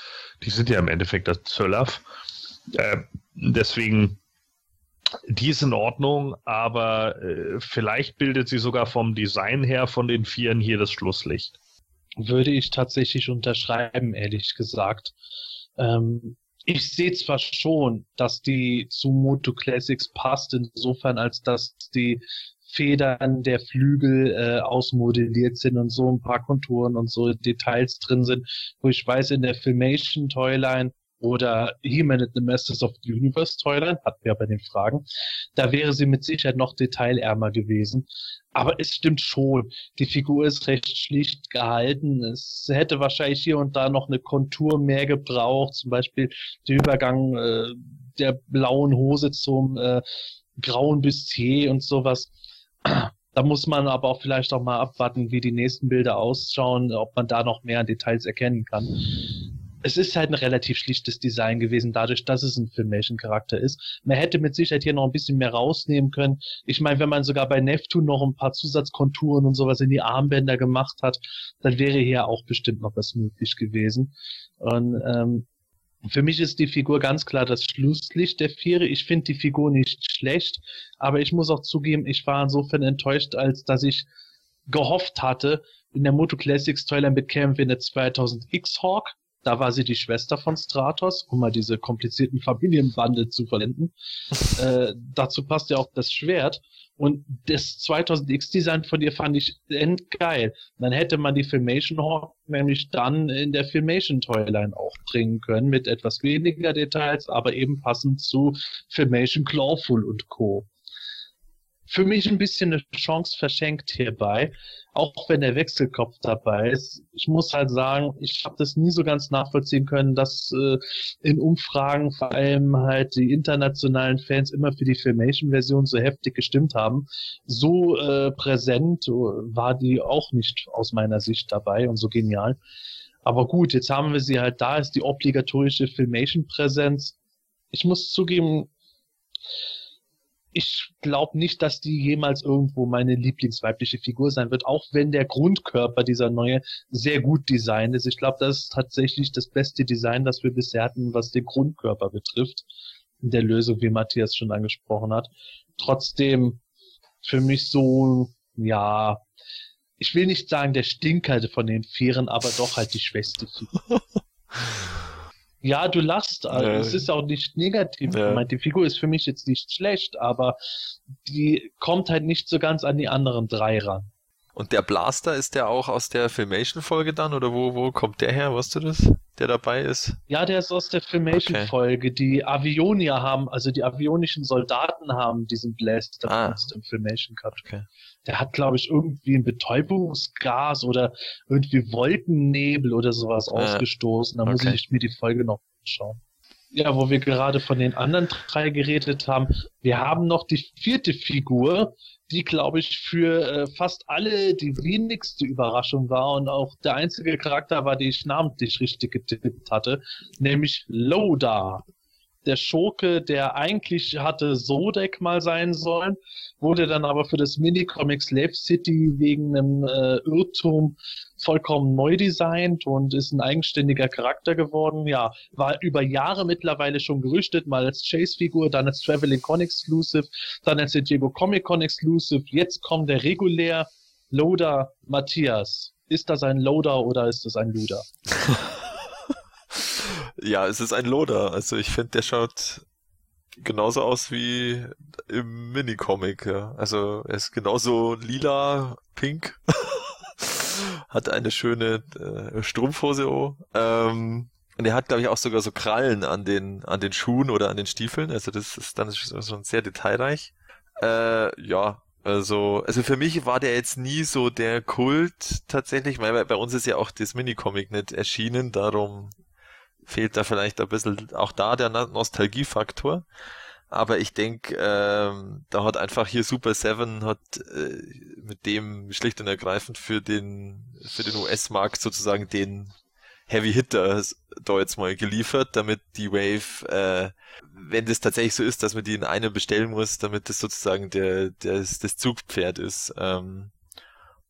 die sind ja im Endeffekt das Zöllaf. Äh, deswegen, die ist in Ordnung, aber äh, vielleicht bildet sie sogar vom Design her von den Vieren hier das Schlusslicht. Würde ich tatsächlich unterschreiben, ehrlich gesagt. Ähm, ich sehe zwar schon, dass die zu Moto Classics passt, insofern als dass die Federn der Flügel äh, ausmodelliert sind und so ein paar Konturen und so Details drin sind, wo ich weiß, in der Filmation Toyline oder He-Man and the Masters of the Universe Toyline, hatten wir bei den Fragen, da wäre sie mit Sicherheit noch detailärmer gewesen. Aber es stimmt schon, die Figur ist recht schlicht gehalten. Es hätte wahrscheinlich hier und da noch eine Kontur mehr gebraucht, zum Beispiel der Übergang äh, der blauen Hose zum äh, grauen Bustier und sowas. Da muss man aber auch vielleicht auch mal abwarten, wie die nächsten Bilder ausschauen, ob man da noch mehr Details erkennen kann. Es ist halt ein relativ schlichtes Design gewesen, dadurch, dass es ein Filmation-Charakter ist. Man hätte mit Sicherheit hier noch ein bisschen mehr rausnehmen können. Ich meine, wenn man sogar bei Neptune noch ein paar Zusatzkonturen und sowas in die Armbänder gemacht hat, dann wäre hier auch bestimmt noch was möglich gewesen. Und ähm, für mich ist die Figur ganz klar das Schlusslicht der Viere. Ich finde die Figur nicht schlecht, aber ich muss auch zugeben, ich war insofern enttäuscht, als dass ich gehofft hatte, in der Moto Classics Toyline bekämen wir eine 2000X Hawk. Da war sie die Schwester von Stratos, um mal diese komplizierten Familienbande zu vollenden. äh, dazu passt ja auch das Schwert. Und das 2000X-Design von ihr fand ich endgeil. Dann hätte man die Filmation Hawk nämlich dann in der Filmation Toyline auch bringen können, mit etwas weniger Details, aber eben passend zu Filmation Clawful und Co für mich ein bisschen eine Chance verschenkt hierbei, auch wenn der Wechselkopf dabei ist. Ich muss halt sagen, ich habe das nie so ganz nachvollziehen können, dass äh, in Umfragen vor allem halt die internationalen Fans immer für die Filmation-Version so heftig gestimmt haben. So äh, präsent war die auch nicht aus meiner Sicht dabei und so genial. Aber gut, jetzt haben wir sie halt da, ist die obligatorische Filmation-Präsenz. Ich muss zugeben, ich glaube nicht, dass die jemals irgendwo meine Lieblingsweibliche Figur sein wird, auch wenn der Grundkörper dieser neue sehr gut designt ist. Ich glaube, das ist tatsächlich das beste Design, das wir bisher hatten, was den Grundkörper betrifft. In der Lösung, wie Matthias schon angesprochen hat. Trotzdem für mich so, ja, ich will nicht sagen der Stinker von den Vieren, aber doch halt die schwächste Figur. Ja, du lachst. Also ja. Es ist auch nicht negativ ja. gemeint. Die Figur ist für mich jetzt nicht schlecht, aber die kommt halt nicht so ganz an die anderen drei ran. Und der Blaster ist der auch aus der Filmation-Folge dann? Oder wo, wo kommt der her? Weißt du das? Der dabei ist? Ja, der ist aus der Filmation-Folge. Okay. Die Avionier haben, also die avionischen Soldaten haben diesen Blaster ah. im Filmation-Cut. Okay. Der hat, glaube ich, irgendwie ein Betäubungsgas oder irgendwie Wolkennebel oder sowas ah. ausgestoßen. Da okay. muss ich mir die Folge noch anschauen ja, wo wir gerade von den anderen drei geredet haben, wir haben noch die vierte Figur, die, glaube ich, für äh, fast alle die wenigste Überraschung war und auch der einzige Charakter war, den ich namentlich richtig getippt hatte, nämlich Loda. Der Schurke, der eigentlich hatte Sodek mal sein sollen, wurde dann aber für das Minicomic Slave City wegen einem äh, Irrtum vollkommen neu designt und ist ein eigenständiger Charakter geworden. Ja, war über Jahre mittlerweile schon gerüchtet, mal als Chase-Figur, dann als Traveling Con Exclusive, dann als Diego Comic Con Exclusive. Jetzt kommt der regulär Loader Matthias. Ist das ein Loader oder ist das ein Luder? Ja, es ist ein Loader. Also ich finde, der schaut genauso aus wie im Minicomic. Ja. Also er ist genauso lila, pink. hat eine schöne äh, Strumpfhose. Oh. Ähm, und er hat, glaube ich, auch sogar so Krallen an den, an den Schuhen oder an den Stiefeln. Also das ist dann schon sehr detailreich. Äh, ja, also, also für mich war der jetzt nie so der Kult tatsächlich, weil bei uns ist ja auch das Minicomic nicht erschienen, darum fehlt da vielleicht ein bisschen auch da der Nostalgiefaktor. Aber ich denke, ähm, da hat einfach hier Super Seven hat äh, mit dem schlicht und ergreifend für den für den US-Markt sozusagen den Heavy Hitter da jetzt mal geliefert, damit die Wave, äh, wenn das tatsächlich so ist, dass man die in einem bestellen muss, damit das sozusagen der, der das Zugpferd ist. Ähm,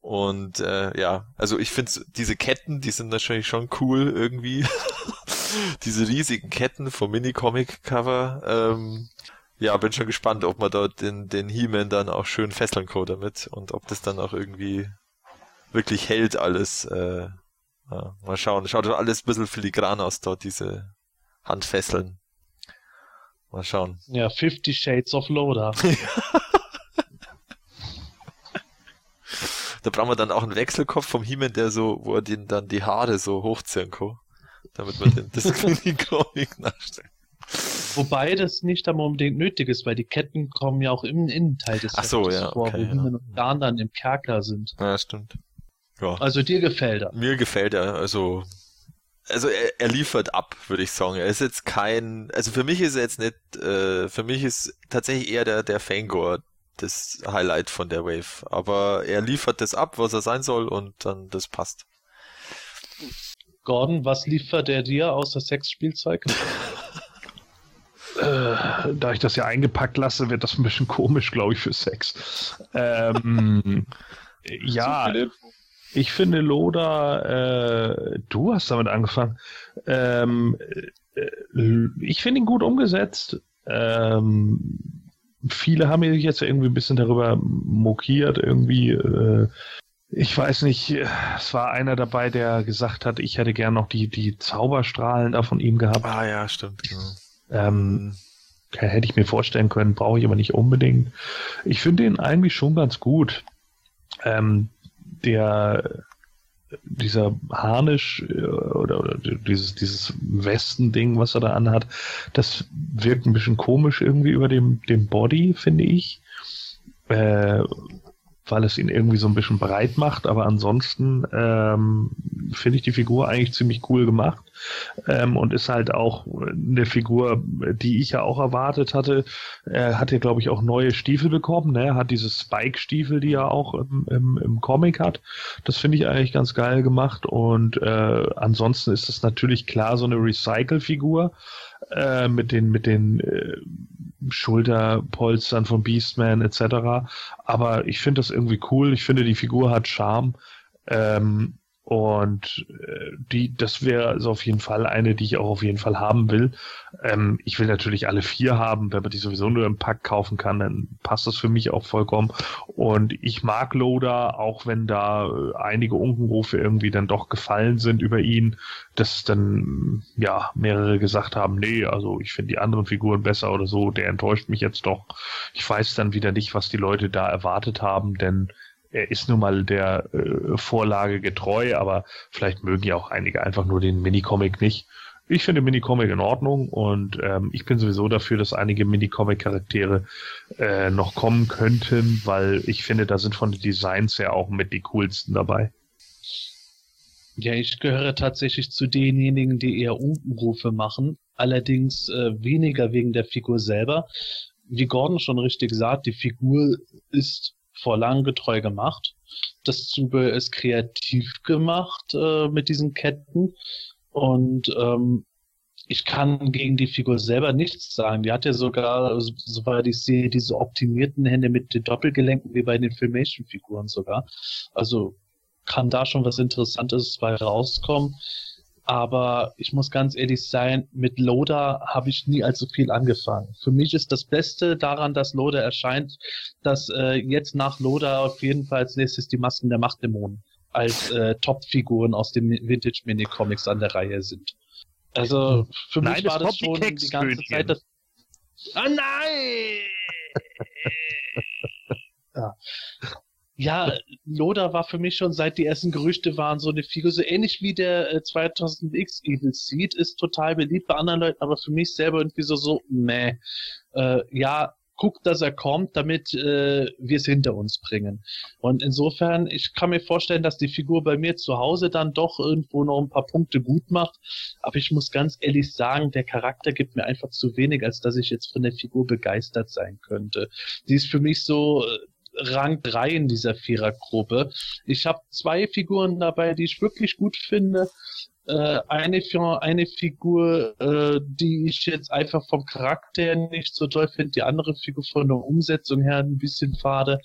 und äh, ja, also ich finde diese Ketten, die sind natürlich schon cool irgendwie. diese riesigen Ketten vom Mini-Comic-Cover. Ähm, ja, bin schon gespannt, ob man dort den, den He-Man dann auch schön fesseln kann damit und ob das dann auch irgendwie wirklich hält alles. Äh, ja, mal schauen. Schaut doch alles ein bisschen filigran aus dort, diese Handfesseln. Mal schauen. Ja, 50 Shades of Loader. da brauchen wir dann auch einen Wechselkopf vom He-Man, der so, wo er den dann die Haare so hochziehen kann damit man den, das Comic nachstellt. Wobei das nicht einmal unbedingt nötig ist, weil die Ketten kommen ja auch im Innenteil des Ach so, ja, vor, okay, wo ja. und Dan dann im Kerker sind. Ja, stimmt. Ja. Also dir gefällt er? Mir gefällt er, also also er, er liefert ab, würde ich sagen. Er ist jetzt kein, also für mich ist er jetzt nicht, äh, für mich ist tatsächlich eher der der Fangor das Highlight von der Wave. Aber er liefert das ab, was er sein soll und dann das passt. Gordon, was liefert er dir außer Sexspielzeug? äh, da ich das ja eingepackt lasse, wird das ein bisschen komisch, glaube ich, für Sex. Ähm, ja, ich finde Loda, äh, du hast damit angefangen. Ähm, äh, ich finde ihn gut umgesetzt. Ähm, viele haben sich jetzt irgendwie ein bisschen darüber mokiert, irgendwie. Äh, ich weiß nicht, es war einer dabei, der gesagt hat, ich hätte gern noch die, die Zauberstrahlen da von ihm gehabt. Ah ja, stimmt. Genau. Ähm, hätte ich mir vorstellen können, brauche ich aber nicht unbedingt. Ich finde ihn eigentlich schon ganz gut. Ähm, der dieser Harnisch äh, oder, oder dieses, dieses Westending, was er da anhat, das wirkt ein bisschen komisch irgendwie über dem, dem Body, finde ich. Äh, weil es ihn irgendwie so ein bisschen breit macht, aber ansonsten ähm, finde ich die Figur eigentlich ziemlich cool gemacht ähm, und ist halt auch eine Figur, die ich ja auch erwartet hatte. Er hat ja, glaube ich, auch neue Stiefel bekommen. Ne? Hat diese Spike-Stiefel, die er auch im, im, im Comic hat. Das finde ich eigentlich ganz geil gemacht und äh, ansonsten ist es natürlich klar so eine Recycle-Figur äh, mit den mit den äh, Schulterpolstern von Beastman etc. Aber ich finde das irgendwie cool. Ich finde, die Figur hat Charme. Ähm, und äh, die, das wäre also auf jeden Fall eine, die ich auch auf jeden Fall haben will. Ähm, ich will natürlich alle vier haben. Wenn man die sowieso nur im Pack kaufen kann, dann passt das für mich auch vollkommen. Und ich mag Loader, auch wenn da äh, einige Unkenrufe irgendwie dann doch gefallen sind über ihn, dass dann ja mehrere gesagt haben, nee, also ich finde die anderen Figuren besser oder so. Der enttäuscht mich jetzt doch. Ich weiß dann wieder nicht, was die Leute da erwartet haben, denn er ist nun mal der äh, Vorlage getreu, aber vielleicht mögen ja auch einige einfach nur den Minicomic nicht. Ich finde Minicomic in Ordnung und ähm, ich bin sowieso dafür, dass einige Minicomic-Charaktere äh, noch kommen könnten, weil ich finde, da sind von den Designs her auch mit die coolsten dabei. Ja, ich gehöre tatsächlich zu denjenigen, die eher Unrufe machen, allerdings äh, weniger wegen der Figur selber. Wie Gordon schon richtig sagt, die Figur ist vorlagengetreu gemacht. Das Zubehör ist kreativ gemacht äh, mit diesen Ketten und ähm, ich kann gegen die Figur selber nichts sagen. Die hat ja sogar, soweit ich sehe, diese optimierten Hände mit den Doppelgelenken wie bei den Filmation-Figuren sogar. Also kann da schon was Interessantes bei rauskommen. Aber ich muss ganz ehrlich sein, mit Loda habe ich nie allzu viel angefangen. Für mich ist das Beste daran, dass Loda erscheint, dass äh, jetzt nach Loda auf jeden Fall als nächstes die Masken der Machtdämonen als äh, Top-Figuren aus den Vintage-Mini-Comics an der Reihe sind. Also für nein, mich war das schon die, die ganze Zeit das. Ah nein! ja ja, Loda war für mich schon seit die ersten Gerüchte waren so eine Figur, so ähnlich wie der äh, 2000X Evil Seed, ist total beliebt bei anderen Leuten, aber für mich selber irgendwie so, so, meh. Äh, ja, guckt, dass er kommt, damit äh, wir es hinter uns bringen. Und insofern, ich kann mir vorstellen, dass die Figur bei mir zu Hause dann doch irgendwo noch ein paar Punkte gut macht. Aber ich muss ganz ehrlich sagen, der Charakter gibt mir einfach zu wenig, als dass ich jetzt von der Figur begeistert sein könnte. Die ist für mich so äh, Rang 3 in dieser Vierergruppe. Ich habe zwei Figuren dabei, die ich wirklich gut finde. Äh, eine, eine Figur, äh, die ich jetzt einfach vom Charakter nicht so toll finde, die andere Figur von der Umsetzung her ein bisschen fade.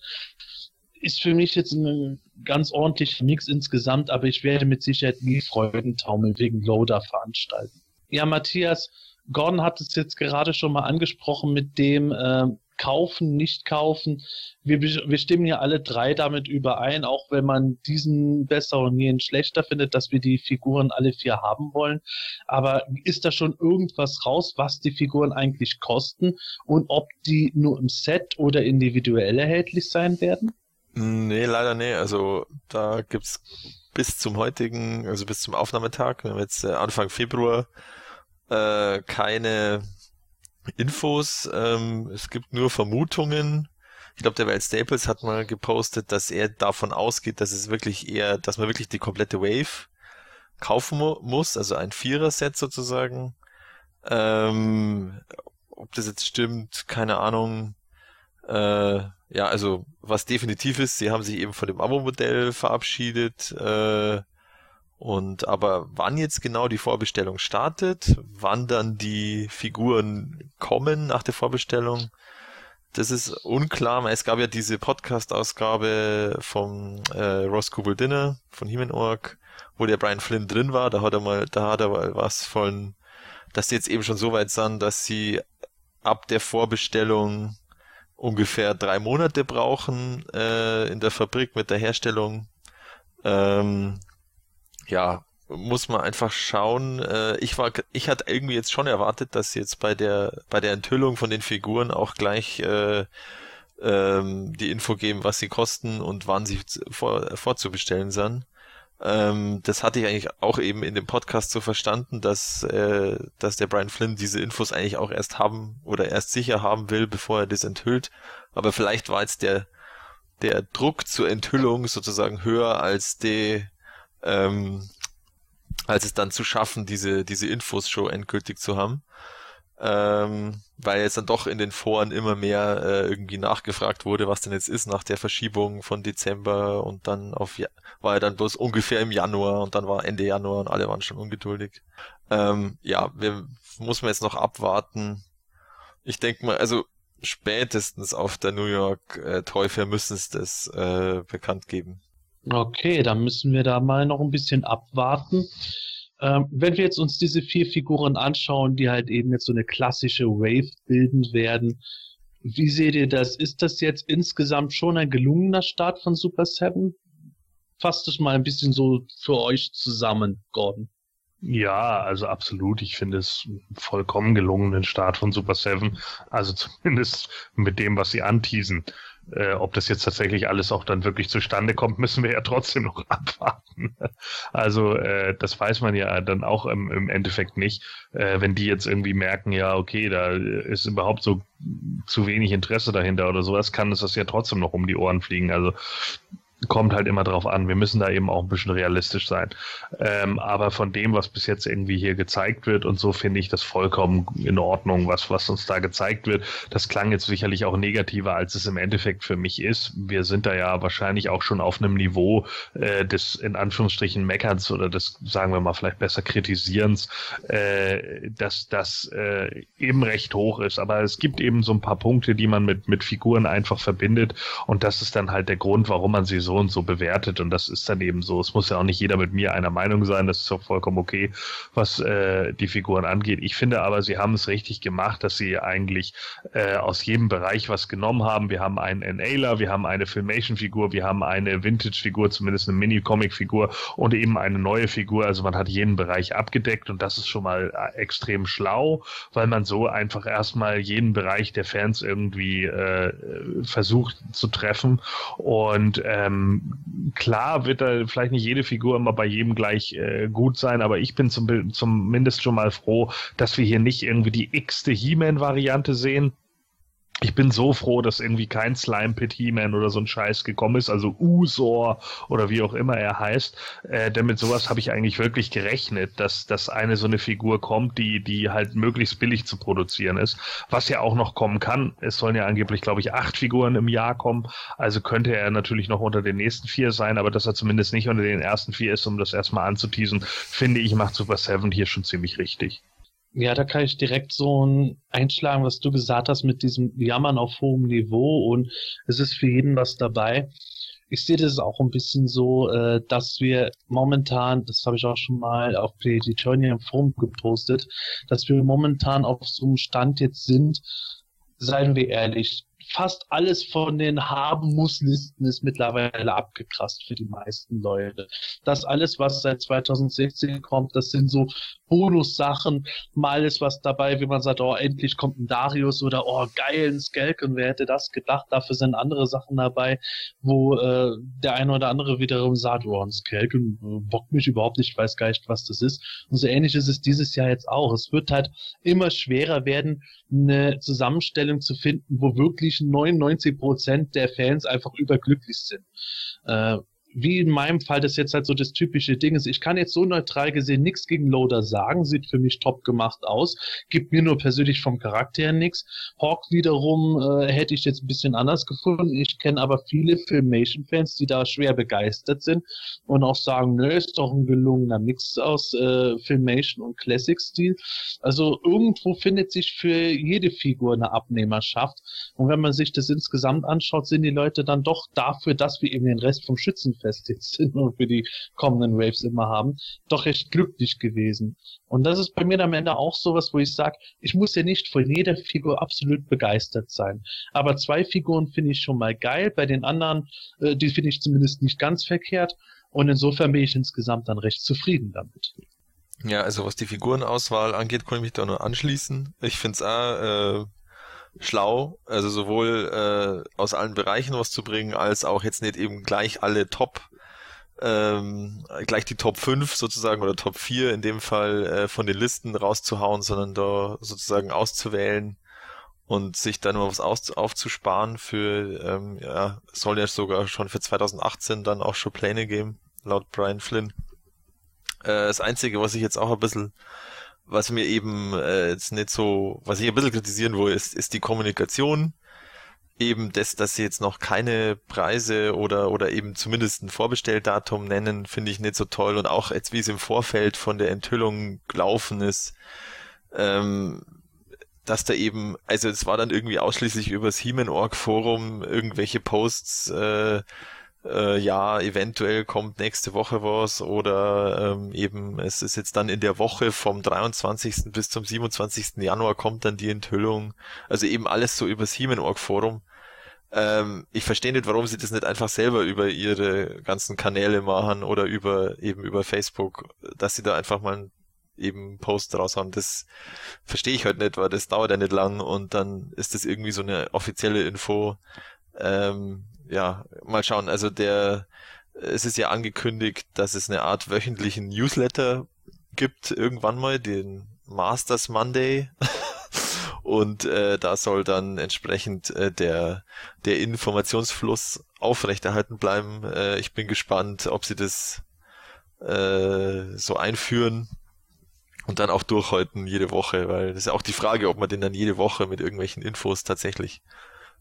Ist für mich jetzt ein ganz ordentlicher Mix insgesamt, aber ich werde mit Sicherheit nie Freudentaumel wegen Loader veranstalten. Ja, Matthias, Gordon hat es jetzt gerade schon mal angesprochen mit dem, äh, kaufen, nicht kaufen. Wir, wir stimmen ja alle drei damit überein, auch wenn man diesen besser und jenen schlechter findet, dass wir die Figuren alle vier haben wollen. Aber ist da schon irgendwas raus, was die Figuren eigentlich kosten und ob die nur im Set oder individuell erhältlich sein werden? Nee, leider nee. Also da gibt's bis zum heutigen, also bis zum Aufnahmetag, wir haben jetzt äh, Anfang Februar, äh, keine Infos. Ähm, es gibt nur Vermutungen. Ich glaube, der Wild Staples hat mal gepostet, dass er davon ausgeht, dass es wirklich eher, dass man wirklich die komplette Wave kaufen mu muss, also ein Vierer-Set sozusagen. Ähm, ob das jetzt stimmt, keine Ahnung. Äh, ja, also was definitiv ist, sie haben sich eben von dem Abo-Modell verabschiedet. Äh, und aber wann jetzt genau die Vorbestellung startet, wann dann die Figuren kommen nach der Vorbestellung, das ist unklar. Es gab ja diese Podcast-Ausgabe vom äh, Ross Kugel Dinner von Heman.org, wo der Brian Flynn drin war. Da hat er mal, da hat er mal was von, dass sie jetzt eben schon so weit sind, dass sie ab der Vorbestellung ungefähr drei Monate brauchen äh, in der Fabrik mit der Herstellung Ähm, ja, muss man einfach schauen. Äh, ich war, ich hatte irgendwie jetzt schon erwartet, dass jetzt bei der bei der Enthüllung von den Figuren auch gleich äh, ähm, die Info geben, was sie kosten und wann sie vor, vorzubestellen sind. Ähm, das hatte ich eigentlich auch eben in dem Podcast so verstanden, dass, äh, dass der Brian Flynn diese Infos eigentlich auch erst haben oder erst sicher haben will, bevor er das enthüllt. Aber vielleicht war jetzt der, der Druck zur Enthüllung sozusagen höher als die, ähm, als es dann zu schaffen, diese, diese Infos schon endgültig zu haben ähm, weil jetzt dann doch in den Foren immer mehr äh, irgendwie nachgefragt wurde, was denn jetzt ist nach der Verschiebung von Dezember und dann auf ja war er dann bloß ungefähr im Januar und dann war Ende Januar und alle waren schon ungeduldig. Ähm, ja, wir muss man jetzt noch abwarten. Ich denke mal, also spätestens auf der New York äh, Teufel müssen es das äh, bekannt geben. Okay, dann müssen wir da mal noch ein bisschen abwarten. Ähm, wenn wir jetzt uns diese vier Figuren anschauen, die halt eben jetzt so eine klassische Wave bilden werden, wie seht ihr das? Ist das jetzt insgesamt schon ein gelungener Start von Super Seven? Fasst es mal ein bisschen so für euch zusammen, Gordon. Ja, also absolut. Ich finde es vollkommen gelungen, den Start von Super Seven. Also zumindest mit dem, was sie anteasen. Äh, ob das jetzt tatsächlich alles auch dann wirklich zustande kommt, müssen wir ja trotzdem noch abwarten. Also äh, das weiß man ja dann auch im, im Endeffekt nicht. Äh, wenn die jetzt irgendwie merken, ja, okay, da ist überhaupt so zu wenig Interesse dahinter oder sowas, kann es das ja trotzdem noch um die Ohren fliegen. Also kommt halt immer drauf an. Wir müssen da eben auch ein bisschen realistisch sein. Ähm, aber von dem, was bis jetzt irgendwie hier gezeigt wird und so, finde ich das vollkommen in Ordnung, was, was uns da gezeigt wird. Das klang jetzt sicherlich auch negativer, als es im Endeffekt für mich ist. Wir sind da ja wahrscheinlich auch schon auf einem Niveau äh, des in Anführungsstrichen Meckerns oder des, sagen wir mal, vielleicht besser Kritisierens, äh, dass das äh, eben recht hoch ist. Aber es gibt eben so ein paar Punkte, die man mit, mit Figuren einfach verbindet und das ist dann halt der Grund, warum man sie so so und so bewertet und das ist dann eben so. Es muss ja auch nicht jeder mit mir einer Meinung sein, das ist auch vollkommen okay, was äh, die Figuren angeht. Ich finde aber, sie haben es richtig gemacht, dass sie eigentlich äh, aus jedem Bereich was genommen haben. Wir haben einen Enailer, wir haben eine Filmation-Figur, wir haben eine Vintage-Figur, zumindest eine Mini-Comic-Figur und eben eine neue Figur. Also man hat jeden Bereich abgedeckt und das ist schon mal äh, extrem schlau, weil man so einfach erstmal jeden Bereich der Fans irgendwie äh, versucht zu treffen und ähm, ähm, klar wird da vielleicht nicht jede Figur immer bei jedem gleich äh, gut sein, aber ich bin zum, zumindest schon mal froh, dass wir hier nicht irgendwie die x-te He-Man-Variante sehen, ich bin so froh, dass irgendwie kein Slime Pit He-Man oder so ein Scheiß gekommen ist, also Usor oder wie auch immer er heißt. Äh, denn mit sowas habe ich eigentlich wirklich gerechnet, dass, dass eine so eine Figur kommt, die, die halt möglichst billig zu produzieren ist. Was ja auch noch kommen kann. Es sollen ja angeblich, glaube ich, acht Figuren im Jahr kommen. Also könnte er natürlich noch unter den nächsten vier sein, aber dass er zumindest nicht unter den ersten vier ist, um das erstmal anzuteasen, finde ich, macht Super Seven hier schon ziemlich richtig. Ja, da kann ich direkt so ein einschlagen, was du gesagt hast mit diesem Jammern auf hohem Niveau und es ist für jeden was dabei. Ich sehe das auch ein bisschen so, äh, dass wir momentan, das habe ich auch schon mal auf Journey im Forum gepostet, dass wir momentan auf so einem Stand jetzt sind, seien wir ehrlich, fast alles von den Haben-Muss-Listen ist mittlerweile abgekrast für die meisten Leute. Das alles, was seit 2016 kommt, das sind so Bonus-Sachen. Mal ist was dabei, wie man sagt, oh, endlich kommt ein Darius oder oh, geil, ein Skelk und wer hätte das gedacht? Dafür sind andere Sachen dabei, wo äh, der eine oder andere wiederum sagt, oh, ein Skelk äh, bockt mich überhaupt nicht, weiß gar nicht, was das ist. Und so ähnlich ist es dieses Jahr jetzt auch. Es wird halt immer schwerer werden, eine Zusammenstellung zu finden, wo wirklich 99 Prozent der Fans einfach überglücklich sind. Äh, wie in meinem Fall das jetzt halt so das typische Ding ist. Ich kann jetzt so neutral gesehen nichts gegen Loader sagen, sieht für mich top gemacht aus, gibt mir nur persönlich vom Charakter her nichts. Hawk wiederum äh, hätte ich jetzt ein bisschen anders gefunden. Ich kenne aber viele Filmation-Fans, die da schwer begeistert sind und auch sagen, nö, ist doch ein gelungener Mix aus äh, Filmation und Classic-Stil. Also irgendwo findet sich für jede Figur eine Abnehmerschaft. Und wenn man sich das insgesamt anschaut, sind die Leute dann doch dafür, dass wir eben den Rest vom Schützen Fest sind und für die kommenden Waves immer haben, doch recht glücklich gewesen. Und das ist bei mir am Ende auch sowas, wo ich sage, ich muss ja nicht von jeder Figur absolut begeistert sein. Aber zwei Figuren finde ich schon mal geil, bei den anderen, äh, die finde ich zumindest nicht ganz verkehrt. Und insofern bin ich insgesamt dann recht zufrieden damit. Ja, also was die Figurenauswahl angeht, kann ich mich da nur anschließen. Ich finde es auch äh, schlau, also sowohl äh, aus allen Bereichen was zu bringen, als auch jetzt nicht eben gleich alle Top, ähm, gleich die Top 5 sozusagen oder Top 4 in dem Fall äh, von den Listen rauszuhauen, sondern da sozusagen auszuwählen und sich dann mal was aus, aufzusparen für, ähm, ja, soll ja sogar schon für 2018 dann auch schon Pläne geben, laut Brian Flynn. Äh, das Einzige, was ich jetzt auch ein bisschen, was mir eben äh, jetzt nicht so, was ich ein bisschen kritisieren will, ist, ist die Kommunikation. Eben das, dass sie jetzt noch keine Preise oder, oder eben zumindest ein Vorbestelldatum nennen, finde ich nicht so toll. Und auch jetzt, wie es im Vorfeld von der Enthüllung gelaufen ist, ähm, dass da eben, also es war dann irgendwie ausschließlich übers He-Man-Org Forum irgendwelche Posts, äh, äh, ja, eventuell kommt nächste Woche was oder ähm, eben es ist jetzt dann in der Woche vom 23. bis zum 27. Januar kommt dann die Enthüllung. Also eben alles so übers He-Man-Org Forum. Ähm, ich verstehe nicht, warum sie das nicht einfach selber über ihre ganzen Kanäle machen oder über eben über Facebook, dass sie da einfach mal eben Post raus haben. Das verstehe ich halt nicht, weil das dauert ja nicht lang und dann ist das irgendwie so eine offizielle Info. Ähm, ja, mal schauen. Also der, es ist ja angekündigt, dass es eine Art wöchentlichen Newsletter gibt irgendwann mal, den Masters Monday. und äh, da soll dann entsprechend äh, der der Informationsfluss aufrechterhalten bleiben. Äh, ich bin gespannt, ob sie das äh, so einführen und dann auch durchhalten jede Woche, weil das ist ja auch die Frage, ob man den dann jede Woche mit irgendwelchen Infos tatsächlich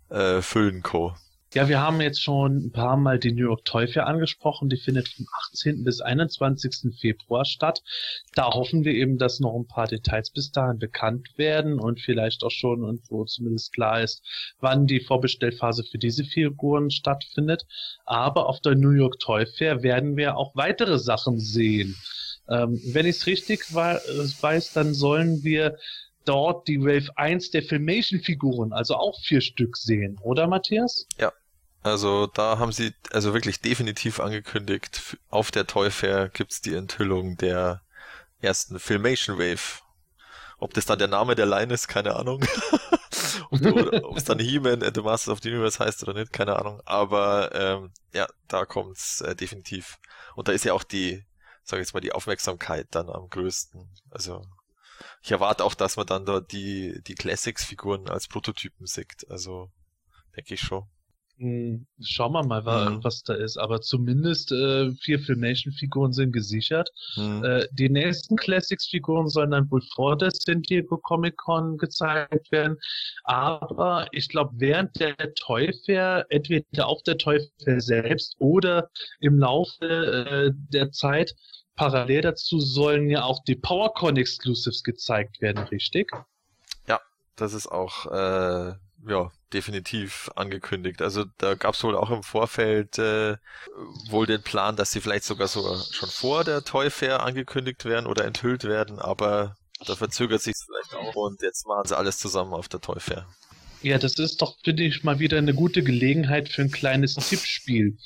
äh, füllen kann. Ja, wir haben jetzt schon ein paar Mal die New York Toy Fair angesprochen. Die findet vom 18. bis 21. Februar statt. Da hoffen wir eben, dass noch ein paar Details bis dahin bekannt werden und vielleicht auch schon und wo zumindest klar ist, wann die Vorbestellphase für diese Figuren stattfindet. Aber auf der New York Toy Fair werden wir auch weitere Sachen sehen. Ähm, wenn ich es richtig weiß, dann sollen wir dort die Wave 1 der Filmation-Figuren, also auch vier Stück sehen, oder Matthias? Ja. Also da haben sie also wirklich definitiv angekündigt, auf der Toy Fair gibt's die Enthüllung der ersten Filmation Wave. Ob das dann der Name der Line ist, keine Ahnung. ob es dann He-Man and the Masters of the Universe heißt oder nicht, keine Ahnung. Aber ähm, ja, da kommt's äh, definitiv. Und da ist ja auch die, sag ich jetzt mal, die Aufmerksamkeit dann am größten. Also ich erwarte auch, dass man dann da die, die Classics-Figuren als Prototypen sieht. Also, denke ich schon. Hm, schauen wir mal, mhm. was da ist. Aber zumindest äh, vier Filmation-Figuren sind gesichert. Mhm. Äh, die nächsten Classics-Figuren sollen dann wohl vor der San Diego Comic Con gezeigt werden. Aber ich glaube, während der Toy Fair, entweder auf der Toy Fair selbst oder im Laufe äh, der Zeit, parallel dazu sollen ja auch die PowerCon Exclusives gezeigt werden, richtig? Ja, das ist auch äh, ja definitiv angekündigt. Also da gab es wohl auch im Vorfeld äh, wohl den Plan, dass sie vielleicht sogar sogar schon vor der Toy Fair angekündigt werden oder enthüllt werden, aber da verzögert sich vielleicht auch und jetzt machen sie alles zusammen auf der Toy Fair. Ja, das ist doch, finde ich, mal wieder eine gute Gelegenheit für ein kleines Tippspiel.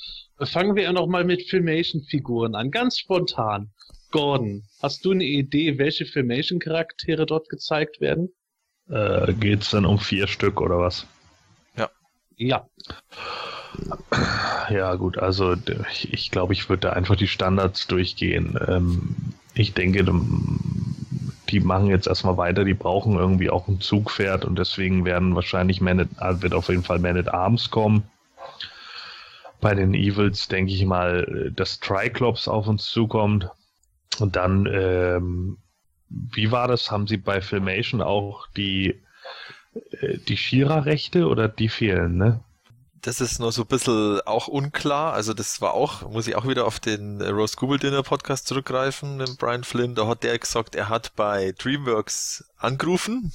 Fangen wir ja noch mal mit Filmation-Figuren an, ganz spontan. Gordon, hast du eine Idee, welche Filmation-Charaktere dort gezeigt werden? Äh, geht's dann um vier Stück oder was? Ja. Ja. Ja, gut, also ich, ich glaube, ich würde da einfach die Standards durchgehen. Ähm, ich denke, die machen jetzt erstmal weiter, die brauchen irgendwie auch ein Zugpferd und deswegen werden wahrscheinlich Man at, wird auf jeden Fall Man at Arms kommen bei den Evils denke ich mal, dass Triclops auf uns zukommt. Und dann, ähm, wie war das? Haben sie bei Filmation auch die, äh, die Shira-Rechte oder die fehlen, ne? Das ist nur so ein bisschen auch unklar. Also das war auch, muss ich auch wieder auf den Rose Google Dinner Podcast zurückgreifen mit Brian Flynn. Da hat der gesagt, er hat bei DreamWorks angerufen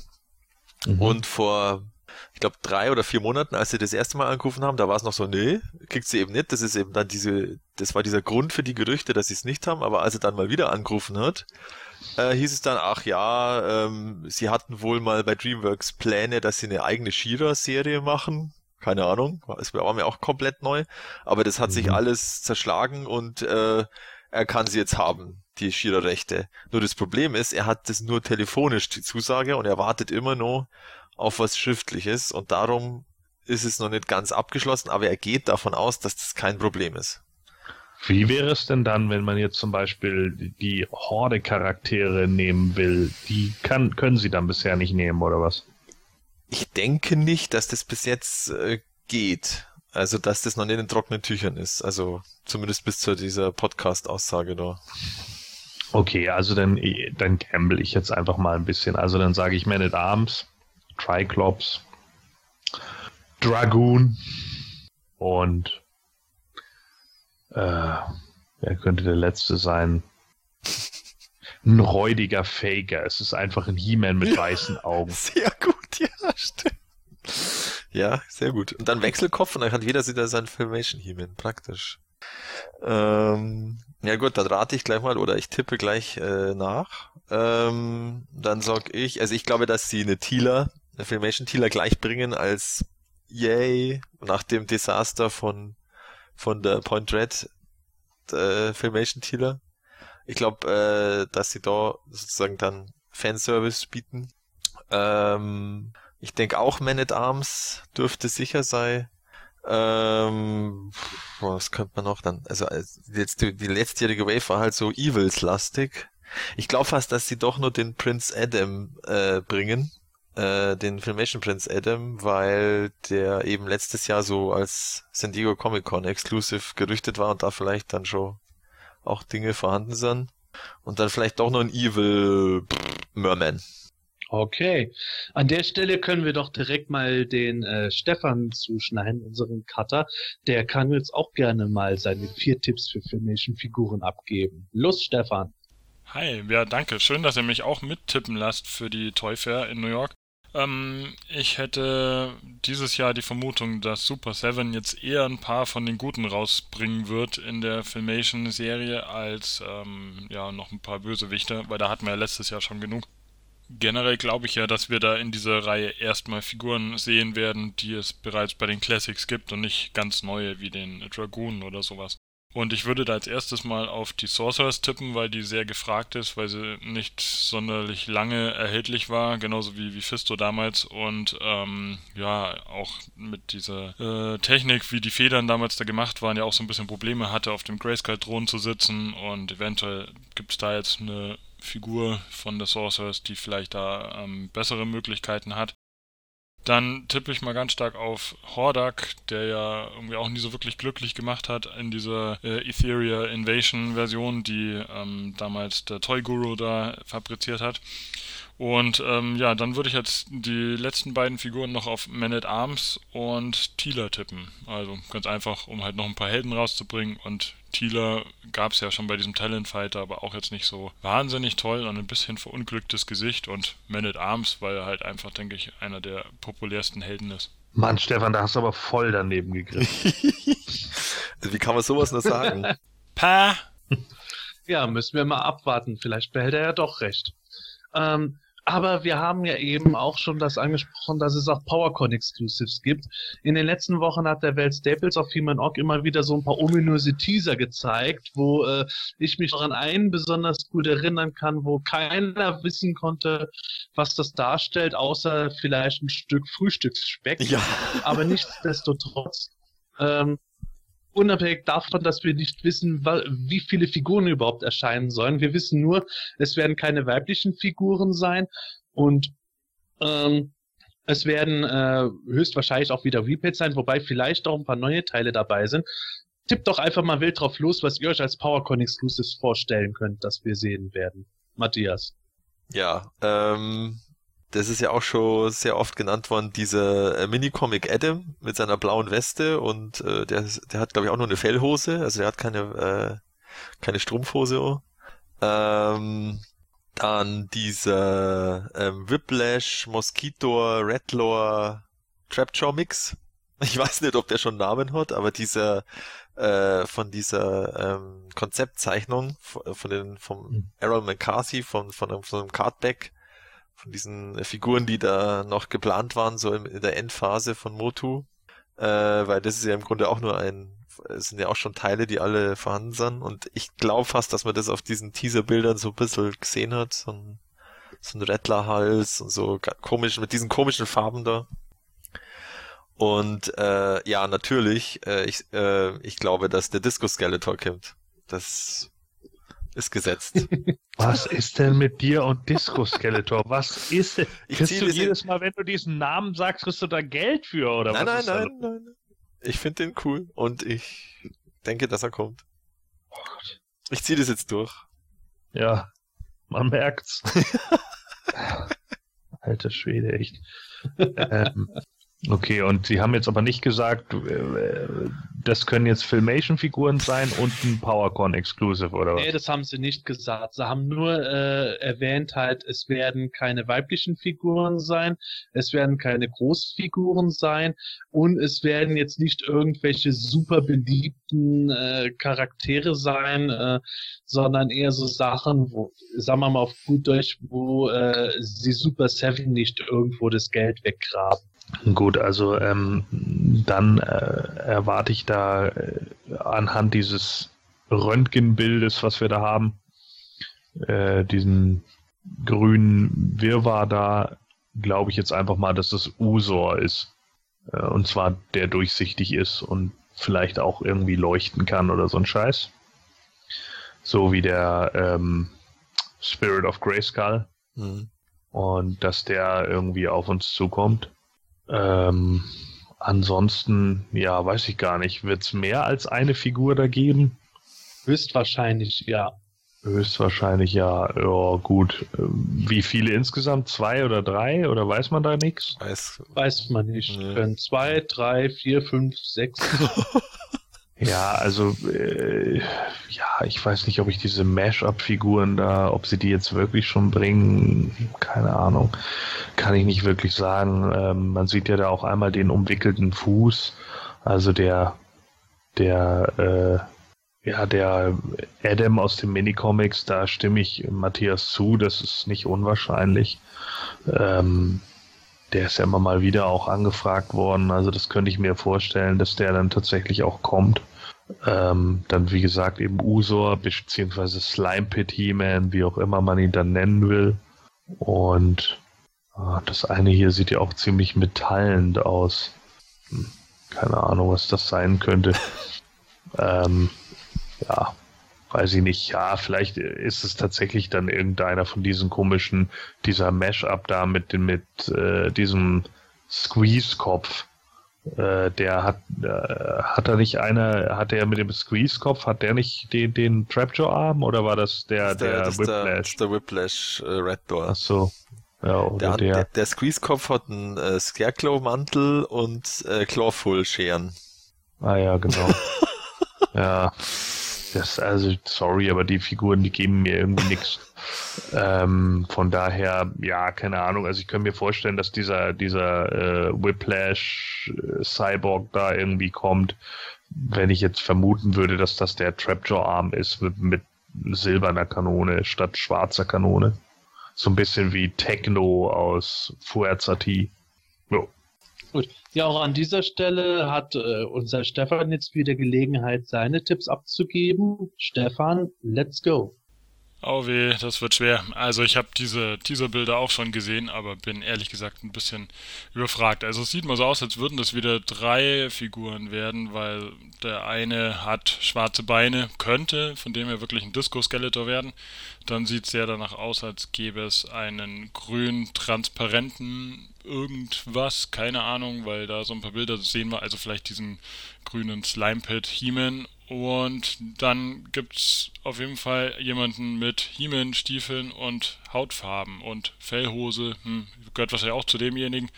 mhm. und vor ich glaube, drei oder vier Monaten, als sie das erste Mal angerufen haben, da war es noch so, nee, kriegt sie eben nicht. Das ist eben dann diese, das war dieser Grund für die Gerüchte, dass sie es nicht haben. Aber als er dann mal wieder angerufen hat, äh, hieß es dann, ach ja, ähm, sie hatten wohl mal bei DreamWorks Pläne, dass sie eine eigene Shira-Serie machen. keine Ahnung, es war mir auch komplett neu, aber das hat mhm. sich alles zerschlagen und äh, er kann sie jetzt haben, die Shira-Rechte. Nur das Problem ist, er hat das nur telefonisch, die Zusage, und er wartet immer noch auf was Schriftliches und darum ist es noch nicht ganz abgeschlossen, aber er geht davon aus, dass das kein Problem ist. Wie wäre es denn dann, wenn man jetzt zum Beispiel die Horde-Charaktere nehmen will? Die kann, können sie dann bisher nicht nehmen, oder was? Ich denke nicht, dass das bis jetzt äh, geht. Also, dass das noch nicht in trockenen Tüchern ist. Also, zumindest bis zu dieser Podcast-Aussage da. Okay, also dann, dann gamble ich jetzt einfach mal ein bisschen. Also dann sage ich Man at Arms, Triclops, Dragoon und äh, wer könnte der letzte sein? Ein räudiger Faker. Es ist einfach ein He-Man mit weißen Augen. Sehr gut, ja, stimmt. Ja, sehr gut. Und dann Wechselkopf und dann hat jeder wieder sein Filmation He-Man. Praktisch. Ähm, ja gut, dann rate ich gleich mal oder ich tippe gleich äh, nach. Ähm, dann sag ich, also ich glaube, dass sie eine eine Filmation Tealer gleich bringen als Yay nach dem Desaster von von der Point Red äh, Filmation Tealer. Ich glaube, äh, dass sie da sozusagen dann Fanservice bieten. Ähm, ich denke auch Man at Arms dürfte sicher sein. Ähm, was könnte man noch dann? Also jetzt die, die letztjährige Wave war halt so Evils-lastig. Ich glaube fast, dass sie doch nur den Prince Adam äh, bringen, äh, den Filmation Prince Adam, weil der eben letztes Jahr so als San Diego Comic Con Exclusive gerüchtet war und da vielleicht dann schon auch Dinge vorhanden sind. Und dann vielleicht doch noch ein Evil Merman. Okay. An der Stelle können wir doch direkt mal den äh, Stefan zuschneiden, unseren Cutter. Der kann jetzt auch gerne mal seine vier Tipps für Filmation-Figuren abgeben. Los, Stefan. Hi, ja, danke. Schön, dass ihr mich auch mittippen lasst für die Toy Fair in New York. Ähm, ich hätte dieses Jahr die Vermutung, dass Super Seven jetzt eher ein paar von den Guten rausbringen wird in der Filmation-Serie als ähm, ja noch ein paar Bösewichte, weil da hatten wir ja letztes Jahr schon genug generell glaube ich ja, dass wir da in dieser Reihe erstmal Figuren sehen werden, die es bereits bei den Classics gibt und nicht ganz neue wie den Dragoon oder sowas. Und ich würde da als erstes mal auf die Sorcerers tippen, weil die sehr gefragt ist, weil sie nicht sonderlich lange erhältlich war, genauso wie, wie Fisto damals. Und ähm, ja, auch mit dieser äh, Technik, wie die Federn damals da gemacht waren, ja auch so ein bisschen Probleme hatte, auf dem Grayskull-Thron zu sitzen. Und eventuell gibt es da jetzt eine Figur von der Sorceress, die vielleicht da ähm, bessere Möglichkeiten hat. Dann tippe ich mal ganz stark auf Hordak, der ja irgendwie auch nie so wirklich glücklich gemacht hat in dieser äh, Etheria Invasion Version, die ähm, damals der Toy Guru da fabriziert hat. Und ähm, ja, dann würde ich jetzt die letzten beiden Figuren noch auf Man at Arms und Thieler tippen. Also ganz einfach, um halt noch ein paar Helden rauszubringen. Und Thieler gab es ja schon bei diesem Talent Fighter, aber auch jetzt nicht so wahnsinnig toll und ein bisschen verunglücktes Gesicht. Und Man at Arms, weil er halt einfach, denke ich, einer der populärsten Helden ist. Mann, Stefan, da hast du aber voll daneben gegriffen. Wie kann man sowas nur sagen? Pah! Ja, müssen wir mal abwarten. Vielleicht behält er ja doch recht. Ähm, aber wir haben ja eben auch schon das angesprochen, dass es auch PowerCon Exclusives gibt. In den letzten Wochen hat der Welt Staples auf He-Man Org immer wieder so ein paar ominöse Teaser gezeigt, wo äh, ich mich an einen besonders gut erinnern kann, wo keiner wissen konnte, was das darstellt, außer vielleicht ein Stück Frühstücksspeck. Ja. Aber nichtsdestotrotz ähm, unabhängig davon, dass wir nicht wissen, wie viele Figuren überhaupt erscheinen sollen. Wir wissen nur, es werden keine weiblichen Figuren sein und ähm, es werden äh, höchstwahrscheinlich auch wieder Repads sein, wobei vielleicht auch ein paar neue Teile dabei sind. Tippt doch einfach mal wild drauf los, was ihr euch als PowerCon Exclusives vorstellen könnt, dass wir sehen werden. Matthias. Ja, ähm, das ist ja auch schon sehr oft genannt worden, dieser äh, Mini-Comic Adam mit seiner blauen Weste und äh, der, der hat, glaube ich, auch nur eine Fellhose, also der hat keine, äh, keine Strumpfhose. Ähm, dann dieser ähm, Whiplash, Mosquito, Redlore, Trapjaw Mix. Ich weiß nicht, ob der schon Namen hat, aber dieser äh, von dieser ähm, Konzeptzeichnung von den vom hm. Errol McCarthy von von von einem Cardback von diesen Figuren, die da noch geplant waren, so in der Endphase von Motu. äh, weil das ist ja im Grunde auch nur ein, es sind ja auch schon Teile, die alle vorhanden sind und ich glaube fast, dass man das auf diesen Teaser-Bildern so ein bisschen gesehen hat, so ein, so ein Rattlerhals und so komisch, mit diesen komischen Farben da. Und äh, ja, natürlich, äh, ich, äh, ich glaube, dass der Disco Skeletor kommt. Das ist gesetzt. Was ist denn mit dir und Disco Skeletor? Was ist denn? Ich Kriegst du jedes Mal, wenn du diesen Namen sagst, kriegst du da Geld für oder nein, was? nein, nein, nein, nein. Ich finde den cool und ich denke, dass er kommt. Ich ziehe das jetzt durch. Ja, man merkt's. Alter Schwede, echt. ähm, okay, und Sie haben jetzt aber nicht gesagt, äh, das können jetzt Filmation-Figuren sein und ein PowerCon Exclusive oder was? Nee, das haben sie nicht gesagt. Sie haben nur äh, erwähnt halt, es werden keine weiblichen Figuren sein, es werden keine Großfiguren sein und es werden jetzt nicht irgendwelche super beliebten äh, Charaktere sein, äh, sondern eher so Sachen, wo, sagen wir mal auf gut Deutsch, wo äh, sie Super Seven nicht irgendwo das Geld weggraben. Gut, also ähm, dann äh, erwarte ich da äh, anhand dieses Röntgenbildes, was wir da haben, äh, diesen grünen Wirrwarr da, glaube ich jetzt einfach mal, dass das Usor ist. Äh, und zwar der durchsichtig ist und vielleicht auch irgendwie leuchten kann oder so ein Scheiß. So wie der ähm, Spirit of Grayskull Mhm. und dass der irgendwie auf uns zukommt. Ähm, ansonsten, ja, weiß ich gar nicht. Wird es mehr als eine Figur da geben? Höchstwahrscheinlich, ja. Höchstwahrscheinlich ja. Ja, gut. Wie viele insgesamt? Zwei oder drei? Oder weiß man da nichts? Weiß. Weiß man nicht. Nee. Können zwei, drei, vier, fünf, sechs. Ja, also, äh, ja, ich weiß nicht, ob ich diese Mash-up-Figuren da, ob sie die jetzt wirklich schon bringen. Keine Ahnung. Kann ich nicht wirklich sagen. Ähm, man sieht ja da auch einmal den umwickelten Fuß. Also der, der, äh, ja, der Adam aus den Minicomics, da stimme ich Matthias zu, das ist nicht unwahrscheinlich. Ähm, der ist ja immer mal wieder auch angefragt worden, also das könnte ich mir vorstellen, dass der dann tatsächlich auch kommt. Ähm, dann, wie gesagt, eben Usor, beziehungsweise Slime Pit He-Man, wie auch immer man ihn dann nennen will. Und ah, das eine hier sieht ja auch ziemlich metallend aus. Hm, keine Ahnung, was das sein könnte. ähm, ja, weiß ich nicht. Ja, vielleicht ist es tatsächlich dann irgendeiner von diesen komischen, dieser Mash-up da mit, mit äh, diesem Squeeze-Kopf. Äh, der hat, äh, hat er nicht einer, hat er mit dem Squeeze-Kopf, hat der nicht den, den Trapjaw-Arm oder war das der, Das der, das der, das Whiplash? ist der Whiplash äh, Red Door. Ach so. Ja, oder Der, der. der, der Squeeze-Kopf hat einen äh, Scarecrow-Mantel und äh, Clawful-Scheren. Ah ja, genau. ja. Das, also, sorry, aber die Figuren, die geben mir irgendwie nichts. Ähm, von daher, ja, keine Ahnung. Also ich kann mir vorstellen, dass dieser, dieser äh, Whiplash äh, Cyborg da irgendwie kommt. Wenn ich jetzt vermuten würde, dass das der Trapjaw-Arm ist mit, mit silberner Kanone statt schwarzer Kanone. So ein bisschen wie Techno aus Fuerza T. Jo. Gut. Ja, auch an dieser Stelle hat äh, unser Stefan jetzt wieder Gelegenheit, seine Tipps abzugeben. Stefan, let's go. Oh weh, das wird schwer. Also ich habe diese Teaserbilder auch schon gesehen, aber bin ehrlich gesagt ein bisschen überfragt. Also es sieht mal so aus, als würden das wieder drei Figuren werden, weil der eine hat schwarze Beine, könnte von dem her wirklich ein Disco-Skeletor werden. Dann sieht es sehr danach aus, als gäbe es einen grün transparenten irgendwas, keine Ahnung, weil da so ein paar Bilder sehen wir, also vielleicht diesen grünen Slime Pit He-Man und dann gibt's auf jeden Fall jemanden mit He-Man-Stiefeln und Hautfarben und Fellhose, hm, gehört wahrscheinlich auch zu demjenigen.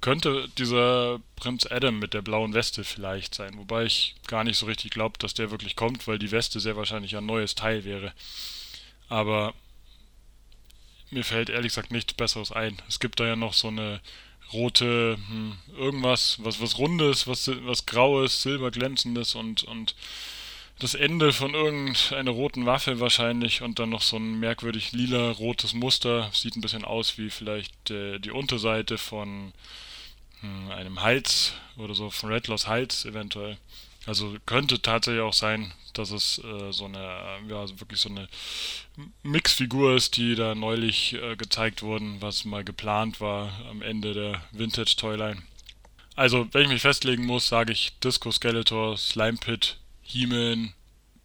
Könnte dieser Prinz Adam mit der blauen Weste vielleicht sein, wobei ich gar nicht so richtig glaube, dass der wirklich kommt, weil die Weste sehr wahrscheinlich ein neues Teil wäre. Aber mir fällt ehrlich gesagt nichts Besseres ein. Es gibt da ja noch so eine rote, hm, irgendwas, was, was Rundes, was, was Graues, Silberglänzendes und, und das Ende von irgendeiner roten Waffe wahrscheinlich und dann noch so ein merkwürdig lila rotes Muster. Sieht ein bisschen aus wie vielleicht äh, die Unterseite von hm, einem Hals oder so, von Redlaws Hals eventuell. Also könnte tatsächlich auch sein, dass es äh, so eine, ja, also wirklich so eine Mixfigur ist, die da neulich äh, gezeigt wurden, was mal geplant war am Ende der Vintage Toyline. Also, wenn ich mich festlegen muss, sage ich Disco Skeletor, Slime Pit, He-Man,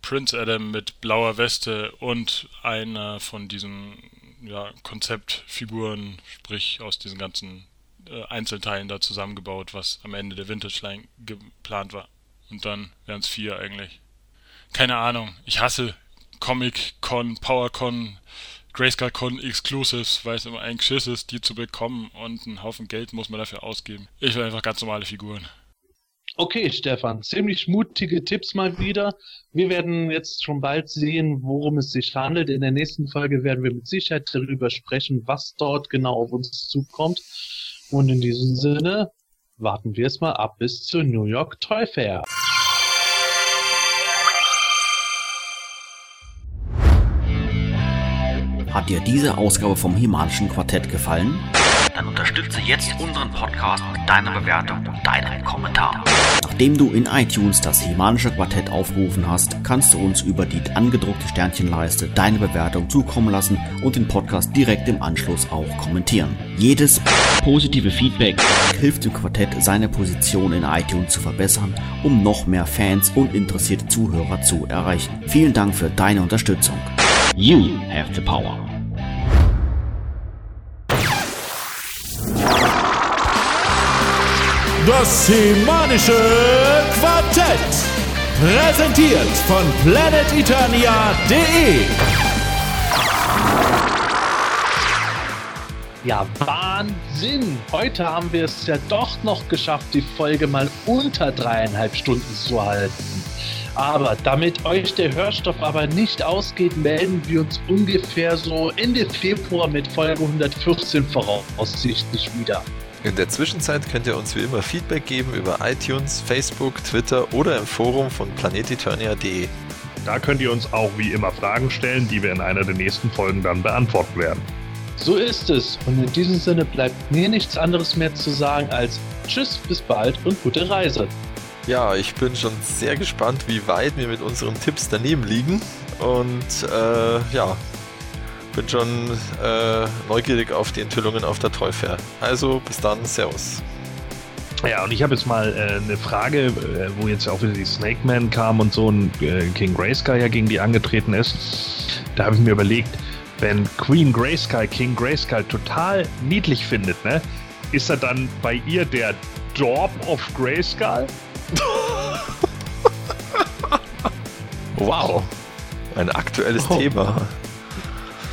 Prince Adam mit blauer Weste und einer von diesen ja, Konzeptfiguren, sprich aus diesen ganzen äh, Einzelteilen da zusammengebaut, was am Ende der Vintage Line geplant war. Und dann wären es vier eigentlich. Keine Ahnung. Ich hasse Comic-Con, Power-Con, Grayscale-Con Exclusives, weil es immer ein Geschiss ist, die zu bekommen und einen Haufen Geld muss man dafür ausgeben. Ich will einfach ganz normale Figuren. Okay, Stefan, ziemlich mutige Tipps mal wieder. Wir werden jetzt schon bald sehen, worum es sich handelt. In der nächsten Folge werden wir mit Sicherheit darüber sprechen, was dort genau auf uns zukommt. Und in diesem Sinne, warten wir es mal ab bis zur New York Toy Fair. Hat dir diese Ausgabe vom Himalischen Quartett gefallen? Dann unterstütze jetzt unseren Podcast mit deiner Bewertung und deinem Kommentar. Nachdem du in iTunes das Himanische Quartett aufgerufen hast, kannst du uns über die angedruckte Sternchenleiste deine Bewertung zukommen lassen und den Podcast direkt im Anschluss auch kommentieren. Jedes positive Feedback hilft dem Quartett, seine Position in iTunes zu verbessern, um noch mehr Fans und interessierte Zuhörer zu erreichen. Vielen Dank für deine Unterstützung. You have the power. Das Semanische Quartett. Präsentiert von planeteternia.de. Ja, Wahnsinn! Heute haben wir es ja doch noch geschafft, die Folge mal unter dreieinhalb Stunden zu halten. Aber damit euch der Hörstoff aber nicht ausgeht, melden wir uns ungefähr so Ende Februar mit Folge 114 voraussichtlich wieder. In der Zwischenzeit könnt ihr uns wie immer Feedback geben über iTunes, Facebook, Twitter oder im Forum von planeteternia.de. Da könnt ihr uns auch wie immer Fragen stellen, die wir in einer der nächsten Folgen dann beantworten werden. So ist es. Und in diesem Sinne bleibt mir nichts anderes mehr zu sagen als Tschüss, bis bald und gute Reise. Ja, ich bin schon sehr gespannt, wie weit wir mit unseren Tipps daneben liegen. Und äh, ja, bin schon äh, neugierig auf die Enthüllungen auf der Toy. Also bis dann, Servus. Ja, und ich habe jetzt mal äh, eine Frage, äh, wo jetzt auch wieder die Snake Man kam und so ein äh, King Grayskull ja gegen die angetreten ist. Da habe ich mir überlegt, wenn Queen Grayskull King Grayskull total niedlich findet, ne, ist er dann bei ihr der Dorp of Grayskull? wow. Ein aktuelles oh. Thema.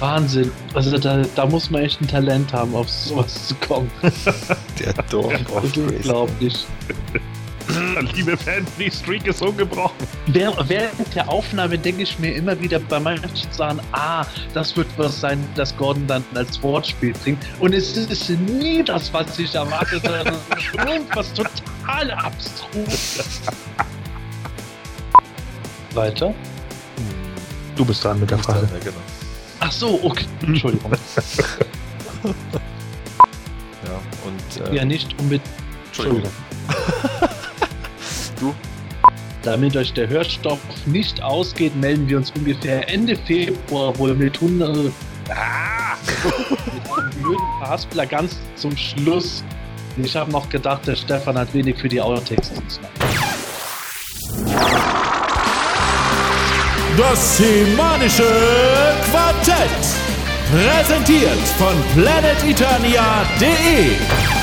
Wahnsinn. Also da, da, muss man echt ein Talent haben, auf sowas zu kommen. Der Dorf of Unglaublich. Liebe Fans, die Streak ist ungebrochen. Während der Aufnahme denke ich mir immer wieder bei manchen Sachen, ah, das wird was sein, das Gordon dann als Wortspiel bringt. Und es ist nie das, was ich erwartet habe. irgendwas total abstrus. Weiter? Du bist dran mit der Frage. Dran, ja, genau. Ach so, okay. Entschuldigung. ja, und. Äh, ja, nicht unbedingt. Entschuldigung. du? Damit euch der Hörstoff nicht ausgeht, melden wir uns ungefähr Ende Februar wohl mit 100. Ah! mit einem blöden Verhaspler ganz zum Schluss. Ich habe noch gedacht, der Stefan hat wenig für die Outtakes Das Semanische Quartett. Präsentiert von planeteternia.de.